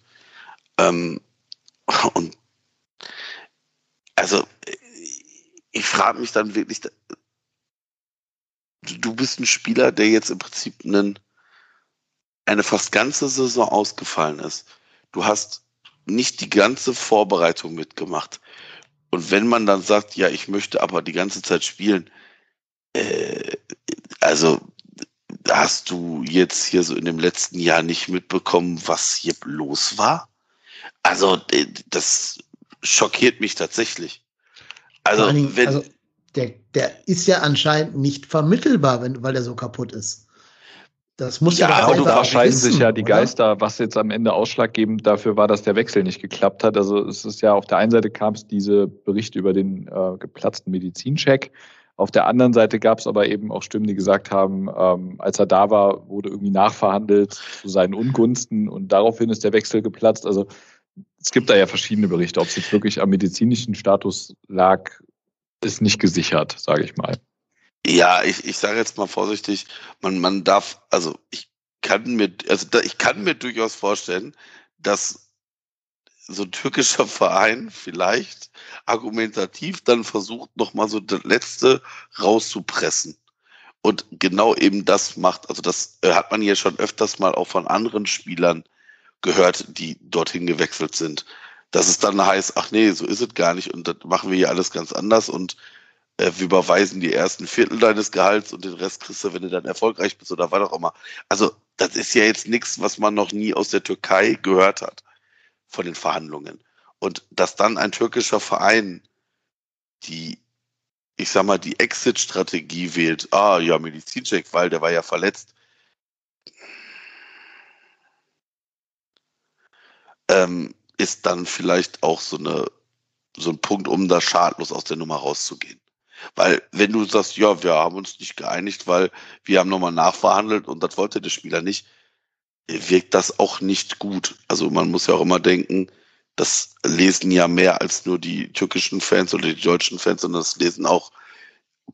Ähm, [LAUGHS] und also ich frage mich dann wirklich, du bist ein Spieler, der jetzt im Prinzip einen, eine fast ganze Saison ausgefallen ist. Du hast nicht die ganze Vorbereitung mitgemacht. Und wenn man dann sagt, ja, ich möchte aber die ganze Zeit spielen, äh, also hast du jetzt hier so in dem letzten Jahr nicht mitbekommen, was hier los war? Also das schockiert mich tatsächlich. Also, wenn, also der, der ist ja anscheinend nicht vermittelbar, wenn, weil er so kaputt ist. Das muss ja, ja aber da scheiden sich ja die Geister, oder? was jetzt am Ende ausschlaggebend dafür war, dass der Wechsel nicht geklappt hat. Also es ist ja auf der einen Seite kam es diese Berichte über den äh, geplatzten Medizincheck. Auf der anderen Seite gab es aber eben auch Stimmen, die gesagt haben, ähm, als er da war, wurde irgendwie nachverhandelt zu seinen Ungunsten und daraufhin ist der Wechsel geplatzt. Also es gibt da ja verschiedene Berichte. Ob es jetzt wirklich am medizinischen Status lag, ist nicht gesichert, sage ich mal. Ja, ich, ich sage jetzt mal vorsichtig, man, man darf, also ich kann mir, also da, ich kann mir durchaus vorstellen, dass so ein türkischer [LAUGHS] Verein vielleicht argumentativ dann versucht, nochmal so das Letzte rauszupressen. Und genau eben das macht, also das äh, hat man ja schon öfters mal auch von anderen Spielern gehört, die dorthin gewechselt sind. Dass es dann heißt, ach nee, so ist es gar nicht und das machen wir hier alles ganz anders und äh, wir überweisen die ersten Viertel deines Gehalts und den Rest kriegst du, wenn du dann erfolgreich bist oder was auch immer. Also das ist ja jetzt nichts, was man noch nie aus der Türkei gehört hat von den Verhandlungen. Und dass dann ein türkischer Verein die, ich sag mal, die Exit-Strategie wählt, ah ja, Medizincheck, weil der war ja verletzt, ähm, ist dann vielleicht auch so eine so ein Punkt, um da schadlos aus der Nummer rauszugehen. Weil wenn du sagst, ja, wir haben uns nicht geeinigt, weil wir haben nochmal nachverhandelt und das wollte der Spieler nicht, wirkt das auch nicht gut. Also man muss ja auch immer denken, das lesen ja mehr als nur die türkischen Fans oder die deutschen Fans, sondern das lesen auch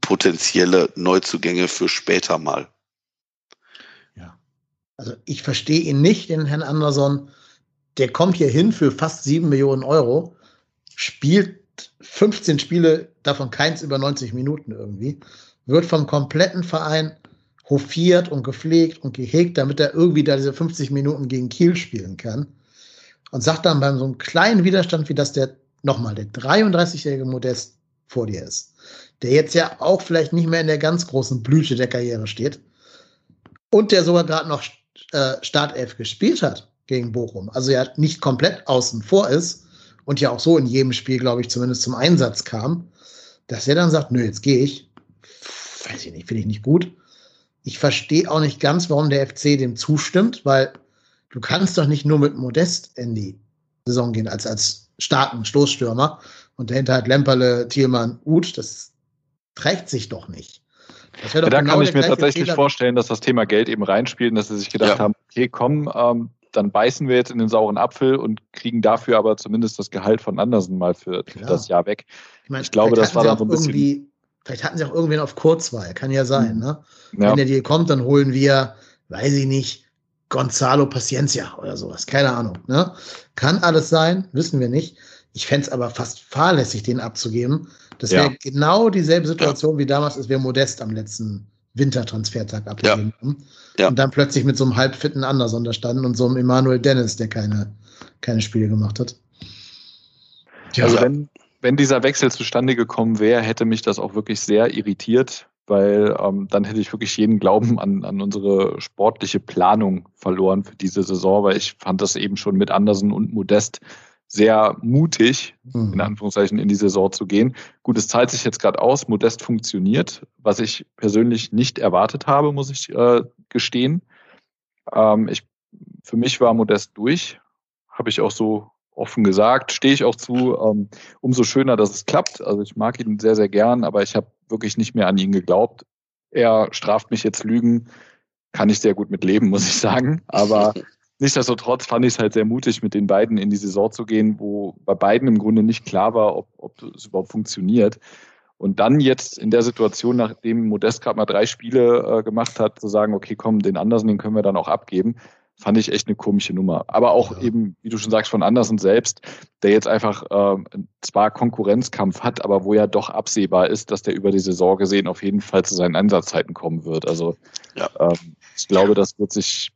potenzielle Neuzugänge für später mal. Ja. Also ich verstehe ihn nicht, den Herrn Anderson, der kommt hier hin für fast sieben Millionen Euro, spielt 15 Spiele, davon keins über 90 Minuten irgendwie, wird vom kompletten Verein hofiert und gepflegt und gehegt, damit er irgendwie da diese 50 Minuten gegen Kiel spielen kann. Und sagt dann beim so einem kleinen Widerstand, wie das der, nochmal, der 33-jährige Modest vor dir ist, der jetzt ja auch vielleicht nicht mehr in der ganz großen Blüte der Karriere steht und der sogar gerade noch äh, Startelf gespielt hat, gegen Bochum. Also ja nicht komplett außen vor ist und ja auch so in jedem Spiel, glaube ich, zumindest zum Einsatz kam, dass er dann sagt, nö, jetzt gehe ich. Weiß ich nicht, finde ich nicht gut. Ich verstehe auch nicht ganz, warum der FC dem zustimmt, weil du kannst doch nicht nur mit Modest in die Saison gehen als, als starken Stoßstürmer und dahinter hat Lemperle, Thielmann, Uth, das trägt sich doch nicht. Ja, da genau kann ich mir tatsächlich Fehler. vorstellen, dass das Thema Geld eben reinspielt und dass sie sich gedacht ja. haben, okay, komm, ähm, dann beißen wir jetzt in den sauren Apfel und kriegen dafür aber zumindest das Gehalt von Andersen mal für, für das Jahr weg. Ich, mein, ich glaube, das war dann so ein bisschen. Vielleicht hatten sie auch irgendwen auf Kurzwahl, kann ja sein, mhm. ne? Ja. Wenn der dir kommt, dann holen wir, weiß ich nicht, Gonzalo Paciencia oder sowas, keine Ahnung, ne? Kann alles sein, wissen wir nicht. Ich fände es aber fast fahrlässig, den abzugeben. Das wäre ja. genau dieselbe Situation wie damals, als wir Modest am letzten Wintertransfertag abgegeben ja. haben. Ja. Und dann plötzlich mit so einem halbfitten Anderson da standen und so einem Emanuel Dennis, der keine, keine Spiele gemacht hat. Ja. Also wenn, wenn dieser Wechsel zustande gekommen wäre, hätte mich das auch wirklich sehr irritiert, weil ähm, dann hätte ich wirklich jeden Glauben an, an unsere sportliche Planung verloren für diese Saison, weil ich fand das eben schon mit Andersen und Modest sehr mutig, mhm. in Anführungszeichen, in die Saison zu gehen. Gut, es zahlt sich jetzt gerade aus, Modest funktioniert, was ich persönlich nicht erwartet habe, muss ich äh, gestehen. Ähm, ich, für mich war Modest durch, habe ich auch so offen gesagt, stehe ich auch zu. Ähm, umso schöner, dass es klappt. Also ich mag ihn sehr, sehr gern, aber ich habe wirklich nicht mehr an ihn geglaubt. Er straft mich jetzt Lügen, kann ich sehr gut mit leben, muss ich sagen. Aber [LAUGHS] nichtsdestotrotz fand ich es halt sehr mutig, mit den beiden in die Saison zu gehen, wo bei beiden im Grunde nicht klar war, ob, ob es überhaupt funktioniert. Und dann jetzt in der Situation, nachdem Modest gerade mal drei Spiele äh, gemacht hat, zu sagen, okay, komm, den Andersen, den können wir dann auch abgeben, fand ich echt eine komische Nummer. Aber auch ja. eben, wie du schon sagst, von Andersen selbst, der jetzt einfach äh, zwar Konkurrenzkampf hat, aber wo ja doch absehbar ist, dass der über die Saison gesehen auf jeden Fall zu seinen Einsatzzeiten kommen wird. Also ja. ähm, ich glaube, das wird sich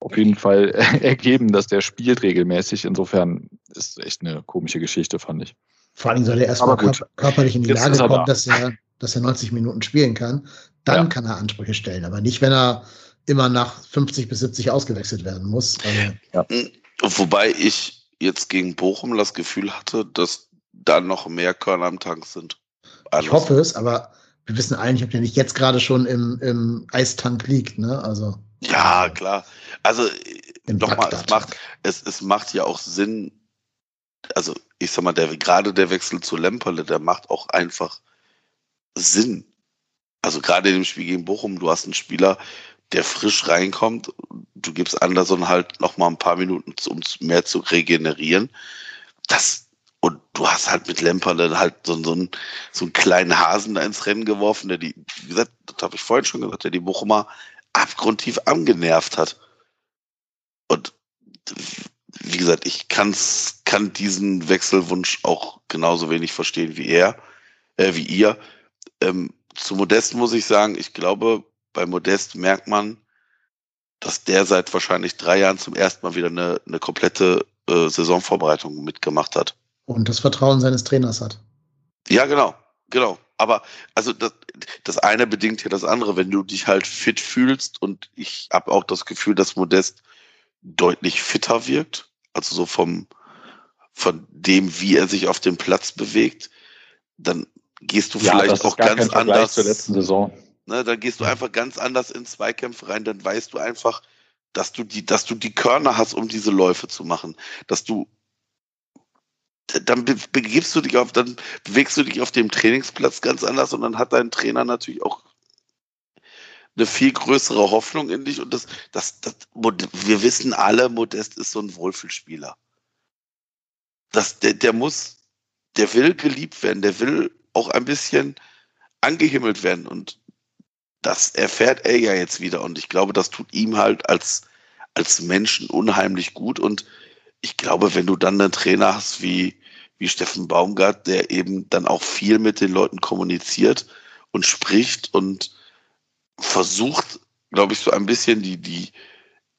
auf jeden Fall [LAUGHS] ergeben, dass der spielt regelmäßig. Insofern ist echt eine komische Geschichte, fand ich. Vor allem soll er erstmal körper körperlich in die Jetzt Lage kommen, da. dass er, dass er 90 Minuten spielen kann. Dann ja. kann er Ansprüche stellen, aber nicht, wenn er immer nach 50 bis 70 ausgewechselt werden muss. Also, ja. Wobei ich jetzt gegen Bochum das Gefühl hatte, dass da noch mehr Körner am Tank sind. Alles. Ich hoffe es, aber wir wissen eigentlich, ob der nicht jetzt gerade schon im, im Eistank liegt, ne? Also. Ja, klar. Also nochmal, es macht, es, es macht ja auch Sinn, also ich sag mal, der, gerade der Wechsel zu Lemperle, der macht auch einfach Sinn. Also gerade in dem Spiel gegen Bochum, du hast einen Spieler, der frisch reinkommt, du gibst Anderson halt noch mal ein paar Minuten, um mehr zu regenerieren. Das, und du hast halt mit Lemperle halt so, so, einen, so einen kleinen Hasen da ins Rennen geworfen, der die, wie gesagt, das habe ich vorhin schon gesagt, der die Bochumer abgrundtief angenervt hat. Und wie gesagt, ich kann's, kann diesen Wechselwunsch auch genauso wenig verstehen wie er, äh, wie ihr. Ähm, zu Modest muss ich sagen, ich glaube, bei Modest merkt man, dass der seit wahrscheinlich drei Jahren zum ersten Mal wieder eine, eine komplette äh, Saisonvorbereitung mitgemacht hat. Und das Vertrauen seines Trainers hat. Ja, genau, genau. Aber also das, das eine bedingt ja das andere. Wenn du dich halt fit fühlst und ich habe auch das Gefühl, dass Modest deutlich fitter wirkt, also so vom von dem, wie er sich auf dem Platz bewegt, dann gehst du ja, vielleicht auch ganz anders. Zur letzten Saison. Ne, dann gehst du einfach ganz anders in Zweikämpfe rein, dann weißt du einfach, dass du die, dass du die Körner hast, um diese Läufe zu machen, dass du dann begibst du dich auf, dann bewegst du dich auf dem Trainingsplatz ganz anders und dann hat dein Trainer natürlich auch eine viel größere Hoffnung in dich und das, das, das wir wissen alle, Modest ist so ein Wohlfühlspieler. Das, der, der muss, der will geliebt werden, der will auch ein bisschen angehimmelt werden und das erfährt er ja jetzt wieder und ich glaube, das tut ihm halt als, als Menschen unheimlich gut und ich glaube, wenn du dann einen Trainer hast wie, wie Steffen Baumgart, der eben dann auch viel mit den Leuten kommuniziert und spricht und versucht, glaube ich, so ein bisschen die, die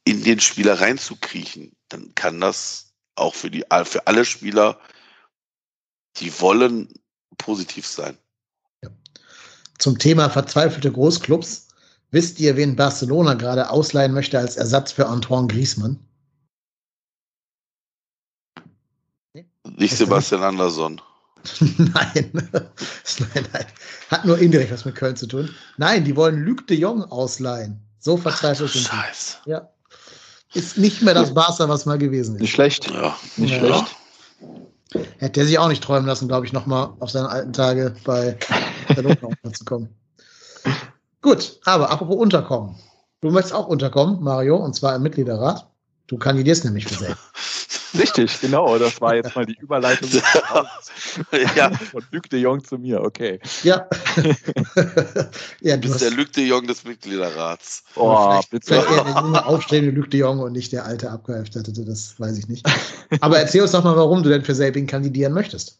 in den Spieler reinzukriechen, dann kann das auch für die, für alle Spieler, die wollen, positiv sein. Zum Thema verzweifelte Großclubs. Wisst ihr, wen Barcelona gerade ausleihen möchte als Ersatz für Antoine Griezmann? Nicht Sebastian Andersson. [LAUGHS] nein. [LAUGHS] nein, nein. Hat nur indirekt was mit Köln zu tun. Nein, die wollen Luc de Jong ausleihen. So verzweifelt sind Scheiße. Ja. Ist nicht mehr das Barca, was mal gewesen ist. Nicht schlecht. Ja. Nicht ja. schlecht. Hätte er sich auch nicht träumen lassen, glaube ich, nochmal auf seine alten Tage bei Barcelona [LAUGHS] unterzukommen. Gut, aber apropos unterkommen. Du möchtest auch unterkommen, Mario, und zwar im Mitgliederrat. Du kandidierst nämlich für selbst. Richtig, genau. Das war jetzt mal die Überleitung [LAUGHS] ja. von Luc de Jong zu mir. Okay. Ja. [LAUGHS] ja du bist der Luc de Jong des Mitgliederrats. Oh, vielleicht, bitte. Vielleicht eher der junge, aufstrebende Luc de Jong und nicht der alte Abgehalfterte, das weiß ich nicht. [LAUGHS] Aber erzähl uns doch mal, warum du denn für Sabin kandidieren möchtest.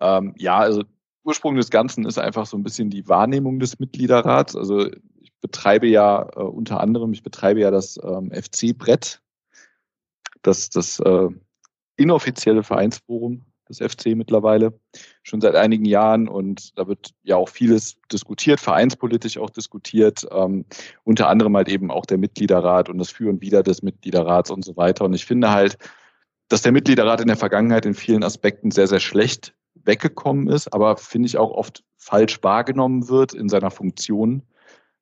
Ähm, ja, also Ursprung des Ganzen ist einfach so ein bisschen die Wahrnehmung des Mitgliederrats. Also ich betreibe ja äh, unter anderem, ich betreibe ja das ähm, FC-Brett, das, das äh, inoffizielle Vereinsforum des FC mittlerweile, schon seit einigen Jahren. Und da wird ja auch vieles diskutiert, vereinspolitisch auch diskutiert, ähm, unter anderem halt eben auch der Mitgliederrat und das Für und Wider des Mitgliederrats und so weiter. Und ich finde halt, dass der Mitgliederrat in der Vergangenheit in vielen Aspekten sehr, sehr schlecht weggekommen ist, aber finde ich auch oft falsch wahrgenommen wird in seiner Funktion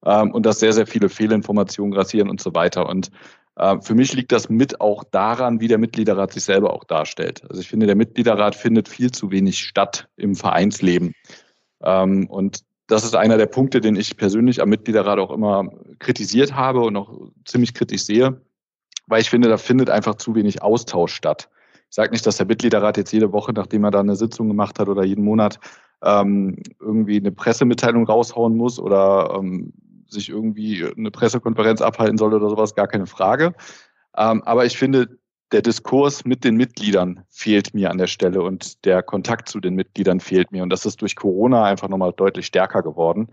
ähm, und dass sehr, sehr viele Fehlinformationen grassieren und so weiter. Und für mich liegt das mit auch daran, wie der Mitgliederrat sich selber auch darstellt. Also ich finde, der Mitgliederrat findet viel zu wenig statt im Vereinsleben. Ähm, und das ist einer der Punkte, den ich persönlich am Mitgliederrat auch immer kritisiert habe und auch ziemlich kritisch sehe, weil ich finde, da findet einfach zu wenig Austausch statt. Ich sage nicht, dass der Mitgliederrat jetzt jede Woche, nachdem er da eine Sitzung gemacht hat oder jeden Monat ähm, irgendwie eine Pressemitteilung raushauen muss oder ähm, sich irgendwie eine Pressekonferenz abhalten soll oder sowas, gar keine Frage. Ähm, aber ich finde, der Diskurs mit den Mitgliedern fehlt mir an der Stelle und der Kontakt zu den Mitgliedern fehlt mir. Und das ist durch Corona einfach nochmal deutlich stärker geworden.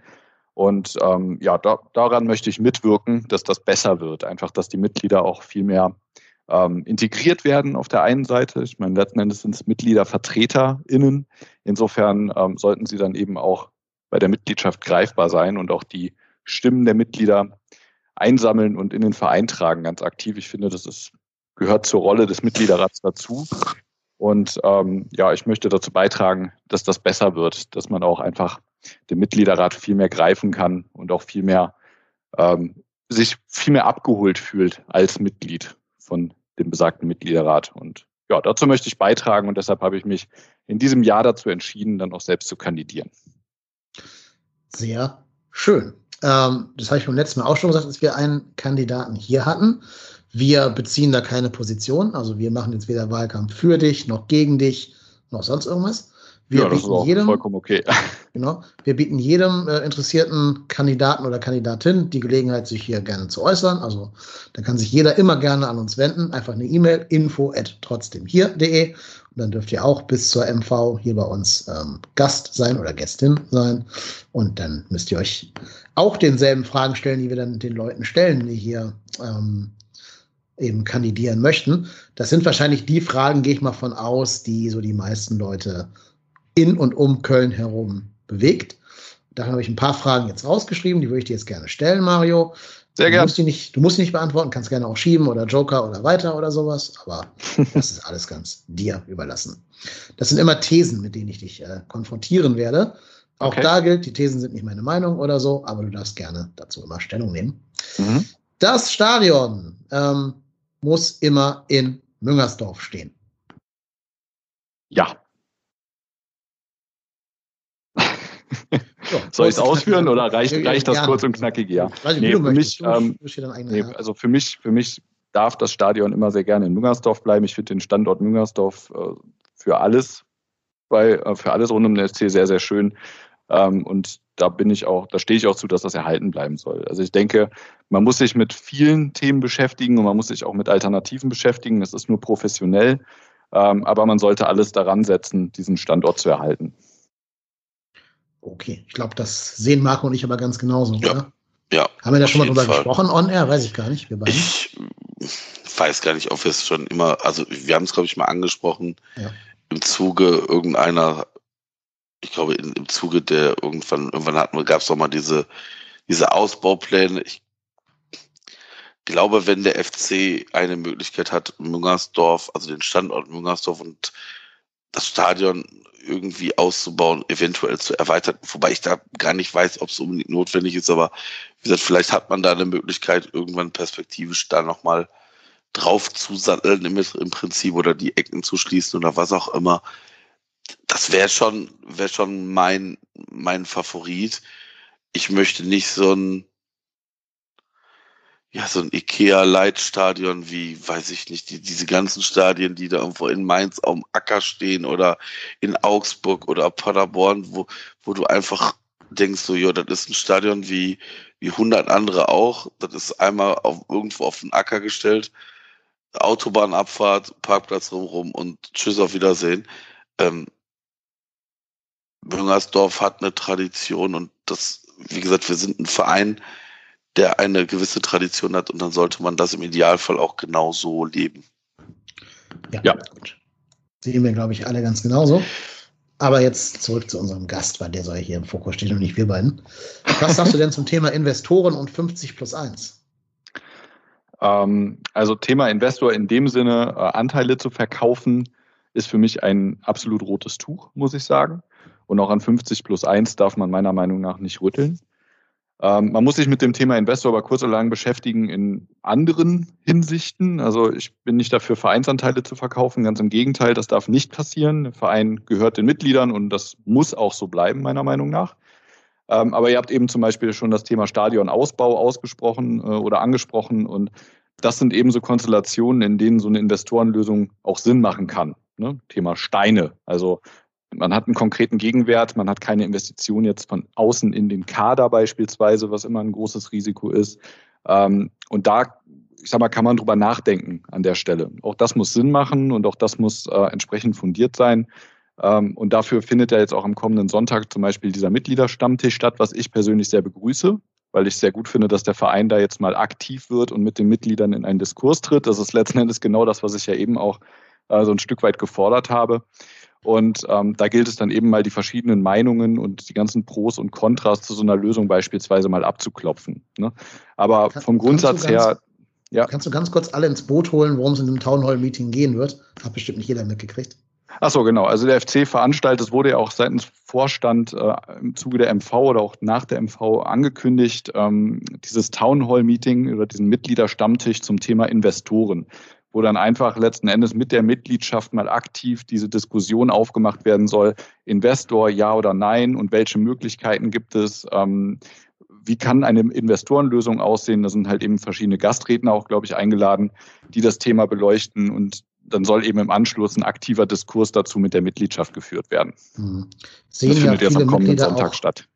Und ähm, ja, da, daran möchte ich mitwirken, dass das besser wird. Einfach, dass die Mitglieder auch viel mehr ähm, integriert werden auf der einen Seite. Ich meine, letzten Endes sind es MitgliedervertreterInnen. Insofern ähm, sollten sie dann eben auch bei der Mitgliedschaft greifbar sein und auch die Stimmen der Mitglieder einsammeln und in den Verein tragen, ganz aktiv. Ich finde, das ist, gehört zur Rolle des Mitgliederrats dazu. Und ähm, ja, ich möchte dazu beitragen, dass das besser wird, dass man auch einfach den Mitgliederrat viel mehr greifen kann und auch viel mehr ähm, sich viel mehr abgeholt fühlt als Mitglied von dem besagten Mitgliederrat. Und ja, dazu möchte ich beitragen und deshalb habe ich mich in diesem Jahr dazu entschieden, dann auch selbst zu kandidieren. Sehr schön. Ähm, das habe ich beim letzten Mal auch schon gesagt, dass wir einen Kandidaten hier hatten. Wir beziehen da keine Position. Also wir machen jetzt weder Wahlkampf für dich, noch gegen dich, noch sonst irgendwas. Wir ja, das ist auch jedem, vollkommen okay. [LAUGHS] Genau. Wir bieten jedem äh, interessierten Kandidaten oder Kandidatin die Gelegenheit, sich hier gerne zu äußern. Also da kann sich jeder immer gerne an uns wenden. Einfach eine E-Mail info at trotzdem hier.de und dann dürft ihr auch bis zur MV hier bei uns ähm, Gast sein oder Gästin sein. Und dann müsst ihr euch auch denselben Fragen stellen, die wir dann den Leuten stellen, die hier ähm, eben kandidieren möchten. Das sind wahrscheinlich die Fragen, gehe ich mal von aus, die so die meisten Leute in und um Köln herum bewegt. Da habe ich ein paar Fragen jetzt rausgeschrieben, die würde ich dir jetzt gerne stellen, Mario. Sehr gerne. Du musst, die nicht, du musst die nicht beantworten, kannst gerne auch schieben oder Joker oder weiter oder sowas, aber [LAUGHS] das ist alles ganz dir überlassen. Das sind immer Thesen, mit denen ich dich äh, konfrontieren werde. Auch okay. da gilt, die Thesen sind nicht meine Meinung oder so, aber du darfst gerne dazu immer Stellung nehmen. Mhm. Das Stadion ähm, muss immer in Müngersdorf stehen. Ja. So, [LAUGHS] Soll ich es ausführen oder [LAUGHS] reicht, reicht das kurz und knackig? Ja. Nee, für mich, ähm, nee, also für mich, für mich darf das Stadion immer sehr gerne in Müngersdorf bleiben. Ich finde den Standort Müngersdorf äh, für alles, bei, äh, für alles rund um den SC sehr, sehr schön. Ähm, und da bin ich auch, da stehe ich auch zu, dass das erhalten bleiben soll. Also ich denke, man muss sich mit vielen Themen beschäftigen und man muss sich auch mit Alternativen beschäftigen. Das ist nur professionell. Ähm, aber man sollte alles daran setzen, diesen Standort zu erhalten. Okay, ich glaube, das sehen Marco und ich aber ganz genauso, ja. oder? Ja. Haben wir da schon mal drüber Fall. gesprochen on air? Weiß ich gar nicht. Ich weiß gar nicht, ob wir es schon immer, also wir haben es, glaube ich, mal angesprochen ja. im Zuge irgendeiner, ich glaube, in, im Zuge der irgendwann, irgendwann hatten wir, gab es doch mal diese, diese Ausbaupläne. Ich glaube, wenn der FC eine Möglichkeit hat, Müngersdorf, also den Standort Müngersdorf und das Stadion irgendwie auszubauen, eventuell zu erweitern, wobei ich da gar nicht weiß, ob es unbedingt notwendig ist, aber wie gesagt, vielleicht hat man da eine Möglichkeit, irgendwann perspektivisch da nochmal drauf zu satteln im, im Prinzip oder die Ecken zu schließen oder was auch immer. Das wäre schon, wäre schon mein, mein Favorit. Ich möchte nicht so ein, ja, so ein Ikea-Leitstadion wie, weiß ich nicht, die, diese ganzen Stadien, die da irgendwo in Mainz am Acker stehen oder in Augsburg oder Paderborn, wo, wo du einfach denkst so, ja, das ist ein Stadion wie, wie 100 andere auch. Das ist einmal auf, irgendwo auf den Acker gestellt. Autobahnabfahrt, Parkplatz rumrum und tschüss auf Wiedersehen. Ähm, hat eine Tradition und das, wie gesagt, wir sind ein Verein, der eine gewisse Tradition hat und dann sollte man das im Idealfall auch genau so leben. Ja, ja. gut. Sehen wir, glaube ich, alle ganz genauso. Aber jetzt zurück zu unserem Gast, weil der soll hier im Fokus stehen und nicht wir beiden. Was sagst du denn zum Thema Investoren und 50 plus 1? Ähm, also Thema Investor in dem Sinne, äh, Anteile zu verkaufen, ist für mich ein absolut rotes Tuch, muss ich sagen. Und auch an 50 plus 1 darf man meiner Meinung nach nicht rütteln. Ähm, man muss sich mit dem Thema Investor aber kurz oder lang beschäftigen in anderen Hinsichten. Also ich bin nicht dafür, Vereinsanteile zu verkaufen. Ganz im Gegenteil, das darf nicht passieren. Der Verein gehört den Mitgliedern und das muss auch so bleiben, meiner Meinung nach. Ähm, aber ihr habt eben zum Beispiel schon das Thema Stadionausbau ausgesprochen äh, oder angesprochen. Und das sind eben so Konstellationen, in denen so eine Investorenlösung auch Sinn machen kann. Ne? Thema Steine. Also man hat einen konkreten Gegenwert, man hat keine Investition jetzt von außen in den Kader beispielsweise, was immer ein großes Risiko ist. Ähm, und da, ich sag mal, kann man drüber nachdenken an der Stelle. Auch das muss Sinn machen und auch das muss äh, entsprechend fundiert sein. Ähm, und dafür findet ja jetzt auch am kommenden Sonntag zum Beispiel dieser Mitgliederstammtisch statt, was ich persönlich sehr begrüße, weil ich sehr gut finde, dass der Verein da jetzt mal aktiv wird und mit den Mitgliedern in einen Diskurs tritt. Das ist letzten Endes genau das, was ich ja eben auch äh, so ein Stück weit gefordert habe. Und ähm, da gilt es dann eben mal die verschiedenen Meinungen und die ganzen Pros und Kontras zu so einer Lösung beispielsweise mal abzuklopfen. Ne? Aber Kann, vom Grundsatz ganz, her. Ja. Kannst du ganz kurz alle ins Boot holen, worum es in dem Town Hall Meeting gehen wird? Hat bestimmt nicht jeder mitgekriegt. Ach so, genau. Also der FC veranstaltet, es wurde ja auch seitens Vorstand äh, im Zuge der MV oder auch nach der MV angekündigt, ähm, dieses Town Hall Meeting oder diesen Mitgliederstammtisch zum Thema Investoren wo dann einfach letzten Endes mit der Mitgliedschaft mal aktiv diese Diskussion aufgemacht werden soll, Investor ja oder nein und welche Möglichkeiten gibt es, ähm, wie kann eine Investorenlösung aussehen? Da sind halt eben verschiedene Gastredner auch, glaube ich, eingeladen, die das Thema beleuchten und dann soll eben im Anschluss ein aktiver Diskurs dazu mit der Mitgliedschaft geführt werden. Hm. Sehen das findet ja jetzt am kommenden Mitglieder Sonntag statt.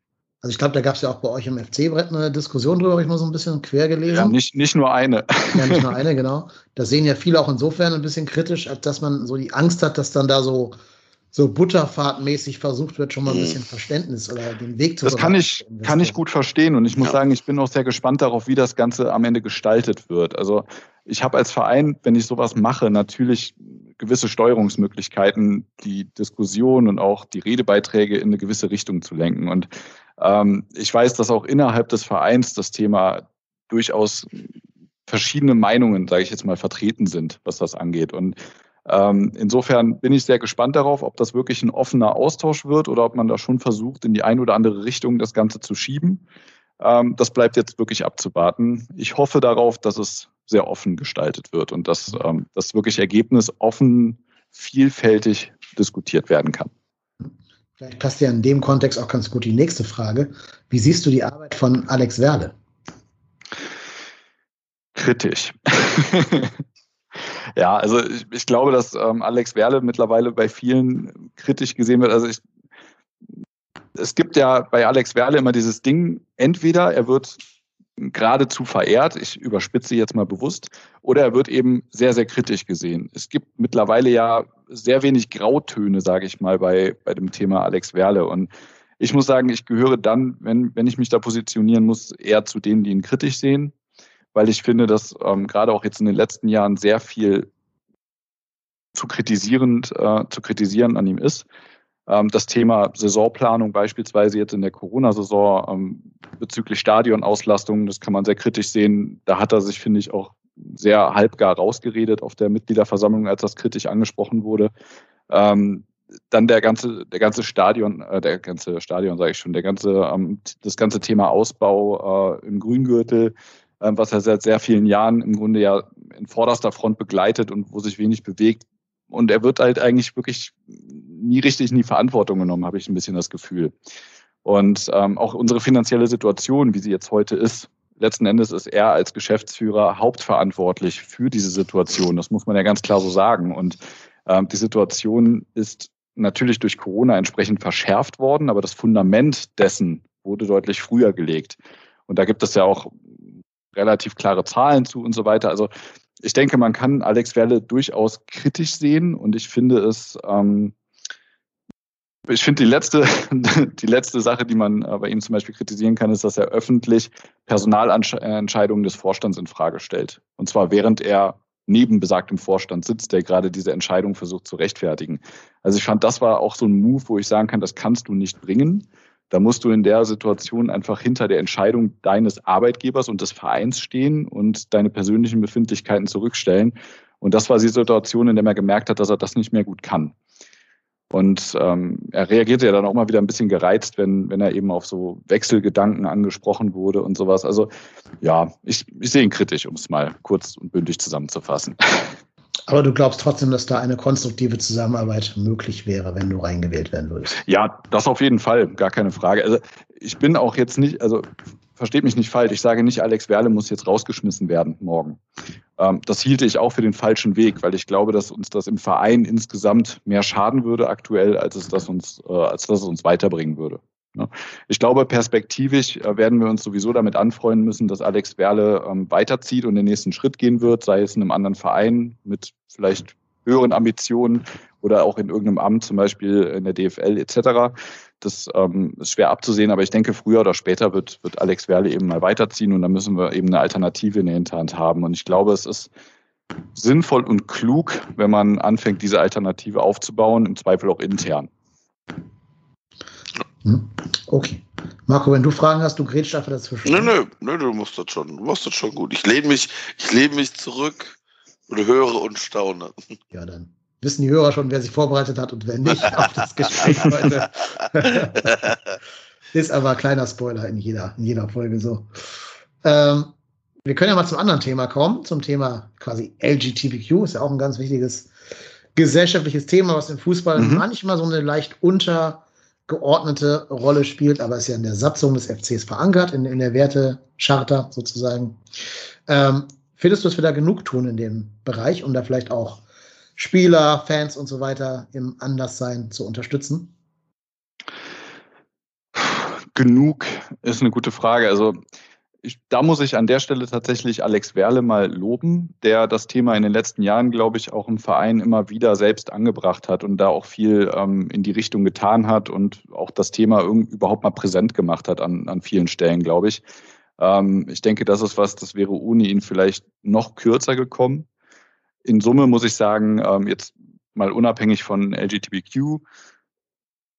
Also ich glaube, da gab es ja auch bei euch im FC-Brett eine Diskussion drüber, habe ich mal so ein bisschen quer gelesen. Ja, nicht, nicht nur eine. Ja, nicht nur [LAUGHS] eine, genau. Da sehen ja viele auch insofern ein bisschen kritisch, als dass man so die Angst hat, dass dann da so, so butterfahrtmäßig versucht wird, schon mal ein bisschen Verständnis oder den Weg zu Das kann ich, kann ich gut verstehen und ich muss ja. sagen, ich bin auch sehr gespannt darauf, wie das Ganze am Ende gestaltet wird. Also ich habe als Verein, wenn ich sowas mache, natürlich gewisse Steuerungsmöglichkeiten, die Diskussion und auch die Redebeiträge in eine gewisse Richtung zu lenken. Und ähm, ich weiß, dass auch innerhalb des Vereins das Thema durchaus verschiedene Meinungen, sage ich jetzt mal, vertreten sind, was das angeht. Und ähm, insofern bin ich sehr gespannt darauf, ob das wirklich ein offener Austausch wird oder ob man da schon versucht, in die eine oder andere Richtung das Ganze zu schieben. Ähm, das bleibt jetzt wirklich abzuwarten. Ich hoffe darauf, dass es sehr offen gestaltet wird und dass ähm, das wirklich Ergebnis offen, vielfältig diskutiert werden kann. Vielleicht passt ja in dem Kontext auch ganz gut die nächste Frage. Wie siehst du die Arbeit von Alex Werle? Kritisch. [LAUGHS] ja, also ich, ich glaube, dass ähm, Alex Werle mittlerweile bei vielen kritisch gesehen wird. Also ich, es gibt ja bei Alex Werle immer dieses Ding, entweder er wird geradezu verehrt, ich überspitze jetzt mal bewusst, oder er wird eben sehr, sehr kritisch gesehen. Es gibt mittlerweile ja sehr wenig Grautöne, sage ich mal, bei, bei dem Thema Alex Werle. Und ich muss sagen, ich gehöre dann, wenn, wenn ich mich da positionieren muss, eher zu denen, die ihn kritisch sehen, weil ich finde, dass ähm, gerade auch jetzt in den letzten Jahren sehr viel zu kritisierend, äh, zu kritisieren an ihm ist. Ähm, das Thema Saisonplanung beispielsweise jetzt in der Corona-Saison ähm, bezüglich Stadionauslastung, das kann man sehr kritisch sehen. Da hat er sich, finde ich, auch sehr halbgar rausgeredet auf der Mitgliederversammlung, als das kritisch angesprochen wurde. Ähm, dann der ganze, der ganze Stadion, äh, der ganze Stadion, sage ich schon, der ganze, das ganze Thema Ausbau äh, im Grüngürtel, was er seit sehr vielen Jahren im Grunde ja in vorderster Front begleitet und wo sich wenig bewegt. Und er wird halt eigentlich wirklich nie richtig in die Verantwortung genommen, habe ich ein bisschen das Gefühl. Und ähm, auch unsere finanzielle Situation, wie sie jetzt heute ist, letzten Endes ist er als Geschäftsführer hauptverantwortlich für diese Situation. Das muss man ja ganz klar so sagen. Und ähm, die Situation ist natürlich durch Corona entsprechend verschärft worden, aber das Fundament dessen wurde deutlich früher gelegt. Und da gibt es ja auch relativ klare Zahlen zu und so weiter. Also ich denke, man kann Alex Werle durchaus kritisch sehen und ich finde es, ähm, ich finde die letzte, [LAUGHS] die letzte Sache, die man bei ihm zum Beispiel kritisieren kann, ist, dass er öffentlich Personalentscheidungen des Vorstands in Frage stellt. Und zwar während er neben besagtem Vorstand sitzt, der gerade diese Entscheidung versucht zu rechtfertigen. Also ich fand, das war auch so ein Move, wo ich sagen kann, das kannst du nicht bringen. Da musst du in der Situation einfach hinter der Entscheidung deines Arbeitgebers und des Vereins stehen und deine persönlichen Befindlichkeiten zurückstellen. Und das war die Situation, in der man gemerkt hat, dass er das nicht mehr gut kann. Und ähm, er reagierte ja dann auch mal wieder ein bisschen gereizt, wenn, wenn er eben auf so Wechselgedanken angesprochen wurde und sowas. Also ja, ich, ich sehe ihn kritisch, um es mal kurz und bündig zusammenzufassen. [LAUGHS] Aber du glaubst trotzdem, dass da eine konstruktive Zusammenarbeit möglich wäre, wenn du reingewählt werden würdest? Ja, das auf jeden Fall, gar keine Frage. Also ich bin auch jetzt nicht, also versteht mich nicht falsch, ich sage nicht, Alex Werle muss jetzt rausgeschmissen werden morgen. Ähm, das hielte ich auch für den falschen Weg, weil ich glaube, dass uns das im Verein insgesamt mehr schaden würde aktuell, als es das uns, äh, als dass es uns weiterbringen würde. Ne? Ich glaube, perspektivisch äh, werden wir uns sowieso damit anfreunden müssen, dass Alex Werle ähm, weiterzieht und den nächsten Schritt gehen wird, sei es in einem anderen Verein mit vielleicht höheren Ambitionen oder auch in irgendeinem Amt, zum Beispiel in der DFL etc. Das ähm, ist schwer abzusehen, aber ich denke, früher oder später wird, wird Alex Werle eben mal weiterziehen und dann müssen wir eben eine Alternative in der Hinterhand haben. Und ich glaube, es ist sinnvoll und klug, wenn man anfängt, diese Alternative aufzubauen, im Zweifel auch intern. Hm? Okay. Marco, wenn du Fragen hast, du grätsch einfach dazwischen. Nö, nö, nö, du musst das schon, du machst das schon gut. Ich lehne mich, ich lehne mich zurück und höre und staune. Ja, dann wissen die Hörer schon, wer sich vorbereitet hat und wer nicht [LAUGHS] auf das Gespräch heute. [LAUGHS] Ist aber ein kleiner Spoiler in jeder, in jeder Folge so. Ähm, wir können ja mal zum anderen Thema kommen, zum Thema quasi LGTBQ. Ist ja auch ein ganz wichtiges gesellschaftliches Thema, was im Fußball mhm. manchmal so eine leicht untergeordnete Rolle spielt, aber ist ja in der Satzung des FCs verankert, in, in der Wertecharta sozusagen. Ähm, findest du, dass wir da genug tun in dem Bereich, um da vielleicht auch Spieler, Fans und so weiter im Anderssein zu unterstützen? Genug ist eine gute Frage. Also ich, da muss ich an der Stelle tatsächlich Alex Werle mal loben, der das Thema in den letzten Jahren, glaube ich, auch im Verein immer wieder selbst angebracht hat und da auch viel ähm, in die Richtung getan hat und auch das Thema überhaupt mal präsent gemacht hat an, an vielen Stellen, glaube ich. Ähm, ich denke, das ist was, das wäre ohne ihn vielleicht noch kürzer gekommen in Summe muss ich sagen, ähm, jetzt mal unabhängig von LGBTQ,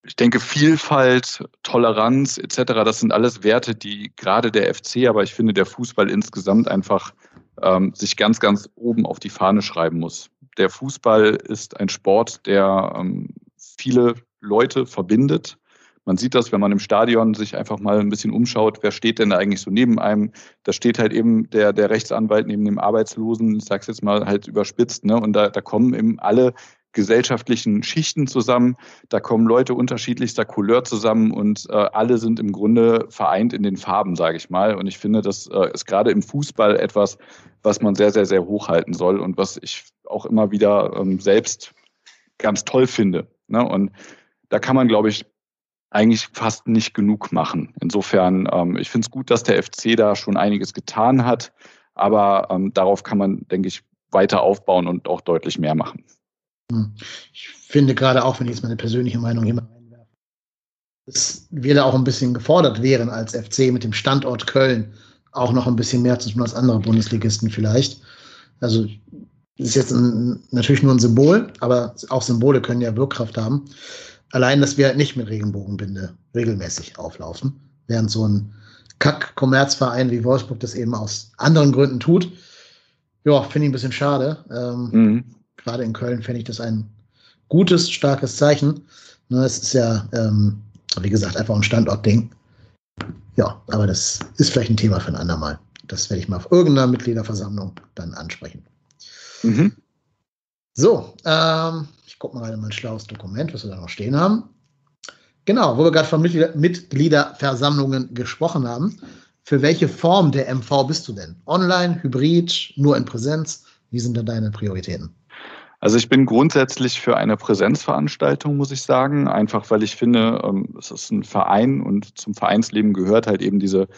ich denke, Vielfalt, Toleranz etc., das sind alles Werte, die gerade der FC, aber ich finde der Fußball insgesamt einfach ähm, sich ganz, ganz oben auf die Fahne schreiben muss. Der Fußball ist ein Sport, der ähm, viele Leute verbindet. Man sieht das, wenn man im Stadion sich einfach mal ein bisschen umschaut, wer steht denn da eigentlich so neben einem? Da steht halt eben der, der Rechtsanwalt neben dem Arbeitslosen, ich sag's jetzt mal halt überspitzt, ne? Und da, da kommen eben alle gesellschaftlichen Schichten zusammen. Da kommen Leute unterschiedlichster Couleur zusammen und äh, alle sind im Grunde vereint in den Farben, sage ich mal. Und ich finde, das äh, ist gerade im Fußball etwas, was man sehr, sehr, sehr hochhalten soll und was ich auch immer wieder ähm, selbst ganz toll finde. Ne? Und da kann man, glaube ich, eigentlich fast nicht genug machen. Insofern, ähm, ich finde es gut, dass der FC da schon einiges getan hat, aber ähm, darauf kann man, denke ich, weiter aufbauen und auch deutlich mehr machen. Hm. Ich finde gerade auch, wenn ich jetzt meine persönliche Meinung hier mal reinwerfe, dass wir da auch ein bisschen gefordert wären als FC mit dem Standort Köln auch noch ein bisschen mehr zu tun als andere Bundesligisten vielleicht. Also das ist jetzt ein, natürlich nur ein Symbol, aber auch Symbole können ja Wirkkraft haben. Allein, dass wir nicht mit Regenbogenbinde regelmäßig auflaufen, während so ein Kack-Kommerzverein wie Wolfsburg das eben aus anderen Gründen tut. Ja, finde ich ein bisschen schade. Ähm, mhm. Gerade in Köln fände ich das ein gutes, starkes Zeichen. Ne, es ist ja, ähm, wie gesagt, einfach ein Standortding. Ja, aber das ist vielleicht ein Thema für ein andermal. Das werde ich mal auf irgendeiner Mitgliederversammlung dann ansprechen. Mhm. So, ähm, ich gucke mal gerade mein schlaues Dokument, was wir da noch stehen haben. Genau, wo wir gerade von Mitglieder Mitgliederversammlungen gesprochen haben. für welche Form der MV bist du denn? Online, Hybrid, nur in Präsenz? Wie sind da deine Prioritäten? Also ich bin grundsätzlich für eine Präsenzveranstaltung, muss ich sagen, einfach weil ich finde, ähm, es ist ein Verein und zum Vereinsleben gehört halt eben diese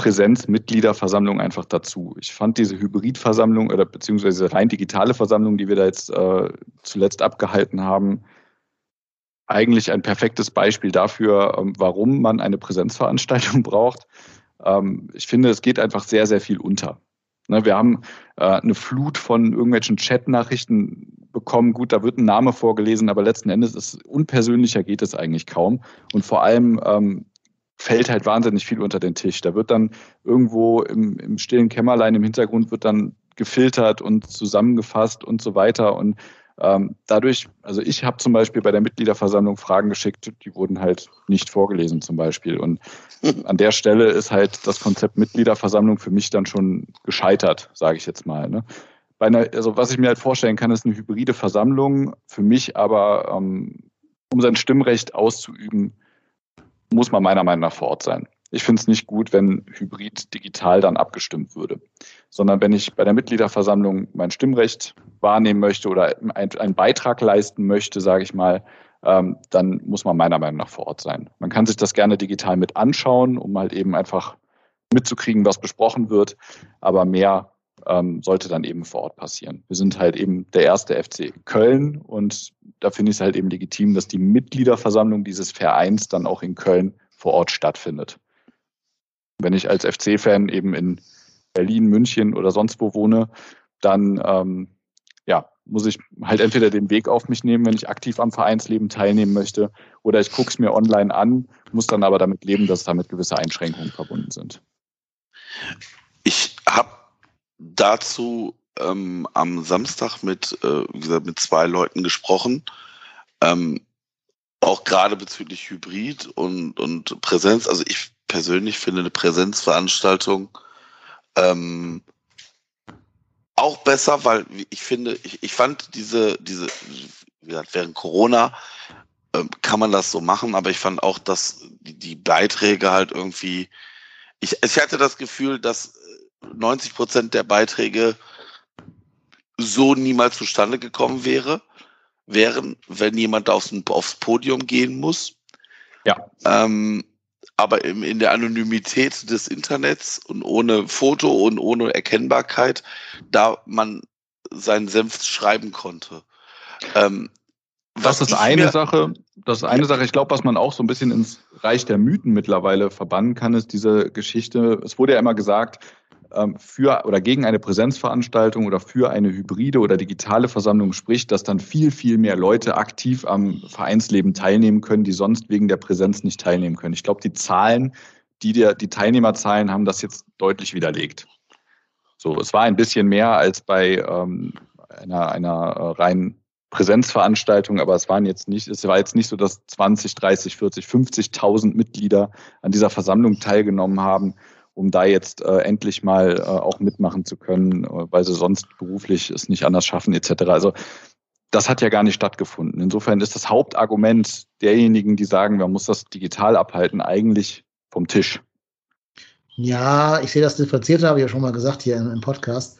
Präsenzmitgliederversammlung einfach dazu. Ich fand diese Hybridversammlung oder beziehungsweise rein digitale Versammlung, die wir da jetzt äh, zuletzt abgehalten haben, eigentlich ein perfektes Beispiel dafür, ähm, warum man eine Präsenzveranstaltung [LAUGHS] braucht. Ähm, ich finde, es geht einfach sehr, sehr viel unter. Ne, wir haben äh, eine Flut von irgendwelchen Chat-Nachrichten bekommen. Gut, da wird ein Name vorgelesen, aber letzten Endes ist unpersönlicher geht es eigentlich kaum. Und vor allem ähm, fällt halt wahnsinnig viel unter den Tisch. Da wird dann irgendwo im, im stillen Kämmerlein im Hintergrund wird dann gefiltert und zusammengefasst und so weiter. Und ähm, dadurch, also ich habe zum Beispiel bei der Mitgliederversammlung Fragen geschickt, die wurden halt nicht vorgelesen zum Beispiel. Und [LAUGHS] an der Stelle ist halt das Konzept Mitgliederversammlung für mich dann schon gescheitert, sage ich jetzt mal. Ne? Bei einer, also was ich mir halt vorstellen kann, ist eine hybride Versammlung. Für mich aber, ähm, um sein Stimmrecht auszuüben, muss man meiner Meinung nach vor Ort sein. Ich finde es nicht gut, wenn hybrid digital dann abgestimmt würde, sondern wenn ich bei der Mitgliederversammlung mein Stimmrecht wahrnehmen möchte oder einen Beitrag leisten möchte, sage ich mal, ähm, dann muss man meiner Meinung nach vor Ort sein. Man kann sich das gerne digital mit anschauen, um halt eben einfach mitzukriegen, was besprochen wird, aber mehr ähm, sollte dann eben vor Ort passieren. Wir sind halt eben der erste FC Köln und da finde ich es halt eben legitim, dass die Mitgliederversammlung dieses Vereins dann auch in Köln vor Ort stattfindet. Wenn ich als FC-Fan eben in Berlin, München oder sonst wo wohne, dann ähm, ja, muss ich halt entweder den Weg auf mich nehmen, wenn ich aktiv am Vereinsleben teilnehmen möchte, oder ich gucke es mir online an, muss dann aber damit leben, dass damit gewisse Einschränkungen verbunden sind. Ich habe dazu ähm, am Samstag mit, äh, wie gesagt, mit zwei Leuten gesprochen. Ähm, auch gerade bezüglich Hybrid und, und Präsenz. Also ich persönlich finde eine Präsenzveranstaltung ähm, auch besser, weil ich finde, ich, ich fand diese, diese, wie gesagt, während Corona ähm, kann man das so machen, aber ich fand auch, dass die, die Beiträge halt irgendwie, ich, ich hatte das Gefühl, dass 90 Prozent der Beiträge so niemals zustande gekommen wäre, wären, wenn jemand aufs, aufs Podium gehen muss. Ja. Ähm, aber im, in der Anonymität des Internets und ohne Foto und ohne Erkennbarkeit, da man seinen Senf schreiben konnte. Ähm, das ist eine Sache. Das ist eine Sache. Ich glaube, was man auch so ein bisschen ins Reich der Mythen mittlerweile verbannen kann, ist diese Geschichte. Es wurde ja immer gesagt, für oder gegen eine Präsenzveranstaltung oder für eine hybride oder digitale Versammlung spricht, dass dann viel, viel mehr Leute aktiv am Vereinsleben teilnehmen können, die sonst wegen der Präsenz nicht teilnehmen können. Ich glaube, die Zahlen, die, der, die Teilnehmerzahlen haben das jetzt deutlich widerlegt. So, es war ein bisschen mehr als bei ähm, einer, einer äh, reinen Präsenzveranstaltung, aber es waren jetzt nicht, es war jetzt nicht so, dass 20, 30, 40, 50.000 Mitglieder an dieser Versammlung teilgenommen haben um da jetzt äh, endlich mal äh, auch mitmachen zu können, äh, weil sie sonst beruflich es nicht anders schaffen etc. Also das hat ja gar nicht stattgefunden. Insofern ist das Hauptargument derjenigen, die sagen, man muss das digital abhalten, eigentlich vom Tisch. Ja, ich sehe das differenziert, habe ich ja schon mal gesagt hier im, im Podcast.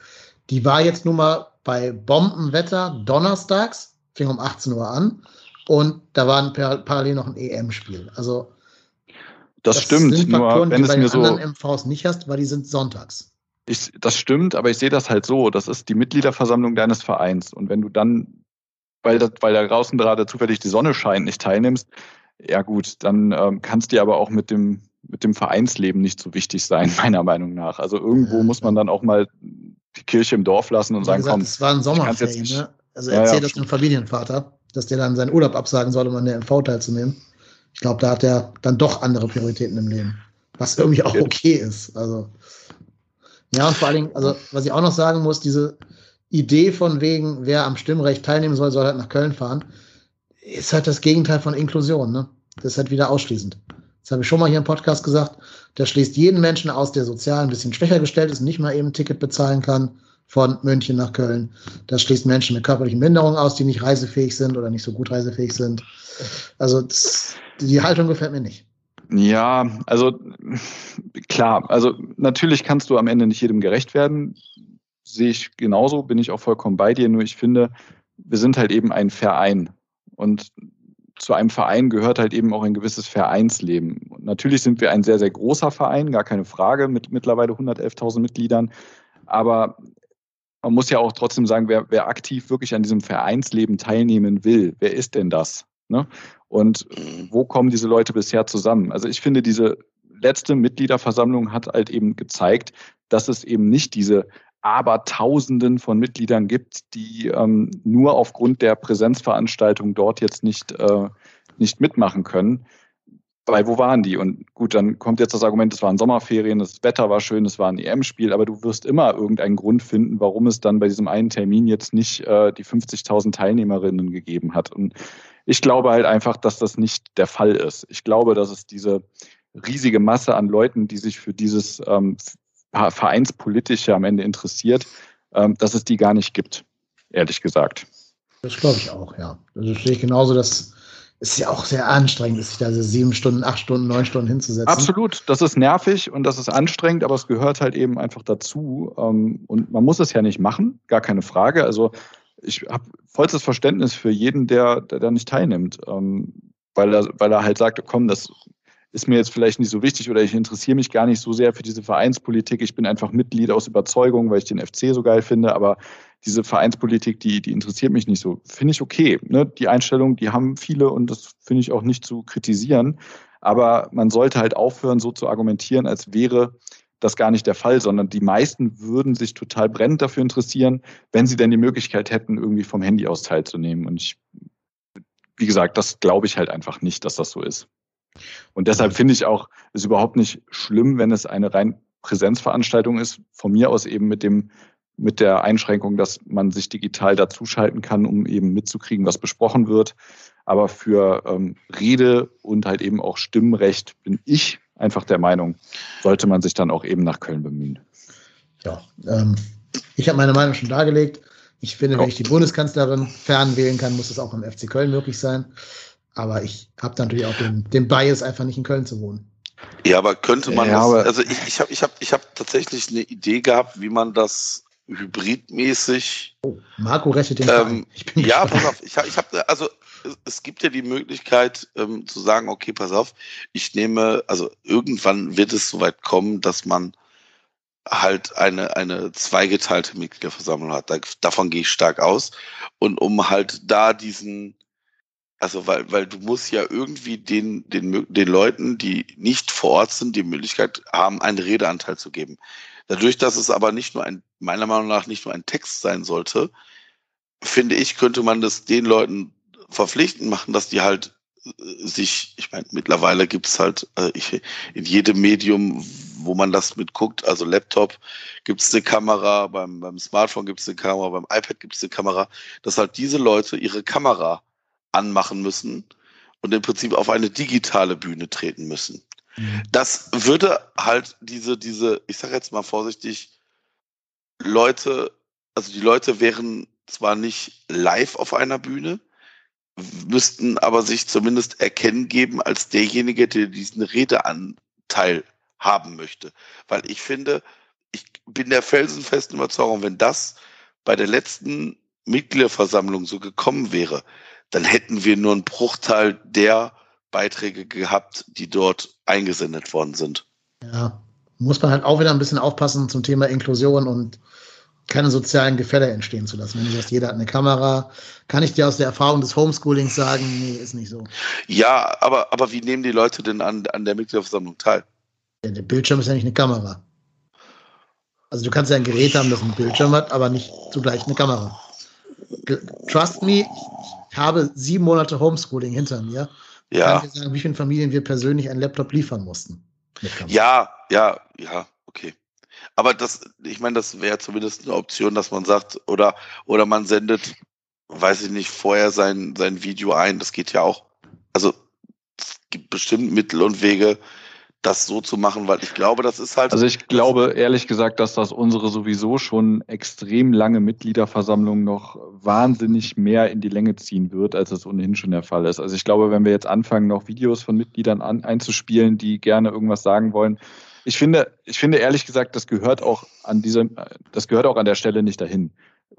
Die war jetzt nun mal bei Bombenwetter donnerstags, fing um 18 Uhr an und da war parallel noch ein EM-Spiel. Also das, das stimmt. Sind Faktoren, nur wenn es mir so anderen MVs nicht hast, weil die sind sonntags. Ich, das stimmt, aber ich sehe das halt so. Das ist die Mitgliederversammlung deines Vereins. Und wenn du dann, weil, das, weil da draußen gerade zufällig die Sonne scheint, nicht teilnimmst, ja gut, dann ähm, kann es dir aber auch mit dem, mit dem Vereinsleben nicht so wichtig sein, [LAUGHS] meiner Meinung nach. Also irgendwo ja, muss man dann auch mal die Kirche im Dorf lassen und Wie sagen, gesagt, komm. Es war ein Sommerferien, ne? Also erzähl ja, ja, das dem Familienvater, dass der dann seinen Urlaub absagen soll, um an der MV teilzunehmen. Ich glaube, da hat er dann doch andere Prioritäten im Leben. Was irgendwie auch okay ist. Also, ja, und vor allen Dingen, also, was ich auch noch sagen muss, diese Idee von wegen, wer am Stimmrecht teilnehmen soll, soll halt nach Köln fahren, ist halt das Gegenteil von Inklusion, ne? Das ist halt wieder ausschließend. Das habe ich schon mal hier im Podcast gesagt. Das schließt jeden Menschen aus, der sozial ein bisschen schwächer gestellt ist und nicht mal eben ein Ticket bezahlen kann von München nach Köln. Das schließt Menschen mit körperlichen Minderungen aus, die nicht reisefähig sind oder nicht so gut reisefähig sind. Also das, die Haltung gefällt mir nicht. Ja, also Klar, also natürlich kannst du am Ende nicht jedem gerecht werden. Sehe ich genauso, bin ich auch vollkommen bei dir. Nur ich finde, wir sind halt eben ein Verein. Und zu einem Verein gehört halt eben auch ein gewisses Vereinsleben. Und natürlich sind wir ein sehr, sehr großer Verein, gar keine Frage, mit mittlerweile 111.000 Mitgliedern. Aber man muss ja auch trotzdem sagen, wer, wer aktiv wirklich an diesem Vereinsleben teilnehmen will, wer ist denn das? Ne? Und wo kommen diese Leute bisher zusammen? Also ich finde, diese letzte Mitgliederversammlung hat halt eben gezeigt, dass es eben nicht diese Abertausenden von Mitgliedern gibt, die ähm, nur aufgrund der Präsenzveranstaltung dort jetzt nicht, äh, nicht mitmachen können. Weil wo waren die? Und gut, dann kommt jetzt das Argument, es waren Sommerferien, das Wetter war schön, es war ein EM-Spiel, aber du wirst immer irgendeinen Grund finden, warum es dann bei diesem einen Termin jetzt nicht äh, die 50.000 Teilnehmerinnen gegeben hat. Und ich glaube halt einfach, dass das nicht der Fall ist. Ich glaube, dass es diese riesige Masse an Leuten, die sich für dieses ähm, Vereinspolitische am Ende interessiert, ähm, dass es die gar nicht gibt, ehrlich gesagt. Das glaube ich auch, ja. Also stehe ich genauso, dass es ja auch sehr anstrengend ist, sich da so sieben Stunden, acht Stunden, neun Stunden hinzusetzen. Absolut, das ist nervig und das ist anstrengend, aber es gehört halt eben einfach dazu. Ähm, und man muss es ja nicht machen, gar keine Frage. Also ich habe vollstes Verständnis für jeden, der, der da nicht teilnimmt, ähm, weil, er, weil er halt sagt, komm, das ist mir jetzt vielleicht nicht so wichtig oder ich interessiere mich gar nicht so sehr für diese Vereinspolitik. Ich bin einfach Mitglied aus Überzeugung, weil ich den FC so geil finde, aber diese Vereinspolitik, die, die interessiert mich nicht so. Finde ich okay. Ne? Die Einstellung, die haben viele und das finde ich auch nicht zu kritisieren. Aber man sollte halt aufhören, so zu argumentieren, als wäre das gar nicht der Fall, sondern die meisten würden sich total brennend dafür interessieren, wenn sie denn die Möglichkeit hätten, irgendwie vom Handy aus teilzunehmen. Und ich, wie gesagt, das glaube ich halt einfach nicht, dass das so ist. Und deshalb finde ich auch, es überhaupt nicht schlimm, wenn es eine rein Präsenzveranstaltung ist. Von mir aus eben mit dem, mit der Einschränkung, dass man sich digital dazuschalten kann, um eben mitzukriegen, was besprochen wird. Aber für ähm, Rede und halt eben auch Stimmrecht bin ich einfach der Meinung, sollte man sich dann auch eben nach Köln bemühen. Ja, ähm, ich habe meine Meinung schon dargelegt. Ich finde, wenn ich die Bundeskanzlerin fernwählen kann, muss es auch im FC Köln möglich sein. Aber ich habe natürlich auch den, den Bias, einfach nicht in Köln zu wohnen. Ja, aber könnte man ja, das, also ich, ich habe ich hab, ich hab tatsächlich eine Idee gehabt, wie man das hybridmäßig. Oh, Marco rechnet den ähm, Ja, pass auf, ich habe, ich hab, also es gibt ja die Möglichkeit ähm, zu sagen, okay, pass auf, ich nehme, also irgendwann wird es soweit kommen, dass man halt eine, eine zweigeteilte Mitgliederversammlung hat. Da, davon gehe ich stark aus. Und um halt da diesen, also weil, weil du musst ja irgendwie den, den, den Leuten, die nicht vor Ort sind, die Möglichkeit haben, einen Redeanteil zu geben. Dadurch, dass es aber nicht nur ein, meiner Meinung nach nicht nur ein Text sein sollte, finde ich, könnte man das den Leuten verpflichtend machen, dass die halt äh, sich, ich meine, mittlerweile gibt's halt äh, ich, in jedem Medium, wo man das mitguckt, also Laptop gibt's eine Kamera, beim, beim Smartphone gibt's eine Kamera, beim iPad gibt's eine Kamera, dass halt diese Leute ihre Kamera anmachen müssen und im Prinzip auf eine digitale Bühne treten müssen. Das würde halt diese, diese, ich sage jetzt mal vorsichtig, Leute, also die Leute wären zwar nicht live auf einer Bühne, müssten aber sich zumindest erkennen geben als derjenige, der diesen Redeanteil haben möchte. Weil ich finde, ich bin der felsenfesten Überzeugung, wenn das bei der letzten Mitgliederversammlung so gekommen wäre, dann hätten wir nur einen Bruchteil der Beiträge gehabt, die dort eingesendet worden sind. Ja, muss man halt auch wieder ein bisschen aufpassen zum Thema Inklusion und keine sozialen Gefälle entstehen zu lassen. Wenn du sagst, jeder hat eine Kamera, kann ich dir aus der Erfahrung des Homeschoolings sagen, nee, ist nicht so. Ja, aber, aber wie nehmen die Leute denn an, an der Mitgliederversammlung teil? Ja, der Bildschirm ist ja nicht eine Kamera. Also du kannst ja ein Gerät haben, das einen Bildschirm hat, aber nicht zugleich eine Kamera. Trust me, ich habe sieben Monate Homeschooling hinter mir. Ja. Ich kann dir sagen, wie vielen Familien wir persönlich einen Laptop liefern mussten. Ja, ja, ja, okay. Aber das, ich meine, das wäre zumindest eine Option, dass man sagt, oder, oder man sendet, weiß ich nicht, vorher sein, sein Video ein. Das geht ja auch. Also, es gibt bestimmt Mittel und Wege, das so zu machen, weil ich glaube, das ist halt. Also ich glaube ehrlich gesagt, dass das unsere sowieso schon extrem lange Mitgliederversammlung noch wahnsinnig mehr in die Länge ziehen wird, als es ohnehin schon der Fall ist. Also ich glaube, wenn wir jetzt anfangen, noch Videos von Mitgliedern an, einzuspielen, die gerne irgendwas sagen wollen, ich finde, ich finde ehrlich gesagt, das gehört auch an diesem, das gehört auch an der Stelle nicht dahin.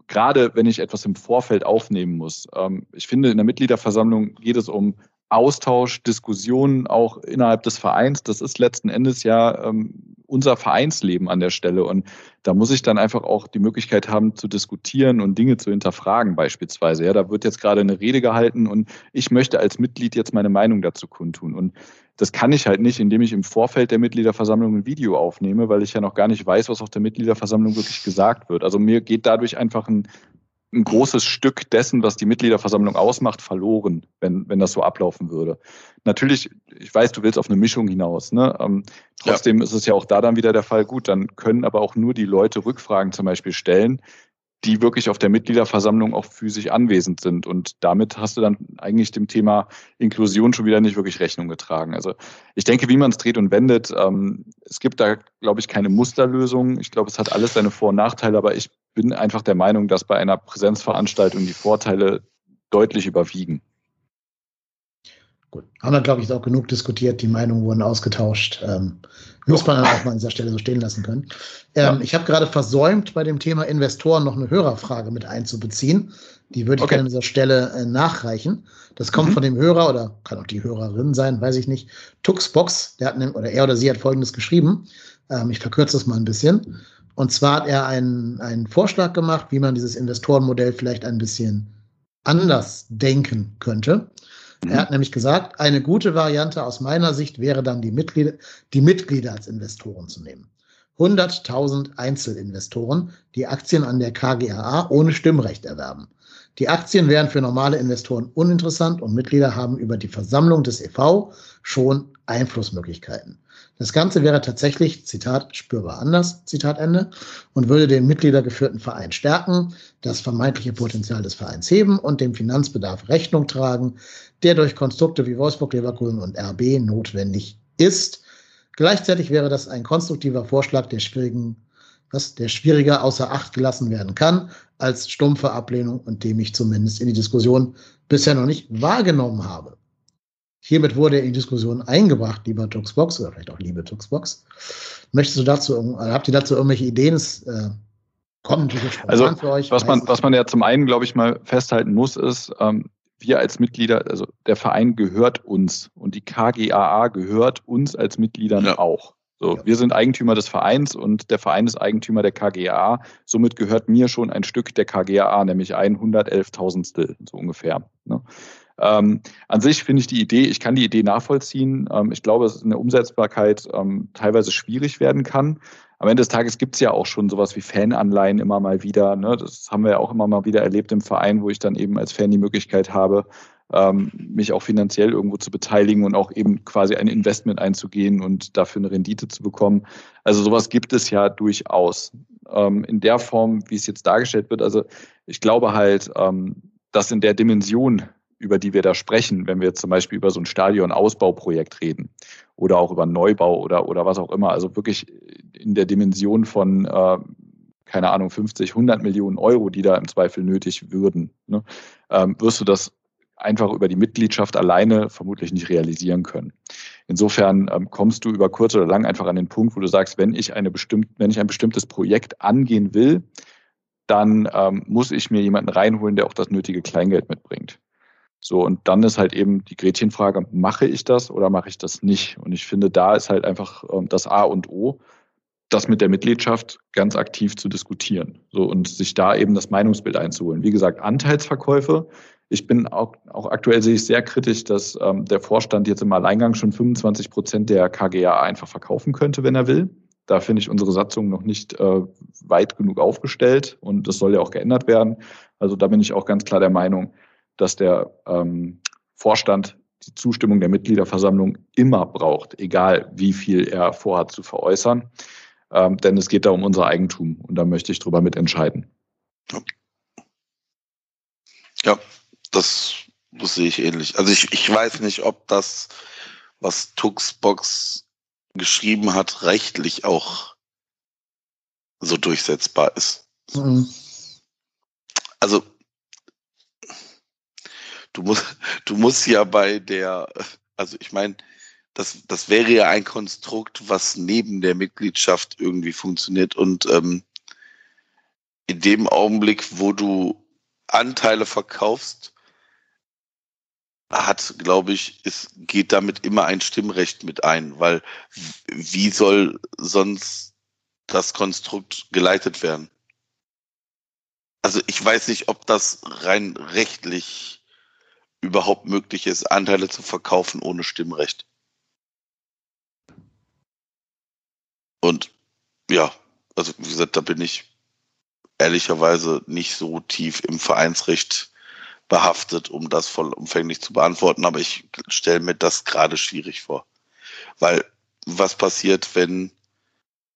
Gerade wenn ich etwas im Vorfeld aufnehmen muss. Ähm, ich finde, in der Mitgliederversammlung geht es um Austausch, Diskussionen auch innerhalb des Vereins. Das ist letzten Endes ja ähm, unser Vereinsleben an der Stelle. Und da muss ich dann einfach auch die Möglichkeit haben zu diskutieren und Dinge zu hinterfragen beispielsweise. Ja, da wird jetzt gerade eine Rede gehalten und ich möchte als Mitglied jetzt meine Meinung dazu kundtun. Und das kann ich halt nicht, indem ich im Vorfeld der Mitgliederversammlung ein Video aufnehme, weil ich ja noch gar nicht weiß, was auf der Mitgliederversammlung wirklich gesagt wird. Also mir geht dadurch einfach ein ein großes Stück dessen, was die Mitgliederversammlung ausmacht, verloren, wenn, wenn das so ablaufen würde. Natürlich, ich weiß, du willst auf eine Mischung hinaus. Ne? Ähm, trotzdem ja. ist es ja auch da dann wieder der Fall, gut, dann können aber auch nur die Leute Rückfragen zum Beispiel stellen, die wirklich auf der Mitgliederversammlung auch physisch anwesend sind. Und damit hast du dann eigentlich dem Thema Inklusion schon wieder nicht wirklich Rechnung getragen. Also ich denke, wie man es dreht und wendet, ähm, es gibt da, glaube ich, keine Musterlösung. Ich glaube, es hat alles seine Vor- und Nachteile, aber ich bin einfach der Meinung, dass bei einer Präsenzveranstaltung die Vorteile deutlich überwiegen. Gut, haben wir, glaube ich, auch genug diskutiert. Die Meinungen wurden ausgetauscht. Ähm, muss man dann auch mal an dieser Stelle so stehen lassen können. Ähm, ja. Ich habe gerade versäumt, bei dem Thema Investoren noch eine Hörerfrage mit einzubeziehen. Die würde ich okay. gerne an dieser Stelle äh, nachreichen. Das kommt mhm. von dem Hörer oder kann auch die Hörerin sein, weiß ich nicht. Tuxbox, der hat ne, oder er oder sie hat Folgendes geschrieben. Ähm, ich verkürze es mal ein bisschen. Und zwar hat er einen, einen Vorschlag gemacht, wie man dieses Investorenmodell vielleicht ein bisschen anders denken könnte. Mhm. Er hat nämlich gesagt, eine gute Variante aus meiner Sicht wäre dann die Mitglieder, die Mitglieder als Investoren zu nehmen. 100.000 Einzelinvestoren, die Aktien an der KGAA ohne Stimmrecht erwerben. Die Aktien wären für normale Investoren uninteressant und Mitglieder haben über die Versammlung des EV schon Einflussmöglichkeiten. Das Ganze wäre tatsächlich, Zitat, spürbar anders, Zitat Ende, und würde den mitgliedergeführten Verein stärken, das vermeintliche Potenzial des Vereins heben und dem Finanzbedarf Rechnung tragen, der durch Konstrukte wie Wolfsburg, Leverkusen und RB notwendig ist. Gleichzeitig wäre das ein konstruktiver Vorschlag, der schwierigen, was, der schwieriger außer Acht gelassen werden kann, als stumpfe Ablehnung und dem ich zumindest in die Diskussion bisher noch nicht wahrgenommen habe. Hiermit wurde er in die Diskussion eingebracht, lieber Tuxbox, oder vielleicht auch liebe Tuxbox. Möchtest du dazu, habt ihr dazu irgendwelche Ideen? Es äh, kommt also, für euch. Was man, was man ja zum einen, glaube ich, mal festhalten muss, ist, ähm, wir als Mitglieder, also der Verein gehört uns und die KGAA gehört uns als Mitgliedern ja. auch. So, ja. wir sind Eigentümer des Vereins und der Verein ist Eigentümer der KGAA. Somit gehört mir schon ein Stück der KGAA, nämlich ein 111.000stel, so ungefähr. Ne? Ähm, an sich finde ich die Idee, ich kann die Idee nachvollziehen. Ähm, ich glaube, dass es in der Umsetzbarkeit ähm, teilweise schwierig werden kann. Am Ende des Tages gibt es ja auch schon sowas wie Fananleihen immer mal wieder. Ne? Das haben wir ja auch immer mal wieder erlebt im Verein, wo ich dann eben als Fan die Möglichkeit habe, ähm, mich auch finanziell irgendwo zu beteiligen und auch eben quasi ein Investment einzugehen und dafür eine Rendite zu bekommen. Also sowas gibt es ja durchaus. Ähm, in der Form, wie es jetzt dargestellt wird, also ich glaube halt, ähm, dass in der Dimension über die wir da sprechen, wenn wir zum Beispiel über so ein Stadion-Ausbauprojekt reden oder auch über Neubau oder, oder was auch immer. Also wirklich in der Dimension von, äh, keine Ahnung, 50, 100 Millionen Euro, die da im Zweifel nötig würden, ne, ähm, wirst du das einfach über die Mitgliedschaft alleine vermutlich nicht realisieren können. Insofern ähm, kommst du über kurz oder lang einfach an den Punkt, wo du sagst, wenn ich eine bestimmt, wenn ich ein bestimmtes Projekt angehen will, dann ähm, muss ich mir jemanden reinholen, der auch das nötige Kleingeld mitbringt. So, und dann ist halt eben die Gretchenfrage, mache ich das oder mache ich das nicht? Und ich finde, da ist halt einfach ähm, das A und O, das mit der Mitgliedschaft ganz aktiv zu diskutieren. So, und sich da eben das Meinungsbild einzuholen. Wie gesagt, Anteilsverkäufe. Ich bin auch, auch aktuell sehe ich sehr kritisch, dass ähm, der Vorstand jetzt im Alleingang schon 25 Prozent der KGA einfach verkaufen könnte, wenn er will. Da finde ich unsere Satzung noch nicht äh, weit genug aufgestellt und das soll ja auch geändert werden. Also da bin ich auch ganz klar der Meinung, dass der ähm, Vorstand die Zustimmung der Mitgliederversammlung immer braucht, egal wie viel er vorhat zu veräußern. Ähm, denn es geht da um unser Eigentum und da möchte ich drüber mitentscheiden. Ja, ja das, das sehe ich ähnlich. Also ich, ich weiß nicht, ob das, was Tuxbox geschrieben hat, rechtlich auch so durchsetzbar ist. Mhm. Also du musst, [LAUGHS] du musst ja bei der, also ich meine, das, das wäre ja ein Konstrukt, was neben der Mitgliedschaft irgendwie funktioniert. Und ähm, in dem Augenblick, wo du Anteile verkaufst, hat, glaube ich, es geht damit immer ein Stimmrecht mit ein, weil wie soll sonst das Konstrukt geleitet werden? Also ich weiß nicht, ob das rein rechtlich überhaupt möglich ist, Anteile zu verkaufen ohne Stimmrecht. Und ja, also wie gesagt, da bin ich ehrlicherweise nicht so tief im Vereinsrecht behaftet, um das vollumfänglich zu beantworten, aber ich stelle mir das gerade schwierig vor. Weil was passiert, wenn,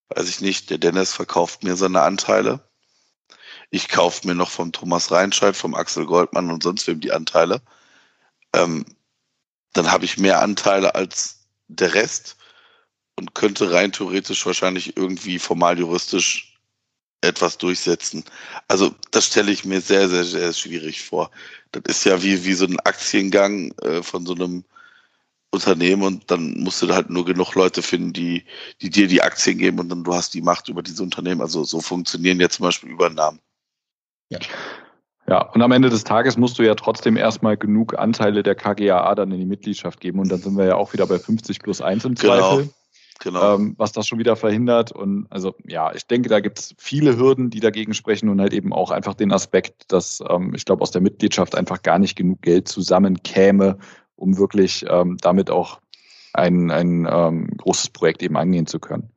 weiß ich nicht, der Dennis verkauft mir seine Anteile, ich kaufe mir noch vom Thomas Reinscheid, vom Axel Goldmann und sonst wem die Anteile, ähm, dann habe ich mehr Anteile als der Rest und könnte rein theoretisch wahrscheinlich irgendwie formal juristisch etwas durchsetzen. Also das stelle ich mir sehr, sehr, sehr schwierig vor. Das ist ja wie, wie so ein Aktiengang äh, von so einem Unternehmen und dann musst du halt nur genug Leute finden, die, die dir die Aktien geben und dann du hast die Macht über diese Unternehmen. Also so funktionieren ja zum Beispiel Übernahmen. Ja. Ja, und am Ende des Tages musst du ja trotzdem erstmal genug Anteile der KGAA dann in die Mitgliedschaft geben und dann sind wir ja auch wieder bei 50 plus 1 im genau. Zweifel. Genau. Ähm, was das schon wieder verhindert. Und also ja, ich denke, da gibt es viele Hürden, die dagegen sprechen und halt eben auch einfach den Aspekt, dass ähm, ich glaube, aus der Mitgliedschaft einfach gar nicht genug Geld zusammenkäme, um wirklich ähm, damit auch ein, ein ähm, großes Projekt eben angehen zu können.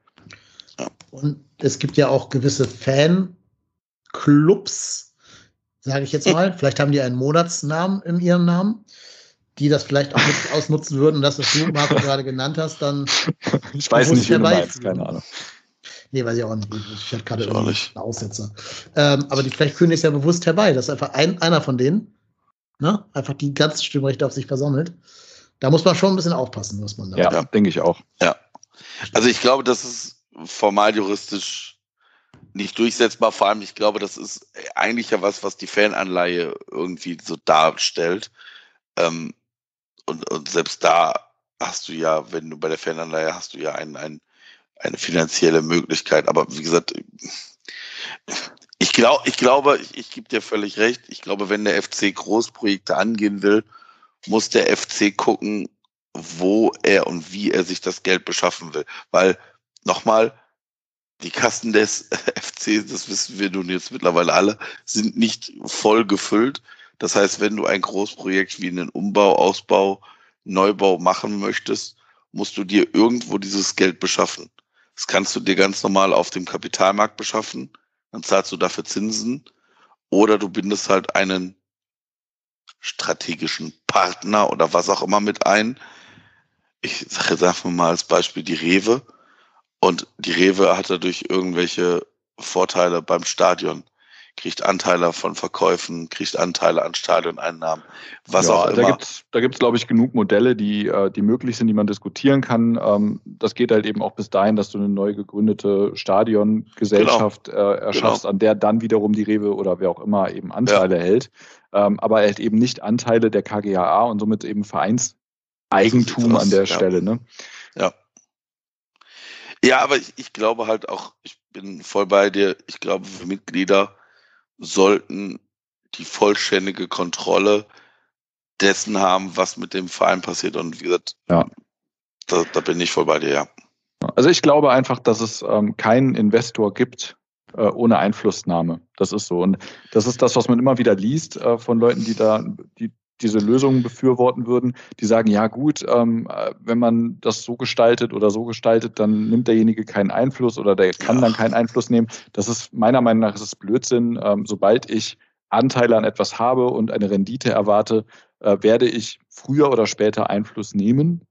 Und es gibt ja auch gewisse Fanclubs, sage ich jetzt mal. [LAUGHS] Vielleicht haben die einen Monatsnamen in ihrem Namen die das vielleicht auch mit ausnutzen würden, dass das du, Marco, [LAUGHS] gerade genannt hast, dann. Ich weiß nicht, wie du meinst, keine Ahnung. Nee, weiß ich auch nicht. Ich hatte gerade irgendwie einen Aussetzer. Ähm, aber die vielleicht führen es ja bewusst herbei, dass einfach ein, einer von denen ne, einfach die ganzen Stimmrechte auf sich versammelt. Da muss man schon ein bisschen aufpassen, was man da. Ja, denke ich auch. Ja. Also ich glaube, das ist formal juristisch nicht durchsetzbar. Vor allem, ich glaube, das ist eigentlich ja was, was die Fananleihe irgendwie so darstellt. Ähm, und, und selbst da hast du ja, wenn du bei der Fananleihe hast du ja ein, ein, eine finanzielle Möglichkeit. Aber wie gesagt, ich, glaub, ich glaube, ich, ich gebe dir völlig recht. Ich glaube, wenn der FC Großprojekte angehen will, muss der FC gucken, wo er und wie er sich das Geld beschaffen will. Weil, nochmal, die Kassen des [LAUGHS] FC, das wissen wir nun jetzt mittlerweile alle, sind nicht voll gefüllt. Das heißt, wenn du ein Großprojekt wie einen Umbau, Ausbau, Neubau machen möchtest, musst du dir irgendwo dieses Geld beschaffen. Das kannst du dir ganz normal auf dem Kapitalmarkt beschaffen, dann zahlst du dafür Zinsen oder du bindest halt einen strategischen Partner oder was auch immer mit ein. Ich sage jetzt einfach mal als Beispiel die Rewe. Und die Rewe hat dadurch irgendwelche Vorteile beim Stadion kriegt Anteile von Verkäufen, kriegt Anteile an Stadioneinnahmen, was ja, auch immer. Da gibt's, da gibt's, glaube ich, genug Modelle, die, äh, die möglich sind, die man diskutieren kann. Ähm, das geht halt eben auch bis dahin, dass du eine neu gegründete Stadiongesellschaft genau. äh, erschaffst, genau. an der dann wiederum die Rewe oder wer auch immer eben Anteile ja. hält. Ähm, aber halt eben nicht Anteile der KGAA und somit eben Vereinseigentum an der ja. Stelle. Ne? Ja. Ja, aber ich, ich glaube halt auch, ich bin voll bei dir, ich glaube, für Mitglieder sollten die vollständige Kontrolle dessen haben, was mit dem Verein passiert. Und wie gesagt, ja. da, da bin ich voll bei dir, ja. Also ich glaube einfach, dass es ähm, keinen Investor gibt äh, ohne Einflussnahme. Das ist so. Und das ist das, was man immer wieder liest äh, von Leuten, die da, die diese Lösungen befürworten würden, die sagen, ja gut, ähm, wenn man das so gestaltet oder so gestaltet, dann nimmt derjenige keinen Einfluss oder der kann dann keinen Einfluss nehmen. Das ist meiner Meinung nach ist es Blödsinn. Ähm, sobald ich Anteile an etwas habe und eine Rendite erwarte, äh, werde ich früher oder später Einfluss nehmen,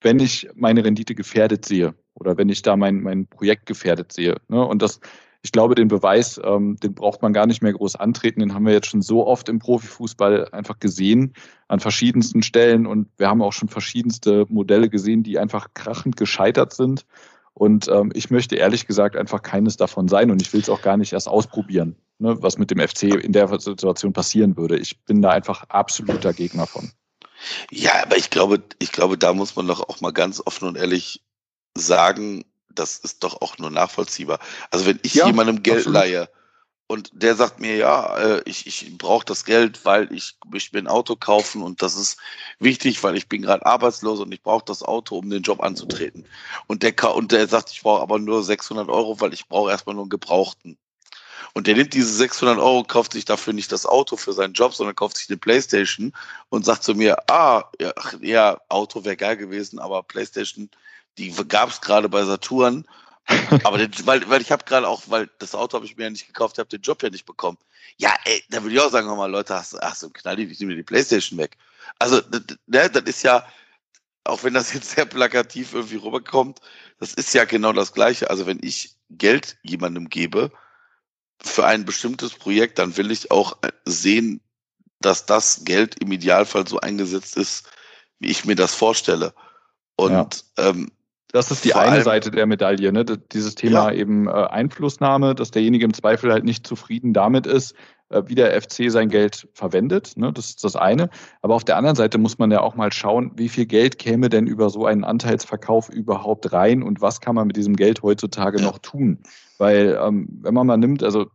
wenn ich meine Rendite gefährdet sehe oder wenn ich da mein, mein Projekt gefährdet sehe. Ne? Und das ich glaube, den Beweis, ähm, den braucht man gar nicht mehr groß antreten. Den haben wir jetzt schon so oft im Profifußball einfach gesehen, an verschiedensten Stellen. Und wir haben auch schon verschiedenste Modelle gesehen, die einfach krachend gescheitert sind. Und ähm, ich möchte ehrlich gesagt einfach keines davon sein. Und ich will es auch gar nicht erst ausprobieren, ne, was mit dem FC in der Situation passieren würde. Ich bin da einfach absoluter Gegner von. Ja, aber ich glaube, ich glaube, da muss man doch auch mal ganz offen und ehrlich sagen, das ist doch auch nur nachvollziehbar. Also wenn ich ja, jemandem Geld absolut. leihe und der sagt mir, ja, äh, ich, ich brauche das Geld, weil ich möchte mir ein Auto kaufen und das ist wichtig, weil ich bin gerade arbeitslos und ich brauche das Auto, um den Job anzutreten. Und der, und der sagt, ich brauche aber nur 600 Euro, weil ich brauche erstmal nur einen Gebrauchten. Und der nimmt diese 600 Euro, kauft sich dafür nicht das Auto für seinen Job, sondern kauft sich eine Playstation und sagt zu mir, ah, ja, ja Auto wäre geil gewesen, aber Playstation, die gab es gerade bei Saturn. [LAUGHS] aber den, weil, weil ich habe gerade auch, weil das Auto habe ich mir ja nicht gekauft, ich habe den Job ja nicht bekommen. Ja, ey, da würde ich auch sagen, mal, Leute, hast, du knall die, ich nehme die Playstation weg. Also, ne, das ist ja, auch wenn das jetzt [LAUGHS] sehr plakativ irgendwie rüberkommt, das ist ja genau das Gleiche. Also, wenn ich Geld jemandem gebe, für ein bestimmtes Projekt, dann will ich auch äh, sehen, dass das Geld im Idealfall so eingesetzt ist, wie ich mir das vorstelle. Und ja. ähm, das ist die eine Seite der Medaille, ne? dieses Thema ja. eben äh, Einflussnahme, dass derjenige im Zweifel halt nicht zufrieden damit ist, äh, wie der FC sein Geld verwendet. Ne? Das ist das eine. Aber auf der anderen Seite muss man ja auch mal schauen, wie viel Geld käme denn über so einen Anteilsverkauf überhaupt rein und was kann man mit diesem Geld heutzutage ja. noch tun. Weil ähm, wenn man mal nimmt, also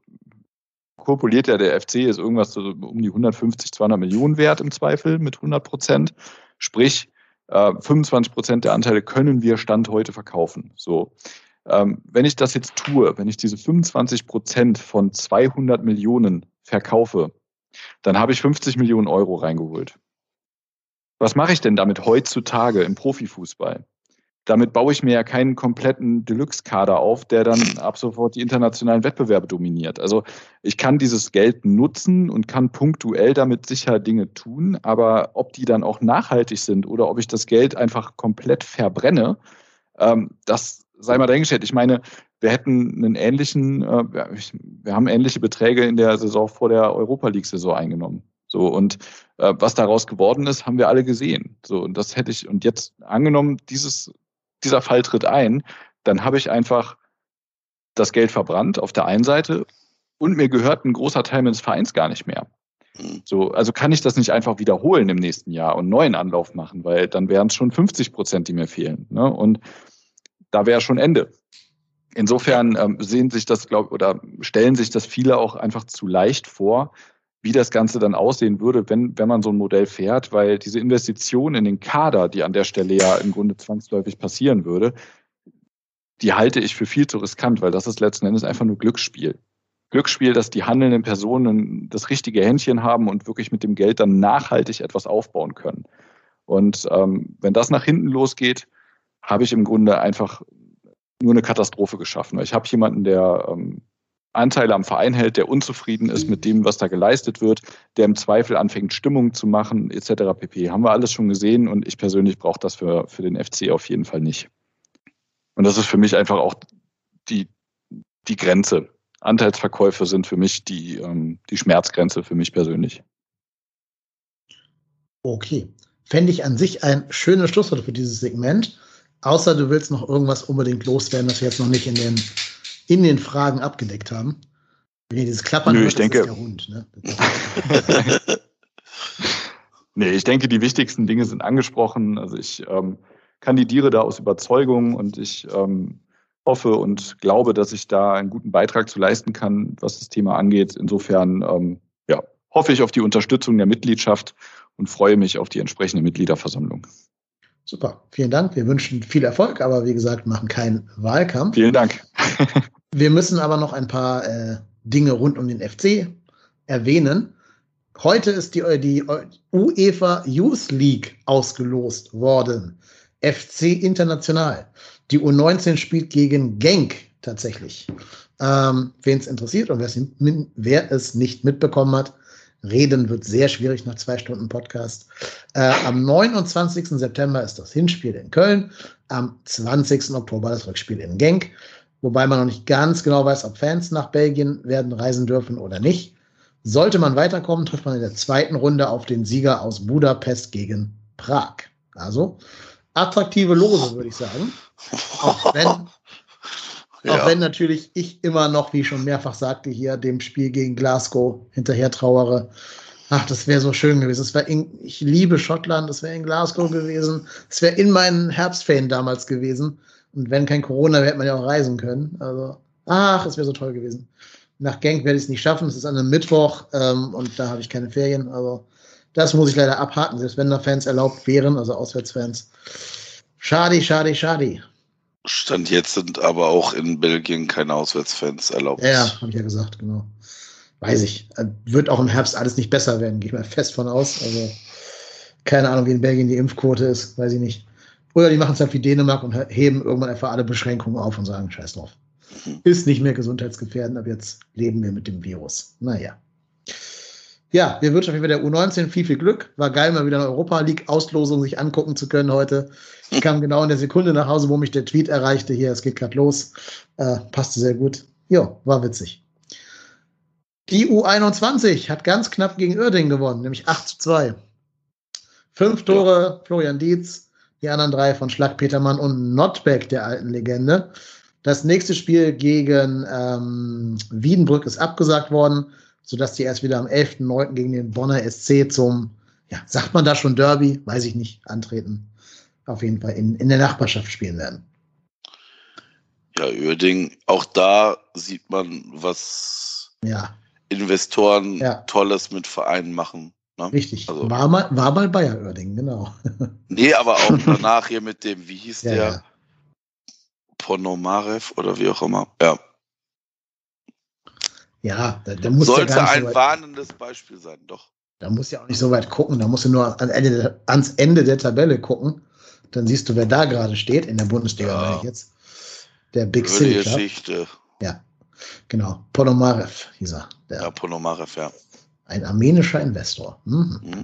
kurpuliert ja der FC, ist irgendwas so um die 150, 200 Millionen wert im Zweifel mit 100 Prozent. Sprich, äh, 25 Prozent der Anteile können wir Stand heute verkaufen. So. Ähm, wenn ich das jetzt tue, wenn ich diese 25 Prozent von 200 Millionen verkaufe, dann habe ich 50 Millionen Euro reingeholt. Was mache ich denn damit heutzutage im Profifußball? Damit baue ich mir ja keinen kompletten Deluxe-Kader auf, der dann ab sofort die internationalen Wettbewerbe dominiert. Also ich kann dieses Geld nutzen und kann punktuell damit sicher Dinge tun, aber ob die dann auch nachhaltig sind oder ob ich das Geld einfach komplett verbrenne, ähm, das sei mal dahingestellt. Ich meine, wir hätten einen ähnlichen, äh, wir haben ähnliche Beträge in der Saison vor der Europa League-Saison eingenommen. So, und äh, was daraus geworden ist, haben wir alle gesehen. So, und das hätte ich, und jetzt angenommen, dieses dieser Fall tritt ein, dann habe ich einfach das Geld verbrannt auf der einen Seite und mir gehört ein großer Teil meines Vereins gar nicht mehr. Mhm. So, also kann ich das nicht einfach wiederholen im nächsten Jahr und einen neuen Anlauf machen, weil dann wären es schon 50 Prozent, die mir fehlen. Ne? Und da wäre schon Ende. Insofern ähm, sehen sich das, glaube oder stellen sich das viele auch einfach zu leicht vor, wie das Ganze dann aussehen würde, wenn, wenn man so ein Modell fährt, weil diese Investition in den Kader, die an der Stelle ja im Grunde zwangsläufig passieren würde, die halte ich für viel zu riskant, weil das ist letzten Endes einfach nur Glücksspiel. Glücksspiel, dass die handelnden Personen das richtige Händchen haben und wirklich mit dem Geld dann nachhaltig etwas aufbauen können. Und ähm, wenn das nach hinten losgeht, habe ich im Grunde einfach nur eine Katastrophe geschaffen. Ich habe jemanden, der ähm, Anteile am Verein hält, der unzufrieden ist mit dem, was da geleistet wird, der im Zweifel anfängt, Stimmung zu machen, etc. pp. Haben wir alles schon gesehen und ich persönlich brauche das für, für den FC auf jeden Fall nicht. Und das ist für mich einfach auch die, die Grenze. Anteilsverkäufe sind für mich die, ähm, die Schmerzgrenze für mich persönlich. Okay. Fände ich an sich ein schönes Schlusswort für dieses Segment. Außer du willst noch irgendwas unbedingt loswerden, das wir jetzt noch nicht in den in den Fragen abgedeckt haben. Wenn ihr dieses Klappern Nö, hört, ich denke, der Hund. Ne? [LAUGHS] [LAUGHS] nee, ich denke, die wichtigsten Dinge sind angesprochen. Also ich ähm, kandidiere da aus Überzeugung und ich ähm, hoffe und glaube, dass ich da einen guten Beitrag zu leisten kann, was das Thema angeht. Insofern ähm, ja, hoffe ich auf die Unterstützung der Mitgliedschaft und freue mich auf die entsprechende Mitgliederversammlung. Super, vielen Dank. Wir wünschen viel Erfolg, aber wie gesagt, machen keinen Wahlkampf. Vielen Dank. [LAUGHS] Wir müssen aber noch ein paar äh, Dinge rund um den FC erwähnen. Heute ist die, die UEFA Youth League ausgelost worden. FC International. Die U19 spielt gegen Genk tatsächlich. Ähm, Wen es interessiert und wer es nicht mitbekommen hat, reden wird sehr schwierig nach zwei Stunden Podcast. Äh, am 29. September ist das Hinspiel in Köln, am 20. Oktober das Rückspiel in Genk wobei man noch nicht ganz genau weiß, ob Fans nach Belgien werden reisen dürfen oder nicht. Sollte man weiterkommen, trifft man in der zweiten Runde auf den Sieger aus Budapest gegen Prag. Also attraktive Lose, würde ich sagen. Auch wenn, ja. auch wenn natürlich ich immer noch, wie ich schon mehrfach sagte, hier dem Spiel gegen Glasgow hinterher trauere. Ach, das wäre so schön gewesen. Das in, ich liebe Schottland, das wäre in Glasgow gewesen. Das wäre in meinen Herbstferien damals gewesen. Und wenn kein Corona wäre, hätte man ja auch reisen können. Also, ach, es wäre so toll gewesen. Nach Genk werde ich es nicht schaffen. Es ist an einem Mittwoch ähm, und da habe ich keine Ferien. Also, das muss ich leider abhaken, selbst wenn da Fans erlaubt wären, also Auswärtsfans. Schade, schade, schade. Stand jetzt sind aber auch in Belgien keine Auswärtsfans erlaubt. Ja, habe ich ja gesagt, genau. Weiß ich. Wird auch im Herbst alles nicht besser werden, gehe ich mal fest von aus. Also keine Ahnung, wie in Belgien die Impfquote ist, weiß ich nicht. Oder die machen es halt wie Dänemark und heben irgendwann einfach alle Beschränkungen auf und sagen, scheiß drauf. Ist nicht mehr gesundheitsgefährdend, aber jetzt leben wir mit dem Virus. Naja. Ja, wir wünschen auf jeden Fall der U19 viel, viel Glück. War geil, mal wieder eine Europa League-Auslosung sich angucken zu können heute. Ich kam genau in der Sekunde nach Hause, wo mich der Tweet erreichte. Hier, es geht gerade los. Äh, passte sehr gut. Jo, war witzig. Die U21 hat ganz knapp gegen Uerdingen gewonnen, nämlich 8 zu 2. Fünf Tore Florian Dietz, die anderen drei von Schlag Petermann und Notbeck, der alten Legende. Das nächste Spiel gegen ähm, Wiedenbrück ist abgesagt worden, sodass die erst wieder am 11.09. gegen den Bonner SC zum, ja, sagt man da schon Derby? Weiß ich nicht, antreten. Auf jeden Fall in, in der Nachbarschaft spielen werden. Ja, Uerdingen, auch da sieht man, was ja. Investoren ja. Tolles mit Vereinen machen. Ne? Richtig. Also, war, mal, war mal Bayer Oerding, genau. [LAUGHS] nee, aber auch danach hier mit dem, wie hieß ja, der? Ja. Ponomarev oder wie auch immer. Ja. Ja, da, da muss Sollte ja ein so warnendes Beispiel sein, doch. Da muss ja auch nicht so weit gucken, da musst du nur ans Ende, ans Ende der Tabelle gucken. Dann siehst du, wer da gerade steht, in der Bundesliga, ja. ich jetzt. Der Big City. Geschichte. Ja, genau. Ponomarev hieß er. Der, ja, Ponomarev, ja. Ein armenischer Investor. Mhm. Mhm.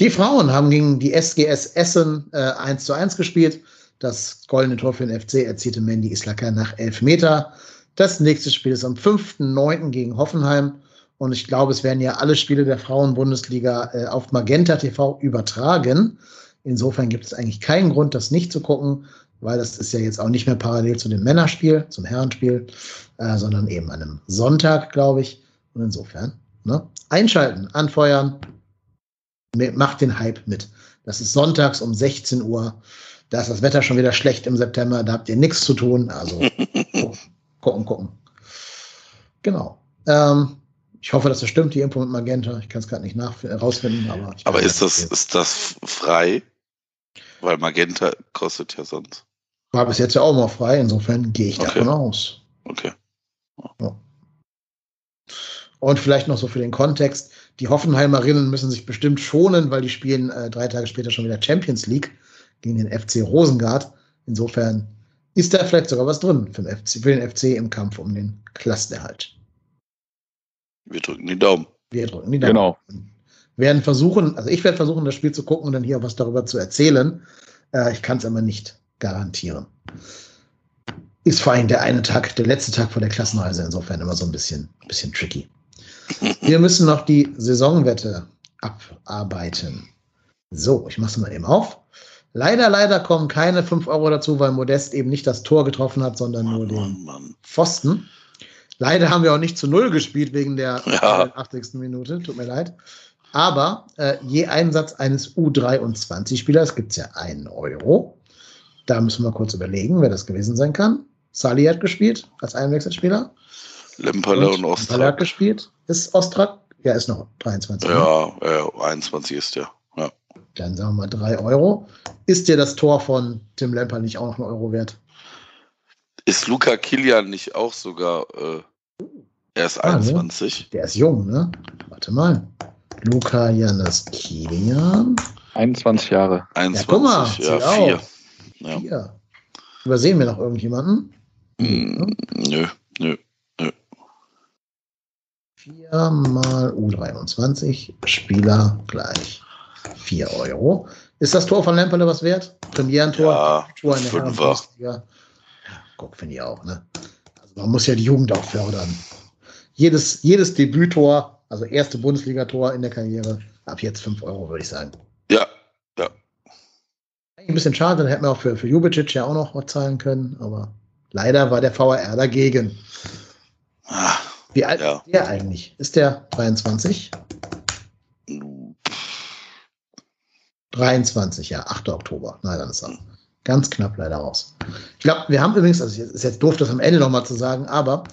Die Frauen haben gegen die SGS Essen äh, 1 zu 1 gespielt. Das goldene Tor für den FC erzielte Mandy Islaka nach 11 Meter. Das nächste Spiel ist am 5.9. gegen Hoffenheim. Und ich glaube, es werden ja alle Spiele der Frauen-Bundesliga äh, auf Magenta TV übertragen. Insofern gibt es eigentlich keinen Grund, das nicht zu gucken, weil das ist ja jetzt auch nicht mehr parallel zu dem Männerspiel, zum Herrenspiel, äh, sondern eben an einem Sonntag, glaube ich. Und insofern, ne? Einschalten, anfeuern, macht den Hype mit. Das ist sonntags um 16 Uhr. Da ist das Wetter schon wieder schlecht im September, da habt ihr nichts zu tun. Also [LAUGHS] gucken, gucken. Genau. Ähm, ich hoffe, dass das stimmt, die Info mit Magenta. Ich kann es gerade nicht herausfinden, aber. Aber ist das, ist das frei? Weil Magenta kostet ja sonst. War bis jetzt ja auch mal frei, insofern gehe ich okay. davon aus. Okay. Ja. Und vielleicht noch so für den Kontext: Die Hoffenheimerinnen müssen sich bestimmt schonen, weil die spielen äh, drei Tage später schon wieder Champions League gegen den FC Rosengard. Insofern ist da vielleicht sogar was drin für den FC, für den FC im Kampf um den Klassenerhalt. Wir drücken die Daumen. Wir drücken die Daumen. Genau. werden versuchen, also ich werde versuchen, das Spiel zu gucken und dann hier was darüber zu erzählen. Äh, ich kann es aber nicht garantieren. Ist vor allem der eine Tag, der letzte Tag vor der Klassenreise, insofern immer so ein bisschen, bisschen tricky. Wir müssen noch die Saisonwette abarbeiten. So, ich mache es mal eben auf. Leider, leider kommen keine 5 Euro dazu, weil Modest eben nicht das Tor getroffen hat, sondern nur den Mann. Pfosten. Leider haben wir auch nicht zu Null gespielt wegen der ja. 80. Minute. Tut mir leid. Aber äh, je Einsatz eines U23-Spielers gibt es ja einen Euro. Da müssen wir kurz überlegen, wer das gewesen sein kann. Sali hat gespielt als Einwechselspieler. Lemperle und, und Ostrak. Lemperle hat gespielt. Ist Ostrak? Ja, ist noch 23. Ja, ja 21 ist der. Ja. Dann sagen wir mal 3 Euro. Ist dir das Tor von Tim Lemper nicht auch noch ein Euro wert? Ist Luca Kilian nicht auch sogar, äh, er ist ah, 21? Ne? Der ist jung, ne? Warte mal. Luca Janis Kilian. 21 Jahre. 21, ja, guck mal, ja, vier. Ja. Vier. Übersehen wir noch irgendjemanden? Mm, nö, nö. 4 mal U23, Spieler gleich 4 Euro. Ist das Tor von Lemperle was wert? Premierentor? Ja, Tor in der Fünfer. Ja, guck, finde ich auch, ne? Also man muss ja die Jugend auch fördern. Jedes, jedes Debüttor, also erste Bundesligator in der Karriere, ab jetzt 5 Euro, würde ich sagen. Ja, ja ein bisschen schade, dann hätten wir auch für, für Jubicic ja auch noch was zahlen können, aber leider war der VAR dagegen. Ah, wie alt ja. ist der eigentlich? Ist der 23? 23, ja, 8. Oktober. Nein, dann ist er ganz knapp leider raus. Ich glaube, wir haben übrigens, also es ist jetzt doof, das am Ende nochmal zu sagen, aber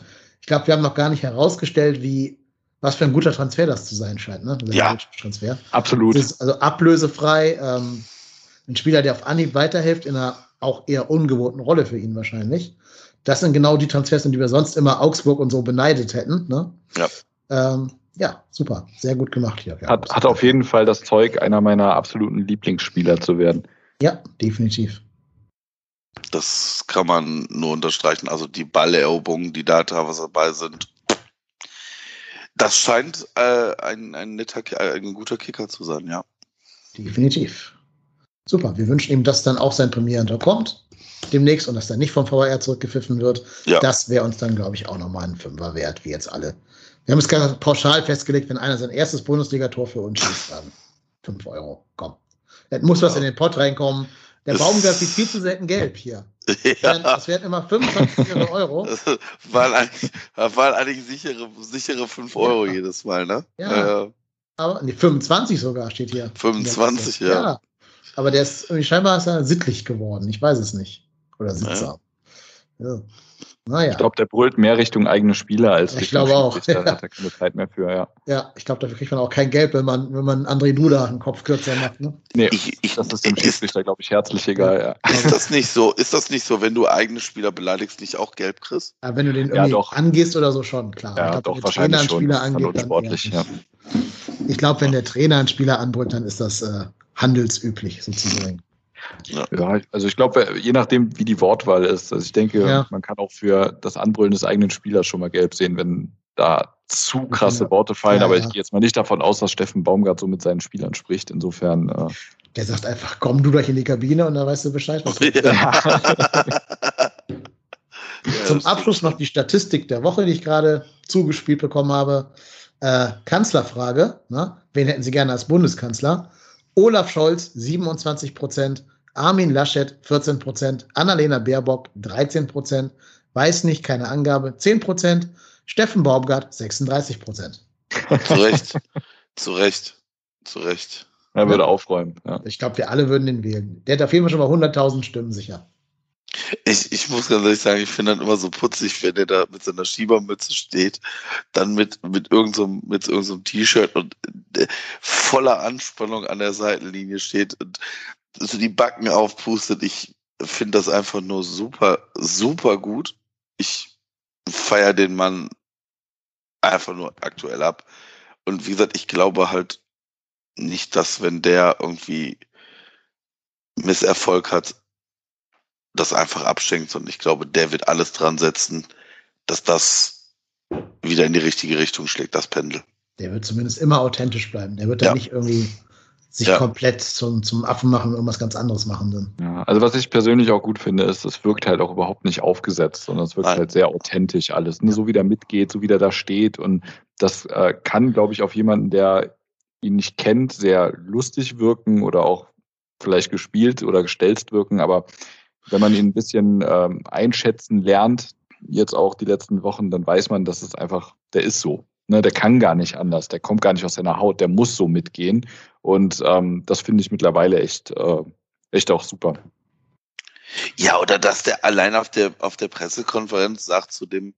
ich glaube, wir haben noch gar nicht herausgestellt, wie, was für ein guter Transfer das zu sein scheint, ne? Ja, Transfer. absolut. also ablösefrei, ähm, ein Spieler, der auf Anhieb weiterhilft, in einer auch eher ungewohnten Rolle für ihn wahrscheinlich. Das sind genau die Transfers, die wir sonst immer Augsburg und so beneidet hätten. Ne? Ja. Ähm, ja, super. Sehr gut gemacht hier. Hat, hat auf jeden Fall das Zeug, einer meiner absoluten Lieblingsspieler zu werden. Ja, definitiv. Das kann man nur unterstreichen. Also die Balleroberungen, die da teilweise dabei sind, das scheint äh, ein, ein, netter, ein guter Kicker zu sein, ja. Definitiv. Super. Wir wünschen ihm, dass dann auch sein Premiere kommt demnächst und dass dann nicht vom VR zurückgepfiffen wird. Ja. Das wäre uns dann, glaube ich, auch nochmal ein Fünfer wert, wie jetzt alle. Wir haben es ganz pauschal festgelegt, wenn einer sein erstes Bundesligator für uns schießt, dann 5 Euro. Komm. Es muss was in den Pott reinkommen. Der Baumgart sieht viel zu selten gelb hier. [LAUGHS] ja. Das werden immer 25 Euro. [LAUGHS] Waren eigentlich, waren eigentlich sichere, sichere 5 Euro jedes Mal, ne? Ja. Äh, Aber nee, 25 sogar steht hier. 25, ja. Aber der ist irgendwie scheinbar ist er sittlich geworden. Ich weiß es nicht. Oder sittsam. Ja. Naja. Ich glaube, der brüllt mehr Richtung eigene Spieler als Ich glaube auch, Schiedsrichter. ja. Da hat er keine Zeit mehr für, ja. Ja, ich glaube, dafür kriegt man auch kein Geld, wenn man, wenn man André Duda einen Kopf kürzer macht. Ne? Nee, ich, ich, das ist dem Schiedsrichter, glaube ich, herzlich egal, ja. ist das nicht so, ist das nicht so, wenn du eigene Spieler beleidigst, nicht auch gelb kriegst? Aber wenn du den Ja, irgendwie doch. angehst oder so schon, klar. Ja, ich glaub, doch, wenn der wahrscheinlich Trainer schon. Spieler angeht, eher ja. Ich glaube, wenn der Trainer einen Spieler anbrüllt, dann ist das äh, handelsüblich sozusagen. Ja, also ich glaube, je nachdem, wie die Wortwahl ist. Also ich denke, Ja. man kann auch für das Anbrüllen des eigenen Spielers schon mal gelb sehen, wenn da zu krasse Ja. Worte fallen. Ja, Aber ja. ich gehe jetzt mal nicht davon aus, dass Steffen Baumgart so mit seinen Spielern spricht. Insofern, äh, Der sagt einfach, komm du gleich in die Kabine und dann weißt du Bescheid. Was [LAUGHS] Zum Ja, Abschluss noch die Statistik der Woche, die ich gerade zugespielt bekommen habe. Äh, Kanzlerfrage. Ne? Wen hätten Sie gerne als Bundeskanzler? Olaf Scholz 27 Prozent, Armin Laschet 14 Prozent, Annalena Baerbock 13 Prozent, weiß nicht, keine Angabe 10 Prozent, Steffen Baumgart 36 Prozent. Zu Recht. Zu Recht. Zu Recht. er würde aufräumen. Ja. Ich glaube, wir alle würden den wählen. Der hat auf jeden Fall schon mal 100.000 Stimmen sicher. Ich, ich muss ganz ehrlich sagen, ich finde das immer so putzig, wenn der da mit seiner Schiebermütze steht, dann mit, mit irgendeinem mit irgendeinem so T-Shirt und äh, voller Anspannung an der Seitenlinie steht und so die Backen aufpustet. Ich finde das einfach nur super, super gut. Ich feiere den Mann einfach nur aktuell ab. Und wie gesagt, ich glaube halt nicht, dass wenn der irgendwie Misserfolg hat, das einfach abschenkt und ich glaube, der wird alles dran setzen, dass das wieder in die richtige Richtung schlägt, das Pendel. Der wird zumindest immer authentisch bleiben. Der wird da Ja. nicht irgendwie sich Ja. komplett zum, zum Affen machen und irgendwas ganz anderes machen. Dann. Ja, also was ich persönlich auch gut finde, ist, es wirkt halt auch überhaupt nicht aufgesetzt, sondern es wirkt Nein. halt sehr authentisch alles. Ne? So wie der mitgeht, so wie der da steht. Und das äh, kann, glaube ich, auf jemanden, der ihn nicht kennt, sehr lustig wirken oder auch vielleicht gespielt oder gestelzt wirken. Aber wenn man ihn ein bisschen ähm, einschätzen lernt, jetzt auch die letzten Wochen, dann weiß man, dass es einfach, der ist so. Ne, der kann gar nicht anders, der kommt gar nicht aus seiner Haut, der muss so mitgehen. Und ähm, das finde ich mittlerweile echt, äh, echt auch super. Ja, oder dass der allein auf der, auf der Pressekonferenz sagt zu dem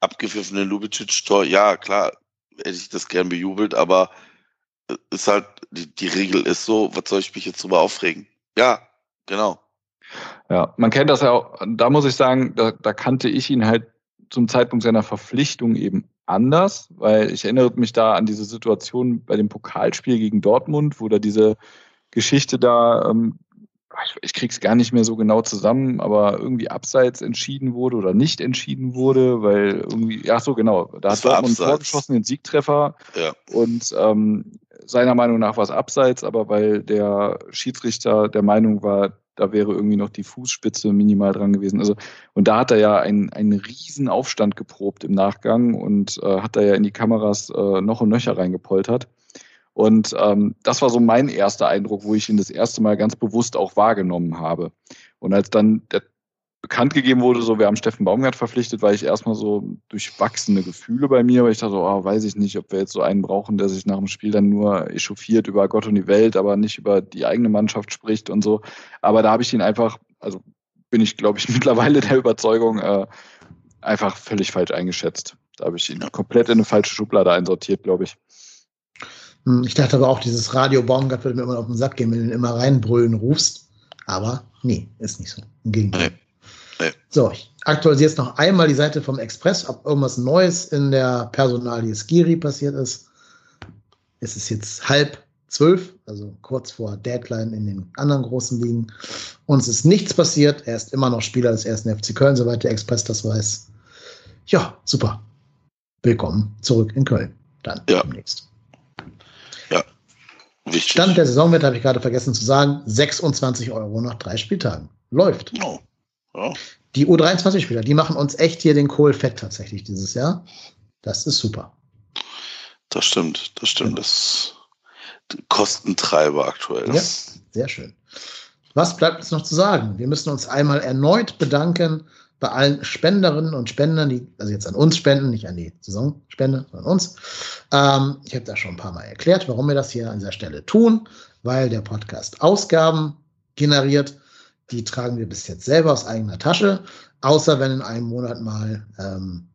abgepfiffenen Lubicic-Tor, ja, klar, hätte ich das gern bejubelt, aber äh, ist halt, die, die Regel ist so, was soll ich mich jetzt drüber aufregen? Ja, genau. Ja, man kennt das ja auch, da muss ich sagen, da, da kannte ich ihn halt zum Zeitpunkt seiner Verpflichtung eben anders, weil ich erinnere mich da an diese Situation bei dem Pokalspiel gegen Dortmund, wo da diese Geschichte da, ähm, ich, ich krieg's gar nicht mehr so genau zusammen, aber irgendwie abseits entschieden wurde oder nicht entschieden wurde, weil irgendwie, ja so genau, da Das hat Dortmund vorgeschossen, den Siegtreffer Ja. und ähm, seiner Meinung nach war es abseits, aber weil der Schiedsrichter der Meinung war, da wäre irgendwie noch die Fußspitze minimal dran gewesen. Also, und da hat er ja einen, einen riesen Aufstand geprobt im Nachgang und äh, hat da ja in die Kameras äh, noch und nöcher reingepoltert. Und ähm, das war so mein erster Eindruck, wo ich ihn das erste Mal ganz bewusst auch wahrgenommen habe. Und als dann der bekannt gegeben wurde, so wir haben Steffen Baumgart verpflichtet, war ich erstmal so durchwachsene Gefühle bei mir, weil ich dachte, so, oh, weiß ich nicht, ob wir jetzt so einen brauchen, der sich nach dem Spiel dann nur echauffiert über Gott und die Welt, aber nicht über die eigene Mannschaft spricht und so. Aber da habe ich ihn einfach, also bin ich, glaube ich, [LAUGHS] mittlerweile der Überzeugung, äh, einfach völlig falsch eingeschätzt. Da habe ich ihn komplett in eine falsche Schublade einsortiert, glaube ich. Hm, ich dachte aber auch, dieses Radio Baumgart würde mir immer auf den Sack gehen, wenn du ihn immer reinbrüllen rufst. Aber nee, ist nicht so. Im Gegenteil. Nee. So, ich aktualisiere jetzt noch einmal die Seite vom Express, ob irgendwas Neues in der Personalie Skiri passiert ist. Es ist jetzt halb zwölf, also kurz vor Deadline in den anderen großen Ligen. Uns ist nichts passiert. Er ist immer noch Spieler des ersten FC Köln, soweit der Express das weiß. Ja, super. Willkommen zurück in Köln. Dann ja. demnächst. Ja, wichtig. Stand der Saisonwert habe ich gerade vergessen zu sagen. 26 Euro nach drei Spieltagen. Läuft. Oh. Die U23-Spieler, die machen uns echt hier den Kohl fett tatsächlich dieses Jahr. Das ist super. Das stimmt, das stimmt. Ja. Das Kostentreiber aktuell. Ja, sehr schön. Was bleibt uns noch zu sagen? Wir müssen uns einmal erneut bedanken bei allen Spenderinnen und Spendern, die also jetzt an uns spenden, nicht an die Saisonspende, sondern uns. Ähm, ich habe da schon ein paar Mal erklärt, warum wir das hier an dieser Stelle tun, weil der Podcast Ausgaben generiert. Die tragen wir bis jetzt selber aus eigener Tasche, außer wenn in einem Monat mal ähm,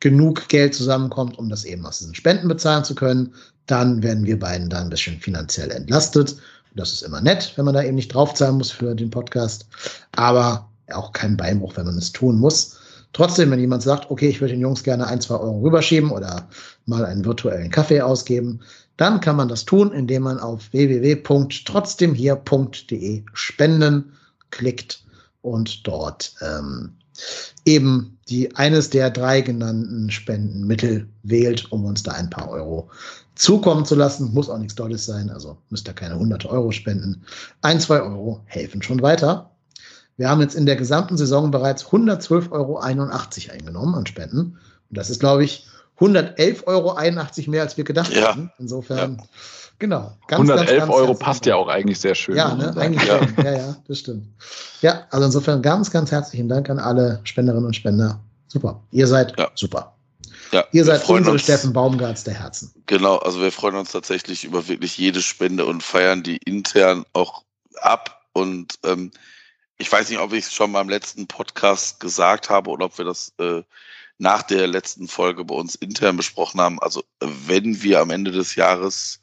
genug Geld zusammenkommt, um das eben aus diesen Spenden bezahlen zu können. Dann werden wir beiden da ein bisschen finanziell entlastet. Das ist immer nett, wenn man da eben nicht draufzahlen muss für den Podcast. Aber auch kein Beinbruch, wenn man es tun muss. Trotzdem, wenn jemand sagt, okay, ich würde den Jungs gerne ein, zwei Euro rüberschieben oder mal einen virtuellen Kaffee ausgeben, dann kann man das tun, indem man auf www.trotzdemhier.de spenden klickt und dort ähm, eben die eines der drei genannten Spendenmittel wählt, um uns da ein paar Euro zukommen zu lassen. Muss auch nichts Tolles sein, also müsst ihr keine hunderte Euro spenden. Ein, zwei Euro helfen schon weiter. Wir haben jetzt in der gesamten Saison bereits 112,81 Euro eingenommen an Spenden. Und das ist, glaube ich, 111,81 Euro mehr, als wir gedacht ja. haben. Insofern, ja. Genau. Ganz, 111 ganz, ganz Euro passt ja auch eigentlich sehr schön. Ja, ne? eigentlich ja. Schon. ja, ja, das stimmt. Ja, also insofern ganz, ganz herzlichen Dank an alle Spenderinnen und Spender. Super. Ihr seid ja. super. Ja, Ihr seid unsere uns, Steffen Baumgarts der Herzen. Genau, also wir freuen uns tatsächlich über wirklich jede Spende und feiern die intern auch ab. Und ähm, ich weiß nicht, ob ich es schon beim letzten Podcast gesagt habe oder ob wir das äh, nach der letzten Folge bei uns intern besprochen haben. Also wenn wir am Ende des Jahres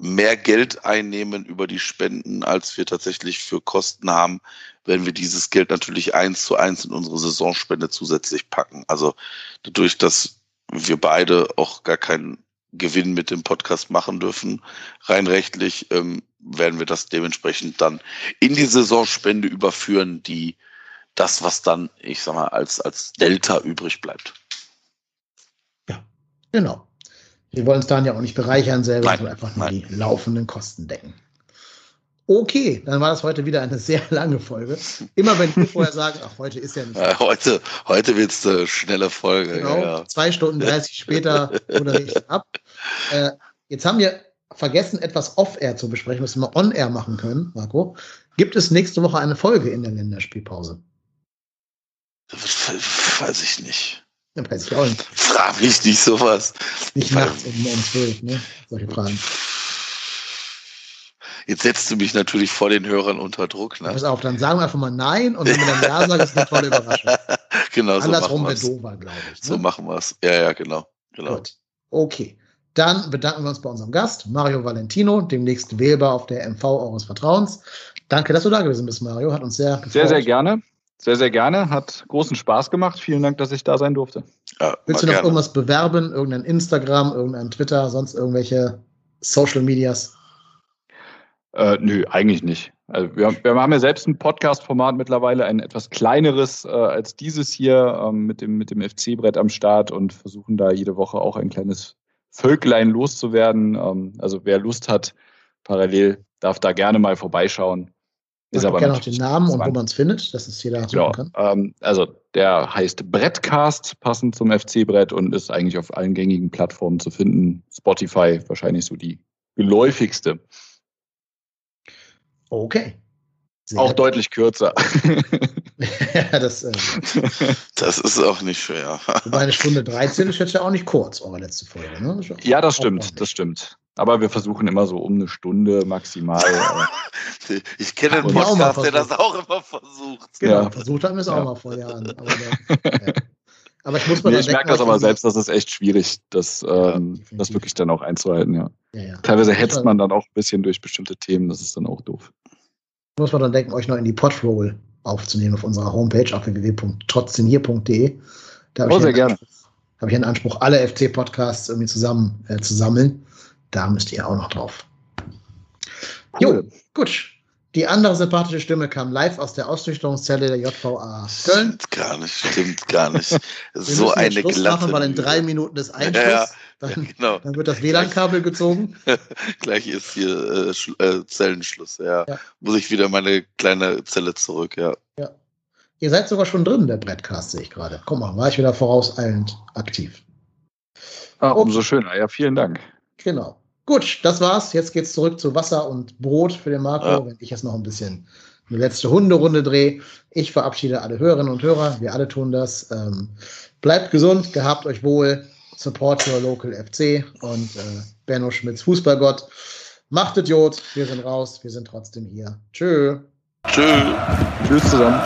mehr Geld einnehmen über die Spenden, als wir tatsächlich für Kosten haben, werden wir dieses Geld natürlich eins zu eins in unsere Saisonspende zusätzlich packen. Also dadurch, dass wir beide auch gar keinen Gewinn mit dem Podcast machen dürfen, rein rechtlich, ähm, werden wir das dementsprechend dann in die Saisonspende überführen, die das, was dann, ich sag mal, als, als Delta übrig bleibt. Ja, genau. Wir wollen uns dann ja auch nicht bereichern selber, nein, sondern einfach nur nein. die laufenden Kosten decken. Okay, dann war das heute wieder eine sehr lange Folge. Immer wenn wir vorher sagen, ach, heute ist ja nicht. Äh, heute heute wird es eine schnelle Folge. Genau, ja, ja. zwei Stunden 30 später moderiere ich ab. Äh, jetzt haben wir vergessen, etwas off-air zu besprechen, was wir on-air machen können, Marco. Gibt es nächste Woche eine Folge in der Länderspielpause? Weiß ich nicht. Ja, weiß ich auch nicht. Frag mich nicht sowas. Nicht nachts um, um 12, ne? Solche Fragen. Jetzt setzt du mich natürlich vor den Hörern unter Druck. Ne? Pass auf, dann sagen wir einfach mal Nein und wenn wir dann Ja sagen, ist eine tolle Überraschung. [LAUGHS] genau, Andersrum wäre doofer, glaube ich. Ne? So machen wir es. Ja, ja, genau. genau. Gut. Okay. Dann bedanken wir uns bei unserem Gast, Mario Valentino, demnächst wählbar auf der MV eures Vertrauens. Danke, dass du da gewesen bist, Mario. Hat uns sehr gefreut. Sehr, sehr gerne. Sehr, sehr gerne. Hat großen Spaß gemacht. Vielen Dank, dass ich da sein durfte. Ja, Willst du noch gerne. irgendwas bewerben? Irgendein Instagram, irgendein Twitter, sonst irgendwelche Social Medias? Äh, nö, eigentlich nicht. Also wir, wir, haben ja selbst ein Podcast-Format mittlerweile, ein etwas kleineres äh, als dieses hier ähm, mit dem, mit dem FC-Brett am Start und versuchen da jede Woche auch ein kleines Völklein loszuwerden. Ähm, also wer Lust hat, parallel darf da gerne mal vorbeischauen. Ist aber gerne noch den Namen und wo man es findet, dass es jeder ja, kann. Ähm, also der heißt Brettcast, passend zum FC-Brett und ist eigentlich auf allen gängigen Plattformen zu finden. Spotify wahrscheinlich so die geläufigste. Okay. Sehr Auch deutlich kürzer. [LAUGHS] ja, das, äh, [LAUGHS] Das ist auch nicht schwer. wobei eine Stunde 13 ist jetzt ja auch nicht kurz, eure letzte Folge. Ne? Ja, das stimmt, das stimmt. Aber wir versuchen immer so um eine Stunde maximal. äh, [LAUGHS] Ich kenne einen Podcast, der das auch immer versucht. Genau, Ja. versucht haben wir es auch Ja. mal vor Jahren. Aber, [LAUGHS] ja. aber ich muss mal nee, ich merke das aber selbst, das ist echt schwierig, das, ähm, das wirklich dann auch einzuhalten, ja. Ja, ja. Teilweise hetzt man dann auch ein bisschen durch bestimmte Themen, das ist dann auch doof. muss man dann denken, euch noch in die Podroll aufzunehmen auf unserer Homepage auf www.trotzdemhier.de. Da habe Oh, ich, sehr gerne. Anspruch- habe ich einen Anspruch, alle FC-Podcasts irgendwie zusammen äh, zu sammeln. Da müsst ihr auch noch drauf. Jo, gut. Die andere sympathische Stimme kam live aus der Ausnüchterungszelle der JVA Köln. Stimmt gar nicht, stimmt gar nicht. Wir so eine Schluss glatte. machen, weil in drei Minuten ist Einschluss. Ja, ja. Dann, Genau, dann wird das WLAN-Kabel gezogen. [LAUGHS] gleich ist hier äh, äh, Zellenschluss. Ja. Ja. Muss ich wieder meine kleine Zelle zurück, ja. Ihr seid sogar schon drin, der Brettcast, sehe ich gerade. Guck mal, war ich wieder vorauseilend aktiv. Ah, umso schöner, ja, vielen Dank. Genau. Gut, das war's. Jetzt geht's zurück zu Wasser und Brot für den Marco, Ja. wenn ich jetzt noch ein bisschen eine letzte Hunderunde drehe. Ich verabschiede alle Hörerinnen und Hörer. Wir alle tun das. Ähm, bleibt gesund, gehabt euch wohl. Support your local FC und äh, Benno Schmitz Fußballgott. Macht Idiot. Wir sind raus. Wir sind trotzdem hier. Tschö. Tschüss. Tschüss zusammen.